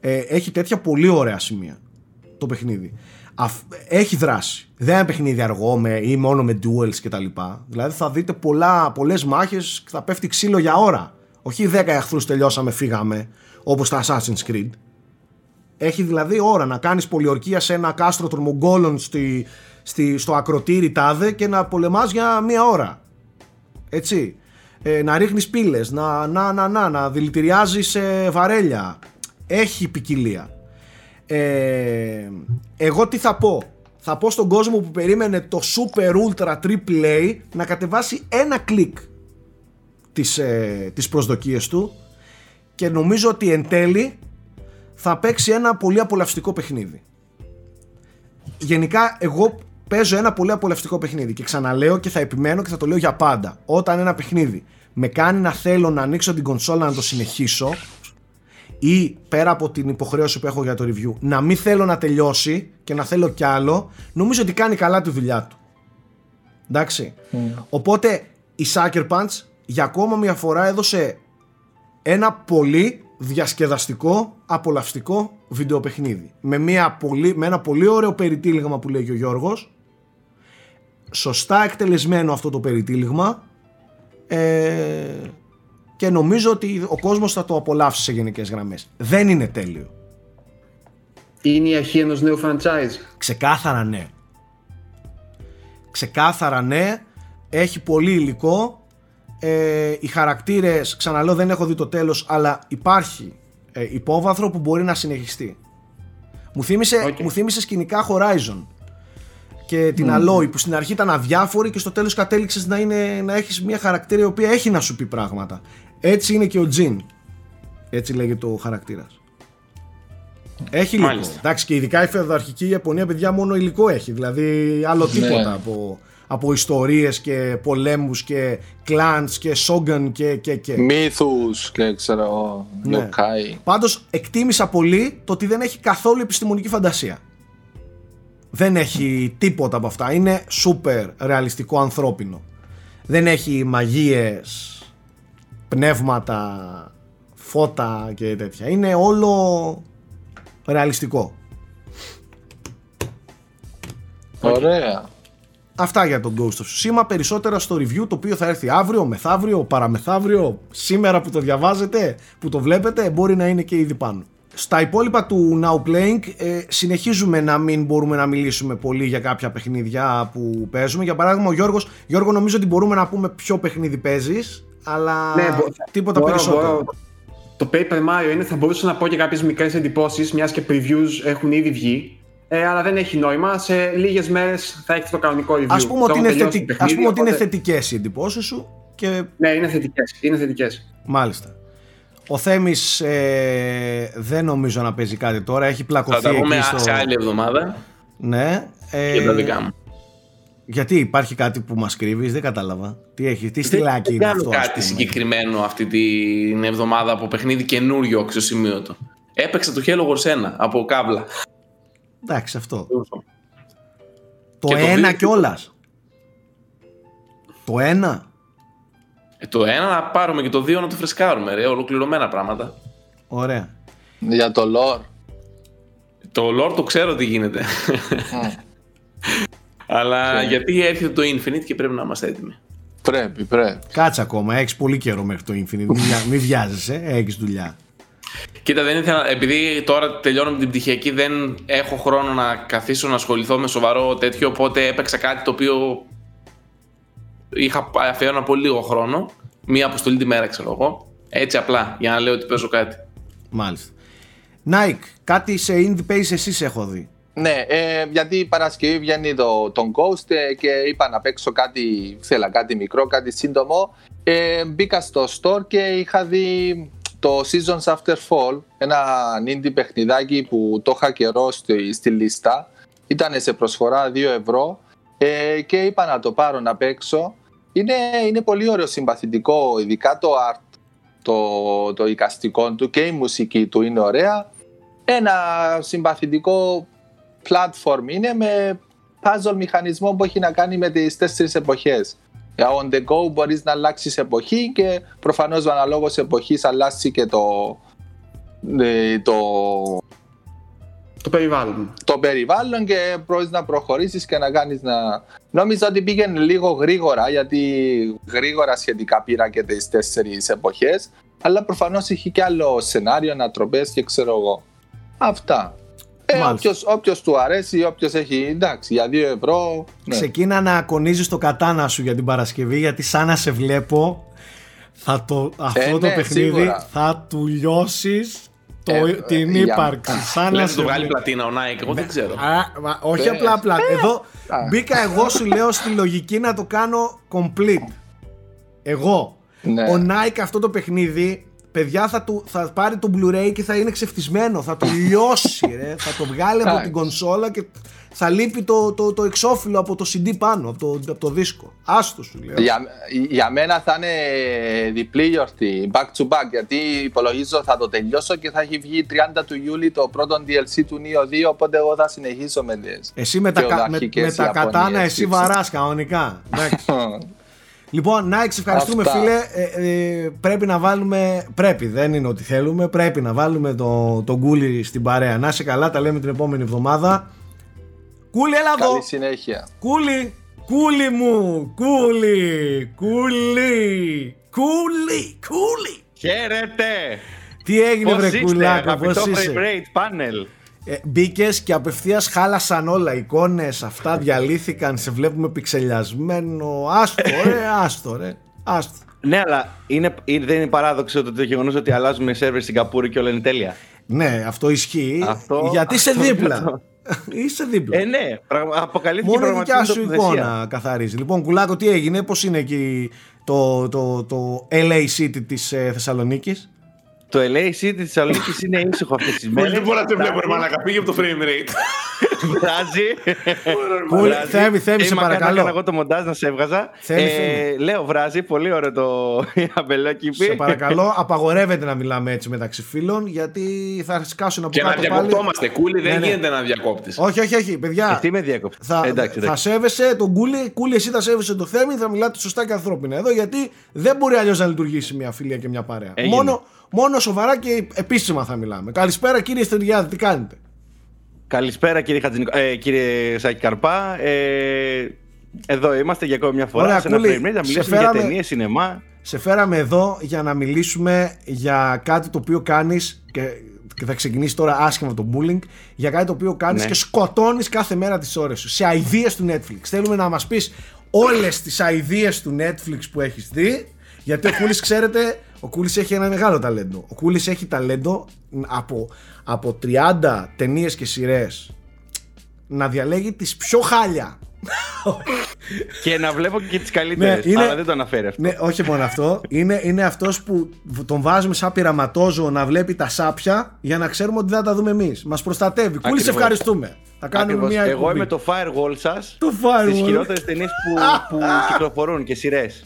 Ε, έχει τέτοια πολύ ωραία σημεία το παιχνίδι. Έχει δράση. Δεν είναι παιχνίδι αργό με, ή μόνο με duels κτλ. Δηλαδή θα δείτε πολλά, πολλές μάχες και θα πέφτει ξύλο για ώρα. Όχι 10 εχθρούς τελειώσαμε, φύγαμε, όπως τα Assassin's Creed. Έχει δηλαδή ώρα να κάνεις πολιορκία σε ένα κάστρο των Μογγόλων στη, στη, στο ακροτήρι τάδε και να πολεμάς για μία ώρα. Έτσι. Ε, να ρίχνεις πύλες, να, να, να, να, να δηλητηριάζεις ε, βαρέλια. Έχει ποικιλία. Ε, εγώ τι θα πω; Θα πω στον κόσμο που περίμενε το Super Ultra Triple A να κατεβάσει ένα κλικ τις, ε, τις προσδοκίες του και νομίζω ότι εν τέλει θα παίξει ένα πολύ απολαυστικό παιχνίδι. Γενικά εγώ παίζω ένα πολύ απολαυστικό παιχνίδι και ξαναλέω και θα επιμένω και θα το λέω για πάντα. Όταν ένα παιχνίδι με κάνει να θέλω να ανοίξω την κονσόλα να το συνεχίσω ή πέρα από την υποχρέωση που έχω για το review να μην θέλω να τελειώσει και να θέλω κι άλλο νομίζω ότι κάνει καλά τη δουλειά του εντάξει mm. οπότε η Sucker Punch για ακόμα μια φορά έδωσε ένα πολύ διασκεδαστικό, απολαυστικό βιντεοπαιχνίδι. Με, μια πολύ, με ένα πολύ ωραίο περιτύλιγμα που λέει ο Γιώργος. Σωστά εκτελεσμένο αυτό το περιτύλιγμα. Ε, και νομίζω ότι ο κόσμος θα το απολαύσει σε γενικές γραμμές. Δεν είναι τέλειο. Είναι η αρχή ενός νέου franchise. Ξεκάθαρα ναι. Ξεκάθαρα ναι. Έχει πολύ υλικό ε, οι χαρακτήρες, ξαναλέω δεν έχω δει το τέλος, αλλά υπάρχει ε, υπόβαθρο που μπορεί να συνεχιστεί. Μου θύμισε, μου θύμισε σκηνικά Horizon και την mm. Alloy που στην αρχή ήταν αδιάφορη και στο τέλος κατέληξες να, είναι, να έχεις μια χαρακτήρα η οποία έχει να σου πει πράγματα. Έτσι είναι και ο Jin. Έτσι λέγεται ο χαρακτήρας. Έχει υλικό. Εντάξει, και ειδικά η φεδοαρχική Ιαπωνία, παιδιά, μόνο υλικό έχει. Δηλαδή, άλλο ναι. τίποτα από από ιστορίες και πολέμους και κλάνς και σόγκαν και, και, και. Μύθους και ξέρω ναι. Πάντως εκτίμησα πολύ το ότι δεν έχει καθόλου επιστημονική φαντασία. Δεν έχει τίποτα από αυτά. Είναι σούπερ ρεαλιστικό ανθρώπινο. Δεν έχει μαγείες, πνεύματα, φώτα και τέτοια. Είναι όλο ρεαλιστικό. Ωραία. Αυτά για τον Ghost of Tsushima. Περισσότερα στο review το οποίο θα έρθει αύριο, μεθαύριο, παραμεθαύριο, σήμερα που το διαβάζετε, που το βλέπετε, μπορεί να είναι και ήδη πάνω. Στα υπόλοιπα του Now Playing ε, συνεχίζουμε να μην μπορούμε να μιλήσουμε πολύ για κάποια παιχνίδια που παίζουμε. Για παράδειγμα ο Γιώργος, Γιώργο νομίζω ότι μπορούμε να πούμε ποιο παιχνίδι παίζεις, αλλά ναι, τίποτα μπορώ, περισσότερο. Μπορώ. Το Paper Mario είναι, θα μπορούσα να πω και κάποιες μικρές εντυπώσεις, μιας και previews έχουν ήδη βγει. Ε, αλλά δεν έχει νόημα. Σε λίγες μέρες θα έχει το κανονικό review. Α πούμε ότι είναι, θετι... ας πούμε οπότε... είναι θετικές οι εντυπώσεις σου. Και... Ναι, είναι θετικές. Είναι θετικές. Μάλιστα. Ο Θέμης ε, δεν νομίζω να παίζει κάτι τώρα. Έχει πλακωθεί. Θα τα πούμε στο... σε άλλη εβδομάδα. Ναι. Ε, και τα δικά μου. Γιατί υπάρχει κάτι που μας κρύβεις, δεν κατάλαβα. Τι έχει, τι στυλάκι είναι αυτό. Δεν κάτι συγκεκριμένο αυτή την εβδομάδα από παιχνίδι καινούριο αξιοσημείωτο. Έπαιξα το Halo Wars 1 από κάβλα. Εντάξει, αυτό. Το ένα κιόλας. Το ένα. Ε, το ένα να πάρουμε και το δύο να το φρεσκάρουμε, ρε. Ολοκληρωμένα πράγματα. Ωραία. Για το lore. Το lore το ξέρω τι γίνεται. Αλλά γιατί έρχεται το Infinite και πρέπει να είμαστε έτοιμοι. Πρέπει, πρέπει. Κάτσε ακόμα, έχεις πολύ καιρό μέχρι το Infinite. Μην βιάζεσαι, έχεις δουλειά. Κοίτα, δεν ήθελα, επειδή τώρα τελειώνω με την πτυχιακή, δεν έχω χρόνο να καθίσω να ασχοληθώ με σοβαρό τέτοιο. Οπότε έπαιξα κάτι το οποίο είχα αφιέρωνα πολύ λίγο χρόνο. Μία αποστολή τη μέρα, ξέρω εγώ. Έτσι απλά, για να λέω ότι παίζω κάτι. Μάλιστα. Nike, κάτι σε indie pace εσείς έχω δει. Ναι, ε, γιατί η Παρασκευή βγαίνει το, τον Ghost ε, και είπα να παίξω κάτι, θέλα κάτι μικρό, κάτι σύντομο. Ε, μπήκα στο store και είχα δει το Seasons After Fall, ένα indie παιχνιδάκι που το είχα καιρό στη, στη λίστα. Ήταν σε προσφορά 2 ευρώ ε, και είπα να το πάρω να παίξω. Είναι, είναι πολύ ωραίο συμπαθητικό, ειδικά το art, το, το εικαστικό του και η μουσική του είναι ωραία. Ένα συμπαθητικό platform είναι με puzzle μηχανισμό που έχει να κάνει με τις τέσσερις εποχές. On the go μπορείς να αλλάξεις εποχή και προφανώς αναλόγως εποχής αλλάζει και το, ε, το, το περιβάλλον. Το περιβάλλον και μπορείς να προχωρήσεις και να κάνεις να... Νόμιζα ότι πήγαινε λίγο γρήγορα γιατί γρήγορα σχετικά πήρα και τις τέσσερις εποχές αλλά προφανώς έχει και άλλο σενάριο, ανατροπές και ξέρω εγώ. Αυτά. Ε, όποιος, όποιος του αρέσει, όποιος έχει, εντάξει, για 2 ευρώ. Ναι. Ξεκίνα να ακονίζεις το κατάνα σου για την Παρασκευή, γιατί σαν να σε βλέπω, θα το, αυτό ε, το ναι, παιχνίδι θα του λιώσεις το, ε, την ε, ύπαρξη. Για... Σαν να σε βγάλει πλατίνα ο Nike, εγώ δεν ναι. ξέρω. Α, α, όχι απλά πλατίνα. Εδώ μπήκα εγώ σου λέω στη λογική να το κάνω complete. Εγώ. Ναι. Ο Nike αυτό το παιχνίδι παιδιά θα, του, θα πάρει το Blu-ray και θα είναι ξεφτισμένο. Θα το λιώσει, ρε. θα το βγάλει από την κονσόλα και θα λείπει το, το, το εξώφυλλο από το CD πάνω, από το, από το δίσκο. Άστο σου λέω. Για, για μένα θα είναι διπλή γιορτή, back to back, γιατί υπολογίζω θα το τελειώσω και θα έχει βγει 30 του Ιούλη το πρώτο DLC του Neo 2, οπότε εγώ θα συνεχίσω με τις Εσύ με τα, με, με τα κατάνα, εσύ βαράς κανονικά. (laughs) Λοιπόν, να ευχαριστούμε φίλε. Ε, ε, πρέπει να βάλουμε. Πρέπει, δεν είναι ότι θέλουμε. Πρέπει να βάλουμε το, το γκούλι στην παρέα. Να είσαι καλά, τα λέμε την επόμενη εβδομάδα. Κούλι, έλα εδώ. Καλή συνέχεια. Κούλι, κούλι μου. Κούλι, κούλι. Κούλι, κούλι. Χαίρετε. Τι έγινε, βρε κουλάκα, πώς είσαι; Panel. Ε, Μπήκες και απευθείας χάλασαν όλα. Εικόνες, αυτά διαλύθηκαν. Σε βλέπουμε πιξελιασμένο. Άστο, ρε, (laughs) άστο, ρε. Άστο. Ναι, αλλά είναι, δεν είναι παράδοξο το, το γεγονός ότι αλλάζουμε σερβερ στην Καπούρη και όλα είναι τέλεια. Ναι, αυτό ισχύει. Αυτό, γιατί είσαι δίπλα. (laughs) Είσαι δίπλα. Ε, ναι, αποκαλύφθηκε Μόνο η δικιά σου εικόνα καθαρίζει. Λοιπόν, Κουλάκο, τι έγινε, πώς είναι εκεί το, το, το LA City της ε, Θεσσαλονίκης; Το LA City της Θεσσαλονίκης είναι ήσυχο αυτές τις μέρες. Δεν μπορώ να το βλέπω, Μαλάκα. Πήγε από το frame rate. Βράζει. Θέμη, θέμη, σε παρακαλώ. Έκανα εγώ το μοντάζ να σε έβγαζα. Ε, λέω, βράζει. Πολύ ωραίο το (laughs) αμπελόκι. Σε παρακαλώ, απαγορεύεται να μιλάμε έτσι μεταξύ φίλων, γιατί θα σκάσουν από κάτω. Και να διακοπτόμαστε. Κούλι δεν ναι, ναι. γίνεται να διακόπτεις. Όχι, όχι, όχι, παιδιά. Εσύ με διακόπτη. Θα σέβεσαι τον Κούλι, Κούλι, εσύ θα σέβεσαι το Θέμη, θα μιλάτε σωστά και ανθρώπινα εδώ, γιατί δεν μπορεί αλλιώς να λειτουργήσει μια φιλία και μια παρέα. Μόνο Μόνο σοβαρά και επίσημα θα μιλάμε. Καλησπέρα κύριε Στεριάδη, τι κάνετε; Καλησπέρα κύριε, Χατζηνικο... ε, κύριε Σάκη Καρπά. Ε, εδώ είμαστε για ακόμη μια φορά Ωραία, σε ένα frame να μιλήσουμε για ταινίες, σινεμά. Σε φέραμε εδώ για να μιλήσουμε για κάτι το οποίο κάνεις και, και θα ξεκινήσει τώρα άσχημα το bullying για κάτι το οποίο κάνεις ναι. και σκοτώνεις κάθε μέρα τις ώρες σου σε αηδίες του Netflix. Θέλουμε να μας πεις όλες τις αηδίες του Netflix που έχεις δει γιατί ο Κούλης ξέρετε ο Κούλης έχει ένα μεγάλο ταλέντο. Ο Κούλης έχει ταλέντο από, από 30 ταινίες και σειρές να διαλέγει τις πιο χάλια. και να βλέπω και τις καλύτερες, ναι, είναι, αλλά δεν το αναφέρει αυτό. Ναι, όχι μόνο αυτό. Είναι, είναι αυτός που τον βάζουμε σαν πειραματόζω να βλέπει τα σάπια για να ξέρουμε ότι δεν θα τα δούμε εμείς. Μας προστατεύει. Κούλη, σε ευχαριστούμε. Θα κάνουμε μια Εγώ είμαι το firewall σας το firewall. στις χειρότερες ταινίες που, που (laughs) κυκλοφορούν και σειρές.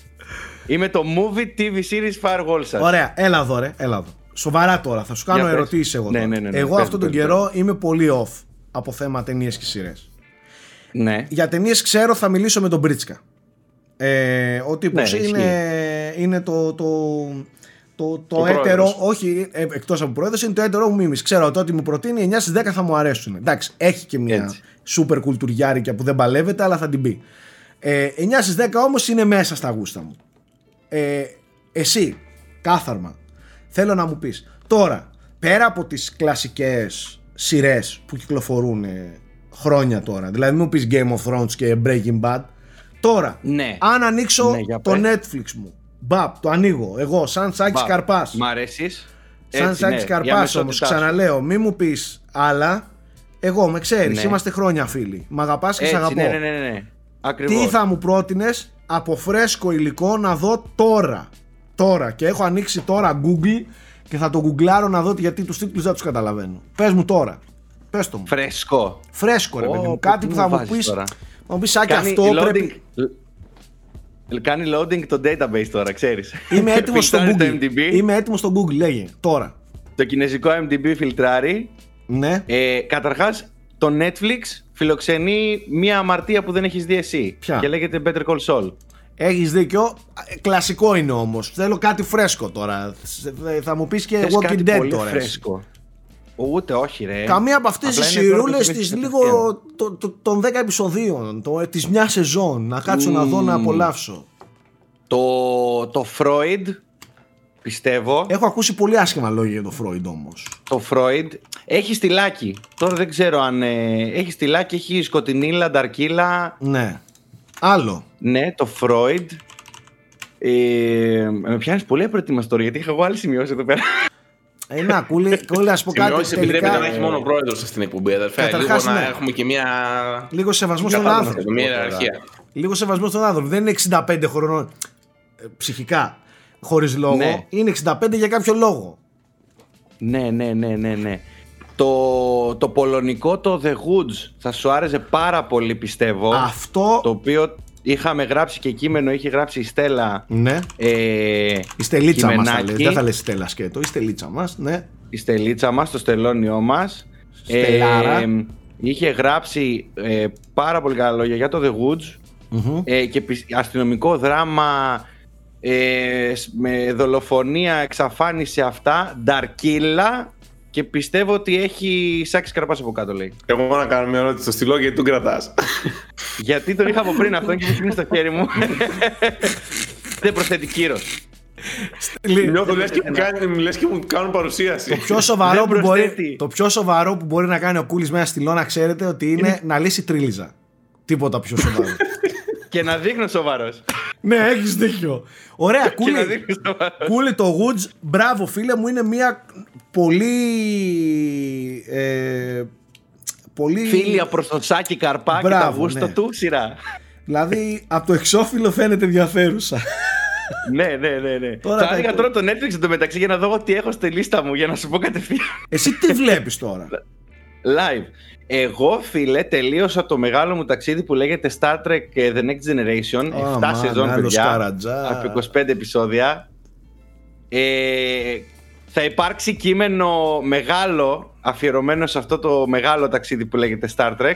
Είμαι το movie TV series firewall σας. Ωραία, έλα εδώ, ρε, έλα εδώ. Σοβαρά τώρα, θα σου κάνω ερωτήσεις εγώ. Ναι, ναι, ναι, ναι, εγώ πες, αυτόν τον πες, καιρό πες. είμαι πολύ off από θέμα ταινίες και σειρές. Ναι. Για ταινίες ξέρω θα μιλήσω με τον Μπρίτσκα. Ε, ο τύπος ναι, είναι, είναι το, το, το, το, το έτερο, όχι ε, εκτός από πρόεδρος, είναι το έτερο μου μίμης. Ξέρω ότι μου προτείνει 9 στις 10 θα μου αρέσουν. Εντάξει, έχει και μια Έτσι. σούπερ κουλτουριάρικια που δεν παλεύεται, αλλά θα την πει. Ε, 9 στις 10 όμως είναι μέσα στα γούστα μου. Ε, εσύ, κάθαρμα, θέλω να μου πεις τώρα, πέρα από τις κλασικές σειρές που κυκλοφορούν χρόνια τώρα, δηλαδή μου πεις Game of Thrones και Breaking Bad, τώρα, ναι. αν ανοίξω ναι, το Netflix μου Μπαπ, το ανοίγω. Εγώ, σαν Σάκη Καρπά. Μ' αρέσεις; Σαν Σάκη ναι, Καρπά όμως, ξαναλέω, μη μου πεις άλλα. Εγώ με ξέρεις, ναι. είμαστε χρόνια φίλοι. Μ' αγαπάς και σε αγαπώ. Ναι, ναι, ναι, ναι. Ακριβώς. Τι θα μου πρότεινες από φρέσκο υλικό να δω τώρα. Τώρα. Και έχω ανοίξει τώρα Google και θα το γκουγκλάρω να δω γιατί τους τίτλους δεν τους καταλαβαίνω. Πες μου τώρα. Πες το μου. Φρέσκο. Φρέσκο, ρε παιδί μου. Κάτι που θα μου πει. Θα μου πεις, Σάκη, αυτό πρέπει. Κάνει loading το database τώρα, ξέρεις. Είμαι έτοιμος (laughs) στο Google. Είμαι έτοιμος στο Google, λέγε τώρα. Το κινέζικο MDB φιλτράρει. Ναι. Ε, Καταρχάς, το Netflix φιλοξενεί μία αμαρτία που δεν έχεις δει εσύ. Ποια; Και λέγεται Better Call Saul. Έχεις δίκιο. Ε, κλασικό είναι όμως. Θέλω κάτι φρέσκο τώρα. Θα μου πεις και Θες Walking κάτι Dead πολύ τώρα. Φρέσκο. Ούτε όχι, ρε. Καμία από αυτές τις σειρούλε της λίγο το, το, των 10 επεισοδίων, της μιας σεζόν. Να κάτσω mm. να δω να απολαύσω. Το, το Freud, πιστεύω. Έχω ακούσει πολύ άσχημα λόγια για το Freud όμως. Το Freud έχει στυλάκι. Τώρα δεν ξέρω αν. Ε, έχει στυλάκι, έχει σκοτεινίλα, νταρκίλα. Ναι. Άλλο. Ναι, το Freud. Ε, με πιάνεις πολύ απροετοιμαστό γιατί είχα εγώ άλλη σημειώσει εδώ πέρα. Ε, να, κούλι, κούλι, να σου πω (laughs) κάτι. Σημειώσει επιτρέπεται να έχει μόνο πρόεδρος στην εκπομπή, αδερφέ. Καταρχάς, λίγο ναι. να έχουμε και μια. Λίγο σεβασμό στον άνθρωπο. Μια ιεραρχία. Λίγο σεβασμό στον άνθρωπο. Δεν είναι 65 χρονών ε, ψυχικά χωρίς λόγο. Ναι. Είναι 65 για κάποιο λόγο. Ναι, ναι, ναι, ναι, ναι. Το, το πολωνικό, το The Hoods, θα σου άρεσε πάρα πολύ πιστεύω. Αυτό. Το οποίο είχαμε γράψει και κείμενο, είχε γράψει η Στέλλα. Ναι. Ε, η Στελίτσα μας. Δεν θα λες Στέλλα σκέτο. Η Στελίτσα μας, ναι. Η Στελίτσα μας, το στελόνιό μας. Ε, είχε γράψει ε, πάρα πολύ καλά λόγια για το The Woods mm ε, και αστυνομικό δράμα ε, με δολοφονία, εξαφάνιση αυτά, νταρκίλα και πιστεύω ότι έχει σάκι καρπάς από κάτω, λέει. Εγώ να κάνω μια ερώτηση στο στυλό γιατί τον κρατάς. γιατί τον είχα από πριν αυτό και μου στο χέρι μου. Δεν προσθέτει κύρος. Νιώθω λες και, μου κάνουν, λες και μου κάνουν παρουσίαση. Το πιο, σοβαρό που μπορεί, το πιο σοβαρό που μπορεί να κάνει ο Κούλης μέσα στυλό να ξέρετε ότι είναι να λύσει τρίλιζα. Τίποτα πιο σοβαρό. (laughs) και να δείχνω σοβαρός. ναι, έχεις δίκιο. Ωραία, (laughs) κούλι, κούλι το Woods. Μπράβο, φίλε μου, είναι μια πολύ. Ε, πολύ... Φίλια προς το Σάκη Καρπά Μπράβο, και τα γούστα ναι. του σειρά. Δηλαδή, από το εξώφυλλο φαίνεται ενδιαφέρουσα. ναι, ναι, ναι. ναι. Τώρα θα έλεγα τώρα το Netflix εντωμεταξύ για να δω τι έχω στη λίστα μου για να σου πω κατευθείαν. Εσύ τι βλέπεις τώρα; Live. Εγώ, φίλε, τελείωσα το μεγάλο μου ταξίδι που λέγεται Star Trek The Next Generation. Oh, 7 σεζόν, παιδιά. Από 25 επεισόδια. Ε, θα υπάρξει κείμενο μεγάλο αφιερωμένο σε αυτό το μεγάλο ταξίδι που λέγεται Star Trek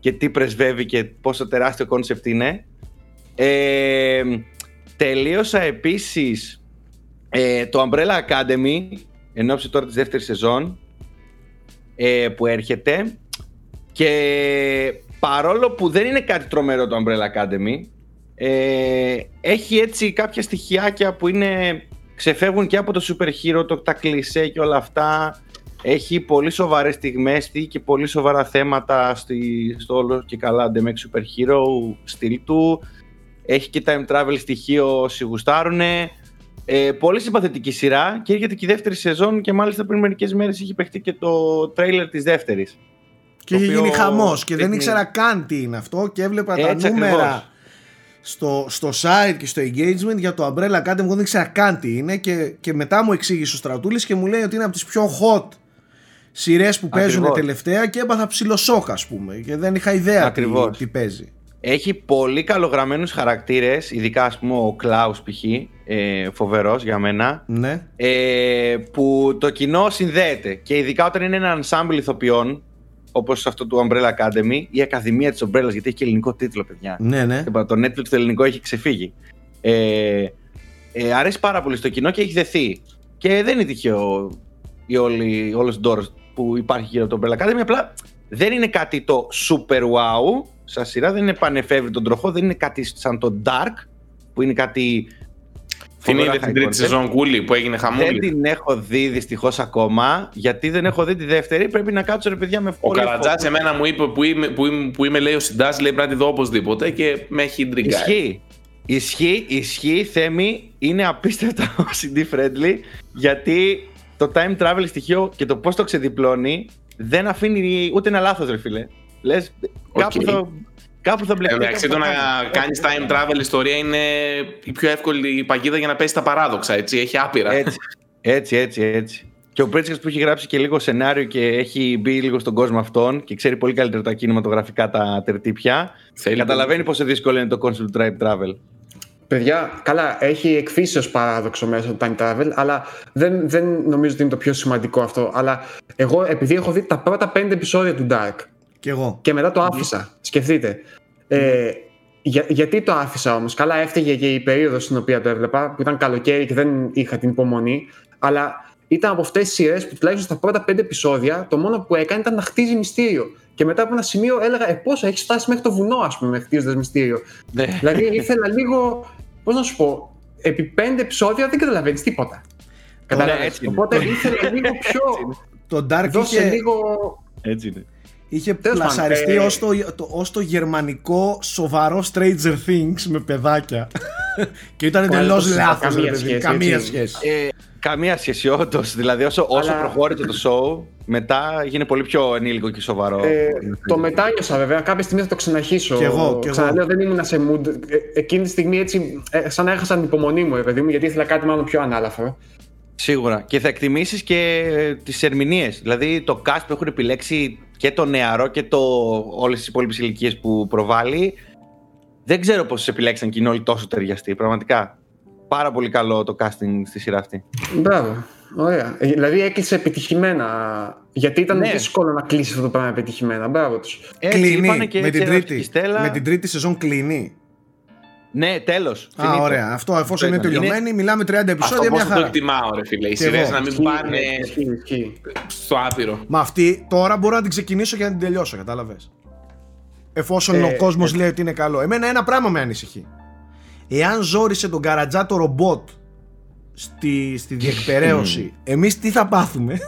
και τι πρεσβεύει και πόσο τεράστιο concept είναι. Ε, τελείωσα επίσης ε, το Umbrella Academy εν όψει τώρα της δεύτερης σεζόν ε, που έρχεται και παρόλο που δεν είναι κάτι τρομερό το Umbrella Academy, ε, έχει έτσι κάποια στοιχειάκια που είναι, ξεφεύγουν και από το super hero, το, τα κλισέ και όλα αυτά. Έχει πολύ σοβαρές στιγμές και πολύ σοβαρά θέματα στη, στο όλο και καλά The Super Hero στυλ του. Έχει και time travel στοιχείο όσοι γουστάρουνε. Ε, πολύ συμπαθητική σειρά και έρχεται και η δεύτερη σεζόν και μάλιστα πριν μερικές μέρες έχει παιχτεί και το τρέιλερ της δεύτερης. Και είχε γίνει χαμός και δεν ήξερα καν τι είναι αυτό και έβλεπα τα νούμερα στο, στο site και στο engagement για το Umbrella Academy. Εγώ δεν ήξερα καν τι είναι και, και μετά μου εξήγησε ο Στρατούλης και μου λέει ότι είναι από τις πιο hot σειρές που παίζουν τελευταία και έπαθα ψιλοσόκα, ας πούμε. Και δεν είχα ιδέα τι, τι, παίζει. Έχει πολύ καλογραμμένους χαρακτήρες, ειδικά ας πούμε ο Κλάους π.χ. Ε, φοβερός για μένα, ναι. ε, που το κοινό συνδέεται και ειδικά όταν είναι ένα ensemble ηθοποιών όπως αυτό του Umbrella Academy, η Ακαδημία της Umbrella, γιατί έχει και ελληνικό τίτλο, παιδιά. Ναι, ναι. Το Netflix το ελληνικό έχει ξεφύγει. Ε, ε, αρέσει πάρα πολύ στο κοινό και έχει δεθεί. Και δεν είναι τυχαίο η όλη, όλος που υπάρχει γύρω από τον Umbrella Academy. Απλά δεν είναι κάτι το super wow σαν σειρά, δεν είναι πανεφεύρει τον τροχό, δεν είναι κάτι σαν το Dark, που είναι κάτι την είδε την τρίτη σεζόν κούλη που έγινε χαμούλη. Δεν την έχω δει δυστυχώς ακόμα. Γιατί δεν έχω δει τη δεύτερη, πρέπει να κάτσω ρε παιδιά με Ο Καρατζάς εμένα μου είπε που είμαι, που είμαι, που είμαι λέει ο Συντά, λέει πρέπει να τη δω οπωσδήποτε και με έχει ντριγκάρει. Ισχύει. Ισχύει, ισχύει, Θέμη, είναι απίστευτα (laughs) CD friendly γιατί το time travel στοιχείο και το πώς το ξεδιπλώνει δεν αφήνει ούτε ένα λάθος, ρε φίλε. Λες, okay. κάπου θα Κάπου θα μπλεχτεί. Εντάξει, το να κάνεις time travel ιστορία είναι η πιο εύκολη παγίδα για να πέσει τα παράδοξα. Έτσι, έχει άπειρα. Έτσι, έτσι, έτσι. έτσι. Και ο Πρέτσικα που έχει γράψει και λίγο σενάριο και έχει μπει λίγο στον κόσμο αυτόν και ξέρει πολύ καλύτερα τα κινηματογραφικά τα τερτύπια. Θέλει καταλαβαίνει πόσο δύσκολο είναι το concept time travel. Παιδιά, καλά, έχει εκφύσεω παράδοξο μέσα το time travel, αλλά δεν, δεν νομίζω ότι είναι το πιο σημαντικό αυτό. Αλλά εγώ, επειδή έχω δει τα πρώτα πέντε επεισόδια του Dark, και εγώ. Και μετά το άφησα. Σκεφτείτε. Ε, για, γιατί το άφησα όμως. Καλά, έφταιγε και η περίοδος στην οποία το έβλεπα, που ήταν καλοκαίρι και δεν είχα την υπομονή. Αλλά ήταν από αυτές τις σειρές που τουλάχιστον στα πρώτα πέντε επεισόδια το μόνο που έκανε ήταν να χτίζει μυστήριο. Και μετά από ένα σημείο έλεγα, Ε, πόσο έχεις φτάσει μέχρι το βουνό, ας πούμε, χτίζοντας μυστήριο. Ναι. δηλαδή ήθελα λίγο. Πώς να σου πω, επί πέντε επεισόδια δεν καταλαβαίνεις τίποτα. Καταλαβαίνεις. Οπότε ήθελα λίγο πιο. Το Dark είχε... λίγο. Έτσι είναι είχε πλασαριστεί ε... ως, το, το, ως το γερμανικό σοβαρό Stranger Things με παιδάκια. (laughs) και ήταν εντελώς λάθος. Καμία, σχέση, καμία σχέση. Ε, καμία σχέση, όντως. Δηλαδή, όσο, όσο προχώρησε το show, μετά έγινε πολύ πιο ενήλικο και σοβαρό. Ε, το μετάνιωσα βέβαια. Κάποια στιγμή θα το ξαναρχίσω. Και εγώ. Και Ξαναλέω, δεν ήμουν σε mood. Ε, εκείνη τη στιγμή έτσι, ε, σαν να έχασα την υπομονή μου, παιδί μου, γιατί ήθελα κάτι μάλλον πιο ανάλαφρο. Σίγουρα. Και θα εκτιμήσεις και τις ερμηνείες. Δηλαδή, το cast που έχουν επιλέξει και το νεαρό και το, όλες τις υπόλοιπες ηλικίες που προβάλλει δεν ξέρω πώς επιλέξαν και είναι όλοι τόσο ταιριαστοί, πραγματικά. Πάρα πολύ καλό το casting στη σειρά αυτή. Μπράβο. Ωραία. Ε, δηλαδή έκλεισε επιτυχημένα. Γιατί ήταν ναι. δύσκολο να κλείσεις αυτό το πράγμα επιτυχημένα. Μπράβο τους. Κλείνει. Και με, την τρίτη, με την τρίτη σεζόν κλείνει. Ναι, τέλος. Α, ωραία. Αυτό εφόσον είναι τελειωμένη, μιλάμε 30 επεισόδια. Αυτό το εκτιμάω, ρε φίλε. Οι σειρές να μην πάνε στο άπειρο. Μα αυτή τώρα μπορώ να την ξεκινήσω και να την τελειώσω, κατάλαβες. Εφόσον ο ε, κόσμος ε. λέει ότι είναι καλό. Εμένα ένα πράγμα με ανησυχεί. Εάν ζόρισε τον καρατζά το ρομπότ στη, στη διεκπαιρέωση, εμείς τι θα πάθουμε;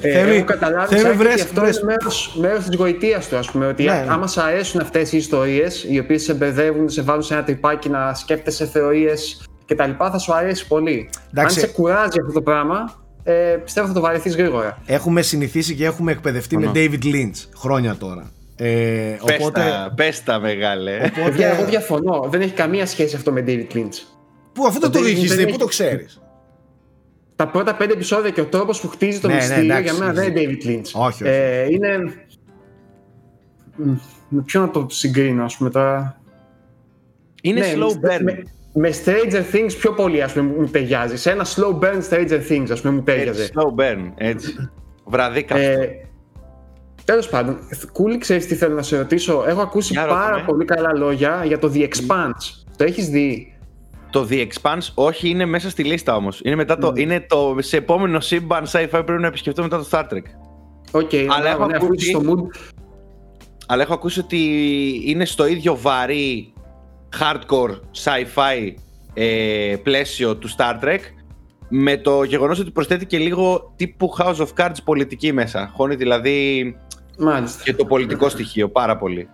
Ε, έχω καταλάβει ότι αυτό είναι μέρος, μέρος της γοητείας του, ας πούμε, ότι ναι, ναι. άμα σου αρέσουν αυτές οι ιστορίες, οι οποίες σε μπεδεύουν, σε βάλουν σε ένα τρυπάκι να σκέφτεσαι θεωρίες και τα λοιπά, θα σου αρέσει πολύ. Αν σε κουράζει αυτό το πράγμα, ε, πιστεύω θα το βαρεθείς γρήγορα. Έχουμε συνηθίσει και έχουμε εκπαιδευτεί με David Lynch χρόνια τώρα. Ε, πες, οπότε... τα, πες τα μεγάλε. Οπότε... Εγώ διαφωνώ. Δεν έχει καμία σχέση αυτό με David Lynch. Πού αυτό το, το έχει δει, πού το ξέρεις; Τα πρώτα πέντε επεισόδια και ο τρόπος που χτίζει το ναι, ναι μυστήριο ναι, για μένα δεν είναι David Lynch. Όχι, όχι. Ε, είναι. Με ποιο να το συγκρίνω, ας πούμε τώρα. Είναι ναι, slow burn. Με, με Stranger Things πιο πολύ ας πούμε μου ταιριάζει. Σε ένα slow burn Stranger Things ας πούμε μου ταιριάζει. slow burn, έτσι. Βραδίκα. Ε, Τέλος πάντων, Κούλη, ξέρεις τι θέλω να σε ρωτήσω. Έχω ακούσει πάρα πολύ καλά λόγια για το The Expanse. Το έχεις δει; Το The Expanse, όχι, είναι μέσα στη λίστα όμως. Είναι, μετά το, mm. είναι το σε επόμενο σύμπαν sci-fi πρέπει να επισκεφτώ μετά το Star Trek. OK, okay, αλλά, έχω ναι, ακούσει, στο mood. αλλά έχω ακούσει ότι είναι στο ίδιο βαρύ hardcore sci-fi ε, πλαίσιο του Star Trek με το γεγονός ότι προσθέτει και λίγο τύπου House of Cards πολιτική μέσα. Χώνει δηλαδή Μάλιστα. και το πολιτικό στοιχείο πάρα πολύ.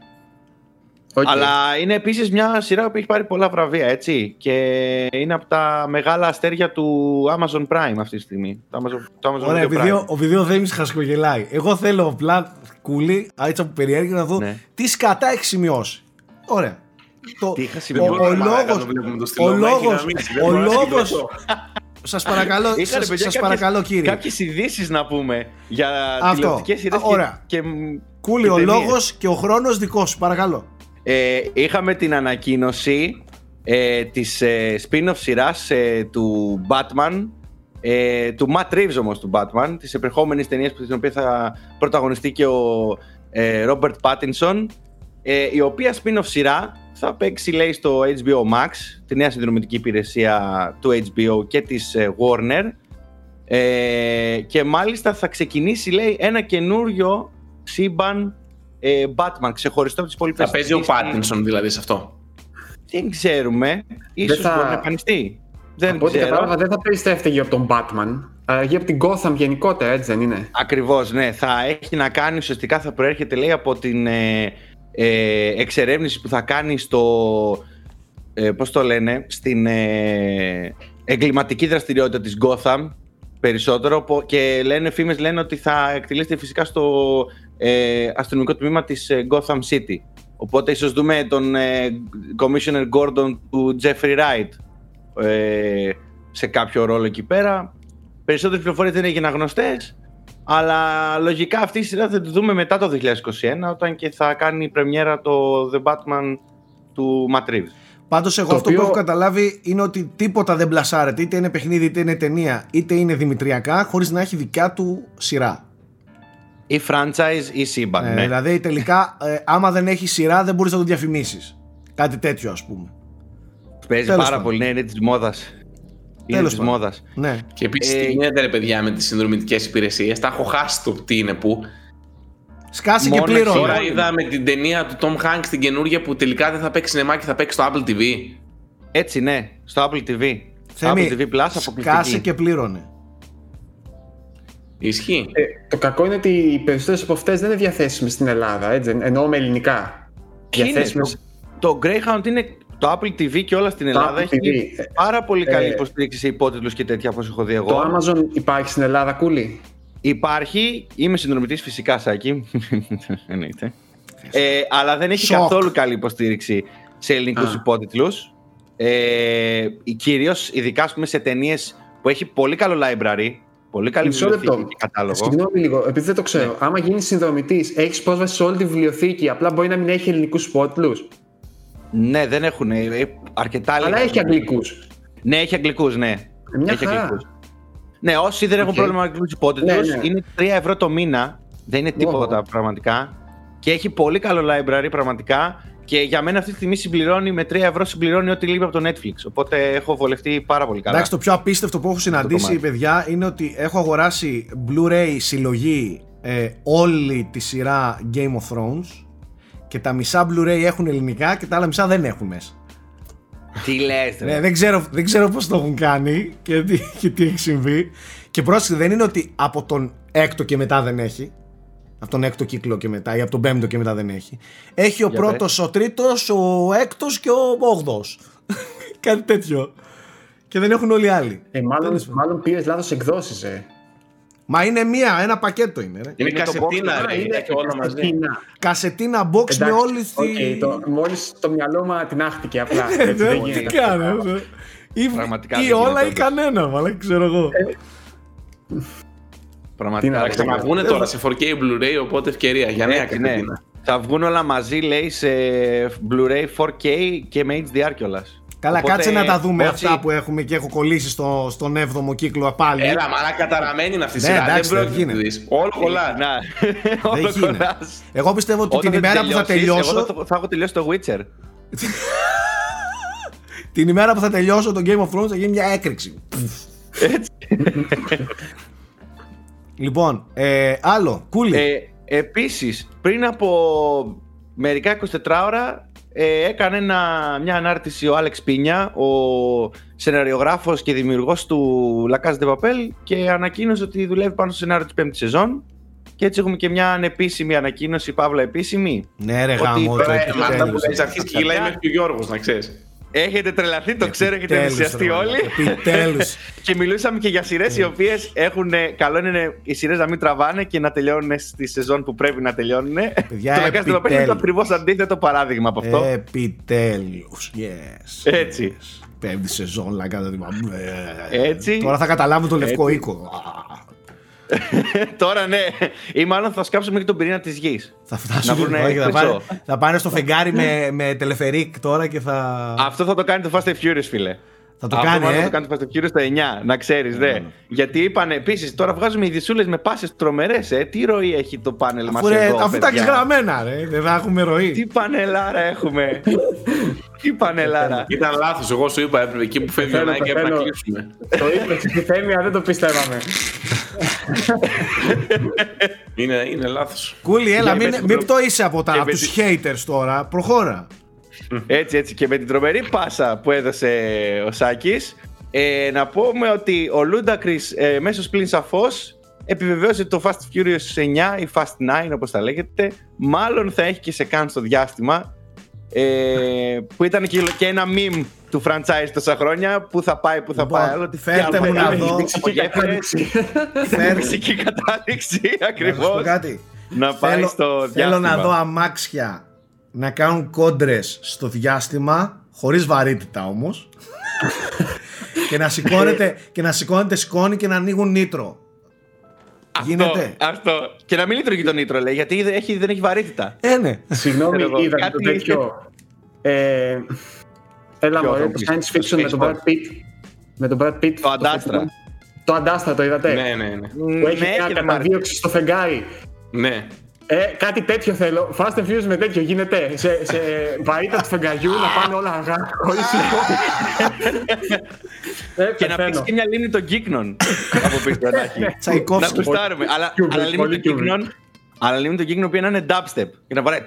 Okay. Αλλά είναι επίσης μια σειρά που έχει πάρει πολλά βραβεία, έτσι. Και είναι από τα μεγάλα αστέρια του Amazon Prime αυτή τη στιγμή. Το Amazon, το Amazon Ωραία, επειδή ο, ο βίντεο δεν χασκογελάει. Εγώ θέλω απλά κούλι, έτσι από περιέργεια, να δω ναι. τι σκατά έχει σημειώσει. Ωραία. Το, τι είχα σημειώσει; Ο, ο, λόγος, ο λόγος, ο λόγος, σας παρακαλώ, σας, σας παρακαλώ κύριε. Κάποιες ειδήσεις να πούμε για τηλεοπτικές σειρές και, και Κούλι, ο λόγος και ο χρόνος δικός σου, παρακαλώ ε, είχαμε την ανακοίνωση ε, της ε, spin-off σειράς ε, του Batman ε, του Matt Reeves όμως του Batman της επερχόμενης ταινίας που την οποία θα πρωταγωνιστεί και ο ε, Robert Pattinson ε, η οποία spin-off σειρά θα παίξει λέει στο HBO Max, τη νέα συνδρομητική υπηρεσία του HBO και της ε, Warner. Ε, και μάλιστα θα ξεκινήσει λέει ένα καινούριο σύμπαν ε, Batman ξεχωριστό από τις υπόλοιπες. Θα παίζει ο Pattinson δηλαδή σε αυτό. Δεν ξέρουμε, ίσως θα... μπορεί να εμφανιστεί. Δεν από ό,τι κατάλαβα δεν θα περιστρέφεται γύρω από τον Batman, αλλά γύρω από την Gotham γενικότερα, έτσι δεν είναι; Ακριβώς, ναι. Θα έχει να κάνει, ουσιαστικά θα προέρχεται λέει από την ε, ε, εξερεύνηση που θα κάνει στο, ε, πώς το λένε, στην ε, εγκληματική δραστηριότητα της Gotham περισσότερο και λένε, φήμες λένε ότι θα εκτελέσετε φυσικά στο ε, αστυνομικό τμήμα της ε, Gotham City. Οπότε ίσως δούμε τον ε, Commissioner Gordon του Jeffrey Wright ε, σε κάποιο ρόλο εκεί πέρα. Περισσότερες πληροφορίες δεν έγιναν γνωστές, αλλά λογικά αυτή η σειρά θα τη δούμε μετά το 2021, όταν και θα κάνει η πρεμιέρα το The Batman του Matt Reeves. Πάντως, εγώ αυτό που έχω καταλάβει είναι ότι τίποτα δεν μπλασάρεται, είτε είναι παιχνίδι, είτε είναι ταινία, είτε είναι δημητριακά, χωρίς να έχει δικιά του σειρά. Ή franchise ή σύμπαν. Ε, ναι. Δηλαδή, τελικά, ε, άμα δεν έχει σειρά, δεν μπορείς να το διαφημίσεις. Κάτι τέτοιο, ας πούμε. Παίζει πάρα πάρα πολύ, ναι, είναι της μόδας. Είναι της μόδας. Ναι. Και επίσης, ε, τι γίνεται, ρε παιδιά, με τις συνδρομητικές υπηρεσίες; Τα έχω χάσει το τι είναι που. Σκάσει και πλήρωνε. Τώρα είδα με την ταινία του Tom Hanks την καινούργια που τελικά δεν θα παίξει σινεμά και θα παίξει στο Apple TV. Έτσι, ναι, στο Apple TV. Θέμη, Apple TV Plus Σκάσε και πλήρωνε. Ισχύει. Ε, το κακό είναι ότι οι περισσότερες από αυτές δεν είναι διαθέσιμες στην Ελλάδα, έτσι, εννοώ με ελληνικά. Διαθέσιμες... Το Greyhound είναι το Apple TV και όλα στην Ελλάδα έχει TV. πάρα πολύ καλή ε, υποστήριξη σε υπότιτλους και τέτοια όπως έχω δει εγώ. Το Amazon υπάρχει στην Ελλάδα, κούλι. Υπάρχει, είμαι συνδρομητής φυσικά, Σάκη. (laughs) Εννοείται. ε, αλλά δεν έχει καθόλου καλή υποστήριξη σε ελληνικούς υπότιτλους. Ε, Κυρίως, ειδικά πούμε, σε ταινίες που έχει πολύ καλό library, πολύ καλή βιβλιοθήκη και κατάλογο. Συγγνώμη λίγο, επειδή δεν το ξέρω. Ναι. Άμα γίνεις συνδρομητής, έχεις πρόσβαση σε όλη τη βιβλιοθήκη, απλά μπορεί να μην έχει ελληνικούς υπότιτλου. Ναι, δεν έχουν. Ε, αρκετά Αλλά έχει αγγλικούς. Ναι, έχει αγγλικούς, ναι. Ε, μια έχει αγγλικούς. Ναι, όσοι δεν έχουν πρόβλημα με αγγλικούς υπότιτλου, ναι, ναι. είναι 3 ευρώ το μήνα. Δεν είναι τίποτα πραγματικά. Και έχει πολύ καλό library πραγματικά. Και για μένα αυτή τη στιγμή συμπληρώνει με 3 ευρώ συμπληρώνει ό,τι λείπει από το Netflix. Οπότε έχω βολευτεί πάρα πολύ καλά. Εντάξει, το πιο απίστευτο που έχω συναντήσει, παιδιά, είναι ότι έχω αγοράσει Blu-ray συλλογή ε, όλη τη σειρά Game of Thrones και τα μισά Blu-ray έχουν ελληνικά και τα άλλα μισά δεν έχουν μέσα. Τι λες ναι, δεν ξέρω, δεν ξέρω πώς το έχουν κάνει και τι, και τι έχει συμβεί. Και πρόσεχε δεν είναι ότι από τον έκτο και μετά δεν έχει. Από τον έκτο κύκλο και μετά ή από τον πέμπτο και μετά δεν έχει. Έχει ο πρώτος, ο τρίτος, ο έκτος και ο όγδος. (laughs) Κάτι τέτοιο. Και δεν έχουν όλοι οι άλλοι. Ε, μάλλον, μάλλον πήρες λάθος εκδόσεις, ε. Μα είναι μία, ένα πακέτο είναι. Ρε. Είναι, είναι κασετίνα, ρε, είναι και όλα μαζί. Κασετίνα box Εντάξει, με όλη τη. Okay, το, (laughs) μόλις το μυαλό μου την άχτηκε απλά. Ναι, έτσι, δεν τι κάνω. Ή, ή όλα ή κανένα, αλλά ξέρω εγώ. Ε, Πραγματικά. Θα ξαναβγούν τώρα σε 4K Blu-ray, οπότε ευκαιρία για νέα κασετίνα. Θα βγουν όλα μαζί, λέει, σε Blu-ray 4K και με HDR κιόλας. Καλά, Οπότε, κάτσε να τα δούμε όσοι... αυτά που έχουμε και έχω κολλήσει στο, στον 7ο κύκλο πάλι. Έλα, μαλά καταραμένη είναι αυτή η ναι, σειρά. Εντάξει, δεν πρόκειται να δεις. Όλο κολλάς. Να. (laughs) Όλο κολλάς. Εγώ πιστεύω ότι την ημέρα που θα τελειώσω. Εγώ θα έχω τελειώσει το Witcher. (laughs) την ημέρα που θα τελειώσω το Game of Thrones θα γίνει μια έκρηξη. Έτσι. (laughs) λοιπόν, ε, άλλο, κούλι. Ε, επίσης, πριν από μερικά 24 ώρα ε, έκανε ένα, μια ανάρτηση ο Άλεξ Πίνια, ο σεναριογράφος και δημιουργός του La Casa de Papel και ανακοίνωσε ότι δουλεύει πάνω στο σενάριο της πέμπτης σεζόν και έτσι έχουμε και μια ανεπίσημη ανακοίνωση, Παύλα επίσημη. Ναι ρε γάμο. Ότι... Αυτά που έχεις αρχίσει και γυλάει μέχρι και ο Γιώργος, να ξέρεις. Έχετε τρελαθεί, το ξέρω, έχετε ενθουσιαστεί όλοι. Επιτέλους. (laughs) και μιλούσαμε και για σειρές οι οποίες έχουν. Καλό είναι οι σειρές να μην τραβάνε και να τελειώνουν στη σεζόν που πρέπει να τελειώνουν. το Λακάστρο είναι το ακριβώς αντίθετο παράδειγμα από αυτό. Επιτέλους. Yes. Έτσι. Πέμπτη σεζόν, λαγκάτα Έτσι. Τώρα θα καταλάβουν το λευκό οίκο. (laughs) Τώρα ναι. Ή μάλλον θα σκάψουμε και τον πυρήνα της γης. Θα φτάσουν. Να θα, πάνε, θα πάνε στο φεγγάρι με, με τελεφερίκ τώρα και θα. Αυτό θα το κάνει το Fast and Furious, φίλε. Θα το κάνει, ε; Θα το κάνεις το Fast and Furious στο 9, να ξέρεις, ναι. ναι. Γιατί είπαν επίσης, τώρα βγάζουμε ειδισούλε με πάσες τρομερές, ε. Τι ροή έχει το πάνελ μας εδώ. Αφού τα έχεις γραμμένα, ρε. Δεν θα έχουμε ροή. Τι πανελάρα έχουμε. Τι πανελάρα. Ήταν λάθος. Εγώ σου είπα, έπρεπε εκεί που φεύγει ο Νάικ έπρεπε να κλείσουμε. Το είπες στη Θέμια, δεν το πιστεύαμε. είναι, είναι λάθος. Κούλι, έλα, μην, μην πτωείσαι από, τα, από τους haters τώρα. Προχώρα. Έτσι, έτσι. Και με την τρομερή πάσα που έδωσε ο Σάκης, ε, να πούμε ότι ο Λούντακρι ε, μέσω πλήν σαφώς επιβεβαίωσε το Fast Furious 9 ή Fast 9 όπως τα λέγεται μάλλον θα έχει και σε καν στο διάστημα ε, που ήταν και, και ένα meme του franchise τόσα χρόνια που θα πάει, που θα πάει άλλο. Φέρτε μου να δω. Φυσική κατάδειξη (laughs) ακριβώς. Να πάει στο διάστημα. Θέλω να δω αμάξια να κάνουν κόντρες στο διάστημα χωρίς βαρύτητα όμως και να σηκώνεται και να σηκώνεται σκόνη και να ανοίγουν νήτρο. Αυτό, Γίνεται. Αυτό. Και να μην λειτουργεί το νήτρο, λέει, γιατί έχει, δεν έχει βαρύτητα. Ε, ναι. Συγγνώμη, είδα το τέτοιο. Ε, έλα μου, το science fiction με τον Brad Pitt. Με τον Brad Pitt. Το αντάστρα. Το αντάστρα το είδατε; Ναι, ναι, ναι. Που έχει ναι, μια καταδίωξη στο φεγγάρι. Ναι. Ε, κάτι τέτοιο θέλω. Fast and Furious με τέτοιο γίνεται. Σε, σε βαρύτητα του φεγγαριού να πάνε όλα αργά. Χωρί ε, Και να πεις και μια λίμνη των κύκνων από πίσω (laughs) να κουστάρουμε. Αλλά, αλλά λίμνη των κύκνων αλλά λίμνη των κύκνων που είναι dubstep. Και να πάρει. (laughs)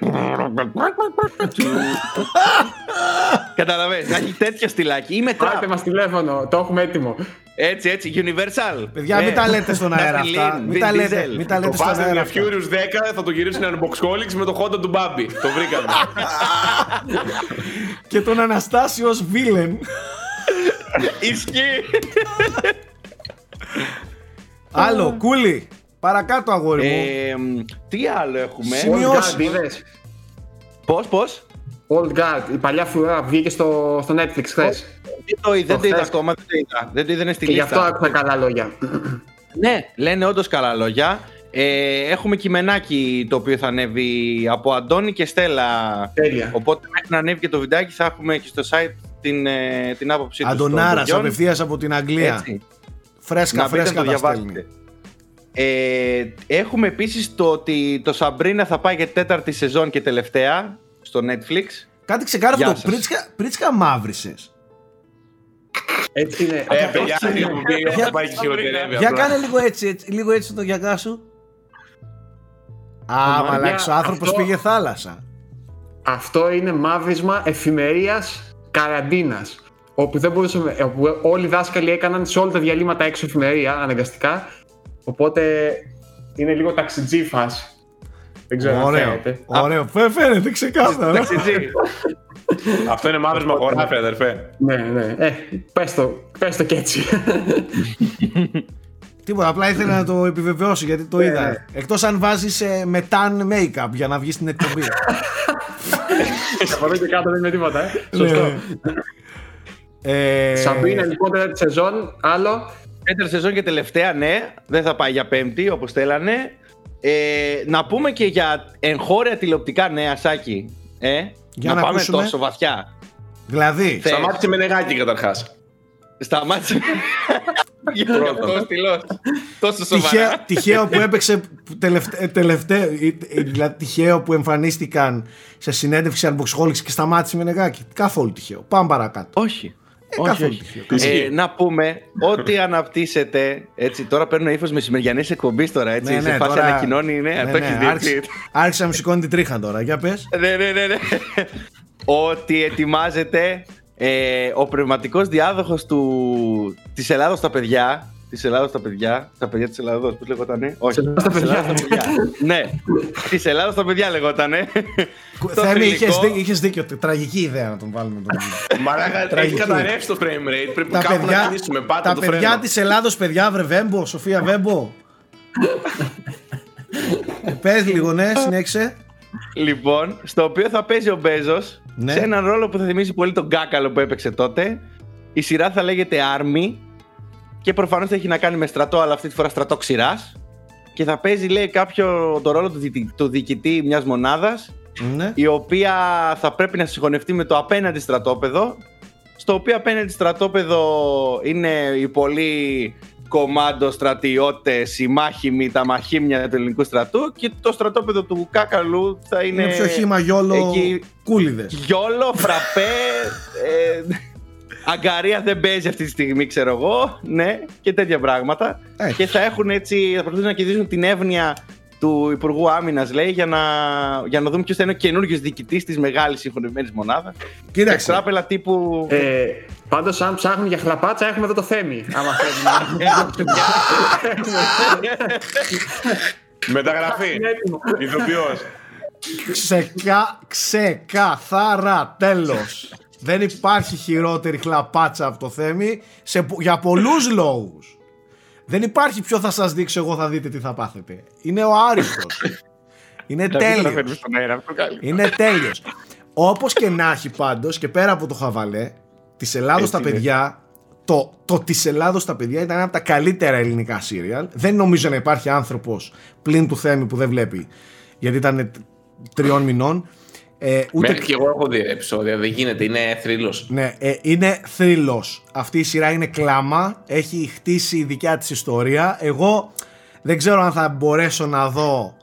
Καταλαβαίνεις, να έχει τέτοια στυλάκι. Ή μετά. Πάρτε μας τηλέφωνο, το έχουμε έτοιμο. Έτσι, έτσι, Universal. Παιδιά, μην τα λέτε στον αέρα αυτά. Μην τα λέτε, μην τα λέτε στον αέρα. Το Furious 10 θα το γυρίσουν ένα Boxholics με το Honda του Μπάμπι. Το βρήκαμε. (laughs) Και τον Αναστάσιο ως βίλεν. (laughs) Ισχύει. Άλλο, κούλι. Παρακάτω, αγόρι μου. τι άλλο έχουμε; Σημειώσει. Πώς, πώς; Old Guard, η παλιά φουρά βγήκε στο, στο Netflix χθες. Δεν το, δεν το είδα ακόμα, δεν το είδα. Δεν το είδα στη λίστα. Γι' αυτό άκουσα καλά λόγια. ναι, λένε όντως καλά λόγια. Ε, έχουμε κειμενάκι το οποίο θα ανέβει από Αντώνη και Στέλλα. Τέλεια. Οπότε μέχρι να ανέβει και το βιντεάκι θα έχουμε και στο site την, ε, την άποψή τους. Αντωνάρα, απευθείας από την Αγγλία. Έτσι. Φρέσκα, να φρέσκα το διαβάσετε. Ε, έχουμε επίσης το ότι το Σαμπρίνα θα πάει για τέταρτη σεζόν και τελευταία στο Netflix. Κάτι ξεκάρφωτο. Πρίτσκα, πρίτσκα μαύρησες. Έτσι είναι. Ε, παιδιά, για, πάει για κάνε λίγο έτσι, έτσι, λίγο έτσι το γιακά σου. Α, μαλάξο, ο άνθρωπος πήγε θάλασσα. Αυτό είναι μαύρισμα εφημερίας καραντίνας. Όπου, δεν μπορούσαμε, όπου όλοι οι δάσκαλοι έκαναν σε όλα τα διαλύματα έξω εφημερία αναγκαστικά. Οπότε είναι λίγο ταξιτζή φάση. Δεν ξέρω ωραίο, αν φαίνεται. Ωραίο, φαίνεται ξεκάθαρα. Αυτό είναι μαύρισμα χωράφι, αδερφέ. Ναι, ναι. Ε, πες το, πες το και έτσι. Τίποτα, απλά ήθελα να το επιβεβαιώσω γιατί το είδα. Ναι, ναι. Εκτός αν βάζεις ε, μετάν make-up για να βγεις στην εκπομπή. (laughs) Από εδώ και κάτω δεν είναι τίποτα, ε. Ναι. Σωστό. Ε... Σαμπίνα λοιπόν τέταρτη σεζόν, άλλο. Τέταρτη σεζόν και τελευταία, ναι. Δεν θα πάει για πέμπτη όπως θέλανε. Ε, να πούμε και για εγχώρια τηλεοπτικά νέα, Σάκη. Ε, για να, να πάμε τόσο βαθιά. Δηλαδή. Σταμάτησε με νεγάκι καταρχάς. Σταμάτησε. (laughs) αυτό στυλός. Τόσο σοβαρά. Τυχαίο που έπαιξε τελευταίο. Δηλαδή τυχαίο που εμφανίστηκαν σε συνέντευξη Unboxholics και σταμάτησε με νεγάκι. Καθόλου τυχαίο. Πάμε παρακάτω. Όχι. Ε, όχι, όχι. Ε, να πούμε ότι αναπτύσσεται. Έτσι, τώρα παίρνω ύφος μεσημεριανή εκπομπής τώρα. Έτσι, ναι, ναι, σε φάση τώρα... ανακοινώνει. Ναι, ναι, το ναι, άρχισε, άρχισε να μου σηκώνει την τρίχα τώρα. Για πες. ναι, ναι, ναι, ναι. ότι ετοιμάζεται ε, ο πνευματικός διάδοχος της Ελλάδα στα παιδιά Της Ελλάδα στα παιδιά. Τα παιδιά της Ελλάδα, πώς λεγότανε; Όχι. Στα παιδιά. ναι. Της Ελλάδα στα παιδιά λεγότανε. Θέμη, είχες δίκιο. Τραγική ιδέα να τον βάλουμε τον Μαλάκα, έχει καταρρεύσει το frame rate. Πρέπει τα κάπου παιδιά, να κινήσουμε. Πάτε τα παιδιά της Ελλάδα, παιδιά, βρε Βέμπο, Σοφία Βέμπο. Πες λίγο, ναι, συνέχισε. Λοιπόν, στο οποίο θα παίζει ο Μπέζος ναι. σε έναν ρόλο που θα θυμίζει πολύ τον Γκάκαλο που έπαιξε τότε. Η σειρά θα λέγεται Army και προφανώς θα έχει να κάνει με στρατό, αλλά αυτή τη φορά στρατό ξηράς. Και θα παίζει, λέει, κάποιο το ρόλο του, του διοικητή μιας μονάδας, ναι. η οποία θα πρέπει να συγχωνευτεί με το απέναντι στρατόπεδο στο οποίο απέναντι στρατόπεδο είναι οι πολλοί κομμάντο στρατιώτες, οι μάχημοι, τα μαχήμια του ελληνικού στρατού και το στρατόπεδο του Κάκαλου θα είναι. Είναι πιο χήμα γιόλο εκεί... κούλιδες. Γιόλο, φραπέ. ε, Αγκαρία δεν παίζει αυτή τη στιγμή, ξέρω εγώ. Ναι, και τέτοια πράγματα. Και θα έχουν έτσι, θα προσπαθήσουν να κερδίσουν την εύνοια του Υπουργού Άμυνας, λέει, για να, για να δούμε ποιος θα είναι ο καινούριος διοικητής της μεγάλης συγχωνευμένης μονάδας. Κοίταξε. Τράπελα τύπου. Ε, Πάντως, αν ψάχνουν για χλαπάτσα, έχουμε εδώ το θέμη. Άμα θέλουν. (laughs) Μεταγραφή. (laughs) Ηθοποιός. Ξεκα... Ξεκαθάρα τέλος Δεν υπάρχει χειρότερη χλαπάτσα από το Θέμη σε... για πολλούς λόγους. Δεν υπάρχει ποιο θα σας δείξω εγώ θα δείτε τι θα πάθετε. Είναι ο Άριστος. Είναι τέλειος. Είναι τέλειος. Όπως και να έχει πάντως και πέρα από το χαβαλέ Της Ελλάδος τα παιδιά το, το της Ελλάδος τα παιδιά ήταν ένα από τα καλύτερα ελληνικά σύριαλ. Δεν νομίζω να υπάρχει άνθρωπος πλην του Θέμη που δεν βλέπει γιατί ήταν τριών μηνών. Ε, ούτε... Μέχρι και εγώ έχω δει επεισόδια, δεν γίνεται, είναι θρύλος. Ναι, ε, είναι θρύλος. Αυτή η σειρά είναι κλάμα, έχει χτίσει η δικιά της ιστορία. Εγώ δεν ξέρω αν θα μπορέσω να δω,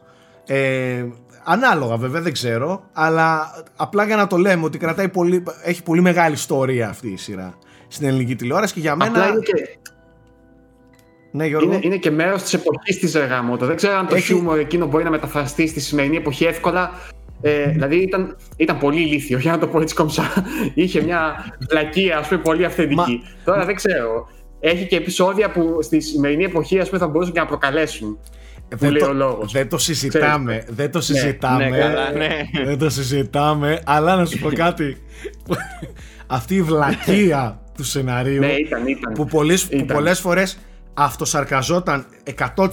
ε, ανάλογα βέβαια δεν ξέρω, αλλά απλά για να το λέμε ότι κρατάει πολύ, έχει πολύ μεγάλη ιστορία αυτή η σειρά στην ελληνική τηλεόραση και για μένα... Απλά είναι και, ναι, Είναι, είναι και μέρος της εποχής της Ρεγάμοτο. Δεν ξέρω αν το Έχει... χιούμορ εκείνο μπορεί να μεταφραστεί στη σημερινή εποχή εύκολα. Ε, δηλαδή ήταν, ήταν πολύ ηλίθιο, για να το πω έτσι κομψά. Είχε μια πλακία, ας πούμε, πολύ αυθεντική. Μα... Τώρα δεν ξέρω. Έχει και επεισόδια που στη σημερινή εποχή ας πούμε, θα μπορούσαν και να προκαλέσουν. Δεν το, δεν το συζητάμε. Δεν το ναι. συζητάμε. Ναι, καλά, ναι. Δεν το συζητάμε. Αλλά να σου πω (laughs) κάτι. Αυτή η βλακεία του σενάριου. Ναι, ήταν, ήταν. Που, πολλές, ήταν. που πολλές φορές αυτοσαρκαζόταν 100%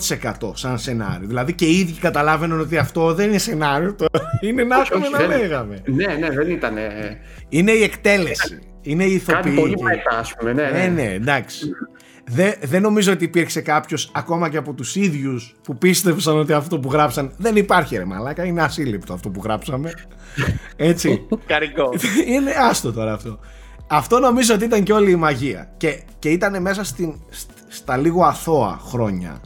σαν σενάριο. Δηλαδή και οι ίδιοι καταλάβαιναν ότι αυτό δεν είναι σενάριο, το (laughs) είναι να έχουμε να λέγαμε. Ναι, ναι, δεν ήταν. Είναι η εκτέλεση. Είναι η ηθοποιή. Κάτι πολύ μετά, ας πούμε. Ναι, ναι, ναι, εντάξει. Δεν, δεν νομίζω ότι υπήρξε κάποιος ακόμα και από τους ίδιους που πίστευσαν ότι αυτό που γράψαν δεν υπάρχει ρε μαλάκα. Είναι ασύλληπτο αυτό που γράψαμε. Έτσι. Καρικό. (laughs) Είναι άστο τώρα αυτό. Αυτό νομίζω ότι ήταν και όλη η μαγεία. Και, και ήταν μέσα στην, στα λίγο αθώα χρόνια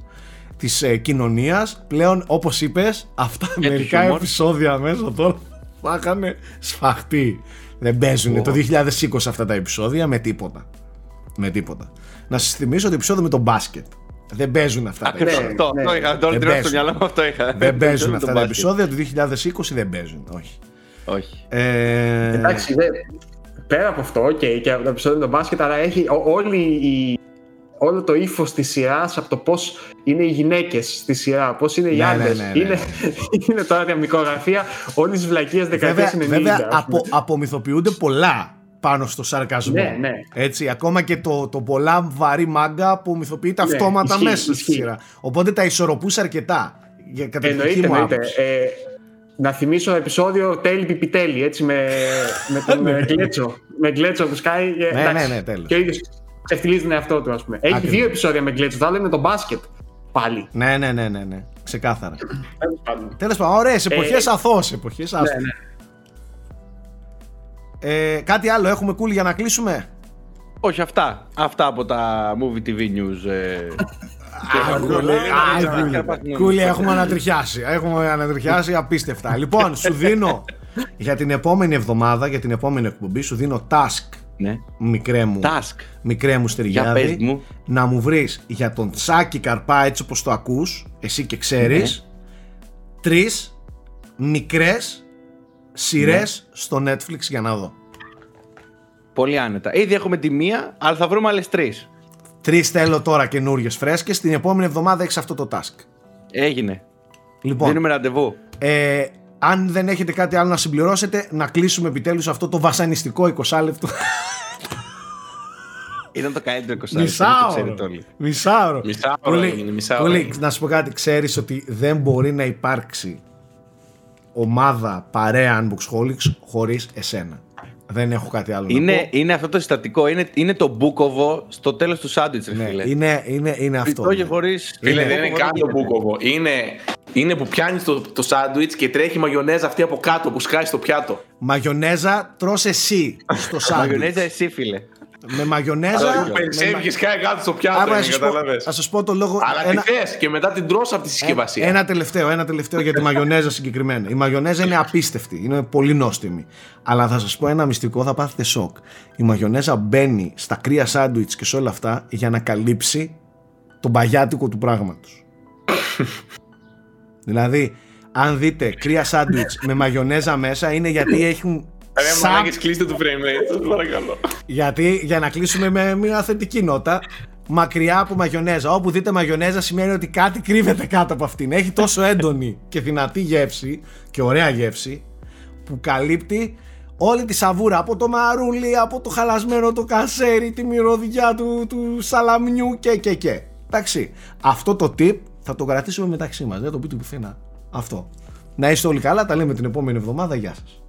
της ε, κοινωνίας πλέον όπως είπες αυτά Για μερικά επεισόδια μέσα τώρα θα είχαν σφαχτεί δεν παίζουν το 2020 αυτά τα επεισόδια με τίποτα με τίποτα να σας θυμίσω το επεισόδιο με τον μπάσκετ δεν παίζουν αυτά τα επεισόδια. Αυτό, ναι. το είχα. Τώρα στο μυαλό μου αυτό είχα. Δεν παίζουν αυτά τα επεισόδια του 2020 δεν παίζουν. Όχι. Όχι. Ε... Εντάξει, πέρα από αυτό okay, και από το επεισόδιο με τον μπάσκετ, αλλά έχει όλη η όλο το ύφος της σειράς από το πώς είναι οι γυναίκες στη σειρά, πώς είναι οι ναι, άντρες. Ναι, ναι, είναι, (laughs) είναι τώρα μια μικρογραφία όλης της βλακία δεκαετίας 90. Βέβαια, απο, απομυθοποιούνται πολλά πάνω στο σαρκασμό. Ναι, ναι. Έτσι, ακόμα και το, το πολλά βαρύ μάγκα απομυθοποιείται αυτόματα ισχύει, μέσα στη σειρά. Οπότε τα ισορροπούσε αρκετά. Για εννοείται, εννοείται. Ε, να θυμίσω το επεισόδιο τέλει πιπιτέλη, έτσι, με, με τον (laughs) Γκλέτσο. με Γκλέτσο που σκάει. Ναι, ναι, ναι, τέλος. Και ο ίδιος ξεφτυλίζει τον εαυτό του, ας πούμε. Έχει Ακριβώς. δύο επεισόδια με γκλέτσο. Το άλλο είναι το μπάσκετ. Πάλι. Ναι, ναι, ναι, ναι. ναι. Ξεκάθαρα. Τέλος πάντων, ωραίε εποχές ε, αθώες εποχές. Ναι, ναι. Ε, κάτι άλλο έχουμε κούλι για να κλείσουμε; Όχι, αυτά. Αυτά από τα Movie TV News. Ε... (laughs) Κούλι, έχουμε ανατριχιάσει. Έχουμε ανατριχιάσει απίστευτα. Λοιπόν, σου δίνω για την επόμενη εβδομάδα, για την επόμενη εκπομπή, σου δίνω task ναι. μικρέ μου, Task. μικρέ μου στεριάδι, μου. να μου βρεις για τον Τσάκη Καρπά έτσι όπως το ακούς, εσύ και ξέρεις, ναι. τρεις μικρές σειρές ναι. στο Netflix για να δω. Πολύ άνετα. Ήδη έχουμε τη μία, αλλά θα βρούμε άλλες τρεις. Τρεις θέλω τώρα καινούριες φρέσκες, την επόμενη εβδομάδα έχεις αυτό το task. Έγινε. Λοιπόν, Δίνουμε ραντεβού. Ε, αν δεν έχετε κάτι άλλο να συμπληρώσετε, να κλείσουμε επιτέλους αυτό το βασανιστικό 20 λεπτό. Ήταν το καλύτερο 20 Μισάωρο. Μισάωρο. Μισάωρο. να σου πω κάτι. Ξέρεις ότι δεν μπορεί να υπάρξει ομάδα παρέα Unboxholics χωρίς εσένα. Δεν έχω κάτι άλλο είναι, να πω. Είναι αυτό το συστατικό. Είναι, είναι το μπούκοβο στο τέλος του σάντουιτς, ναι, φίλε. Είναι, είναι, είναι αυτό. Και χωρίς... Φίλε, δεν είναι καν το μπούκοβο. Είναι, είναι που πιάνεις το, το σάντουιτ και τρέχει η μαγιονέζα αυτή από κάτω που σκάει στο πιάτο. Μαγιονέζα τρως εσύ στο σάντουιτς. (laughs) Μαγιονέζα εσύ φίλε. Με μαγιονέζα. Περισσεύει κάτω κάτω στο πιάτο. Θα σας πω το λόγο. Αλλά ένα... τι θες και μετά την τρως από τη συσκευασία. Ένα τελευταίο, ένα τελευταίο για τη μαγιονέζα συγκεκριμένα. Η μαγιονέζα είναι απίστευτη. Είναι πολύ νόστιμη. Αλλά θα σας πω ένα μυστικό, θα πάθετε σοκ. Η μαγιονέζα μπαίνει στα κρύα σάντουιτς και σε όλα αυτά για να καλύψει τον παγιάτικο του πράγματος. (laughs) δηλαδή, αν δείτε κρύα σάντουιτς με μαγιονέζα μέσα, είναι γιατί έχουν Ρε μαλάκες κλείστε το frame rate, παρακαλώ. Γιατί για να κλείσουμε με μια θετική νότα, μακριά από μαγιονέζα. Όπου δείτε μαγιονέζα σημαίνει ότι κάτι κρύβεται κάτω από αυτήν. Έχει τόσο έντονη και δυνατή γεύση και ωραία γεύση που καλύπτει όλη τη σαβούρα από το μαρούλι, από το χαλασμένο το κασέρι, τη μυρωδιά του, του σαλαμιού και και και. Εντάξει, αυτό το tip θα το κρατήσουμε μεταξύ μας, δεν το πείτε πουθενά. Αυτό. Να είστε όλοι καλά, τα λέμε την επόμενη εβδομάδα, γεια σας.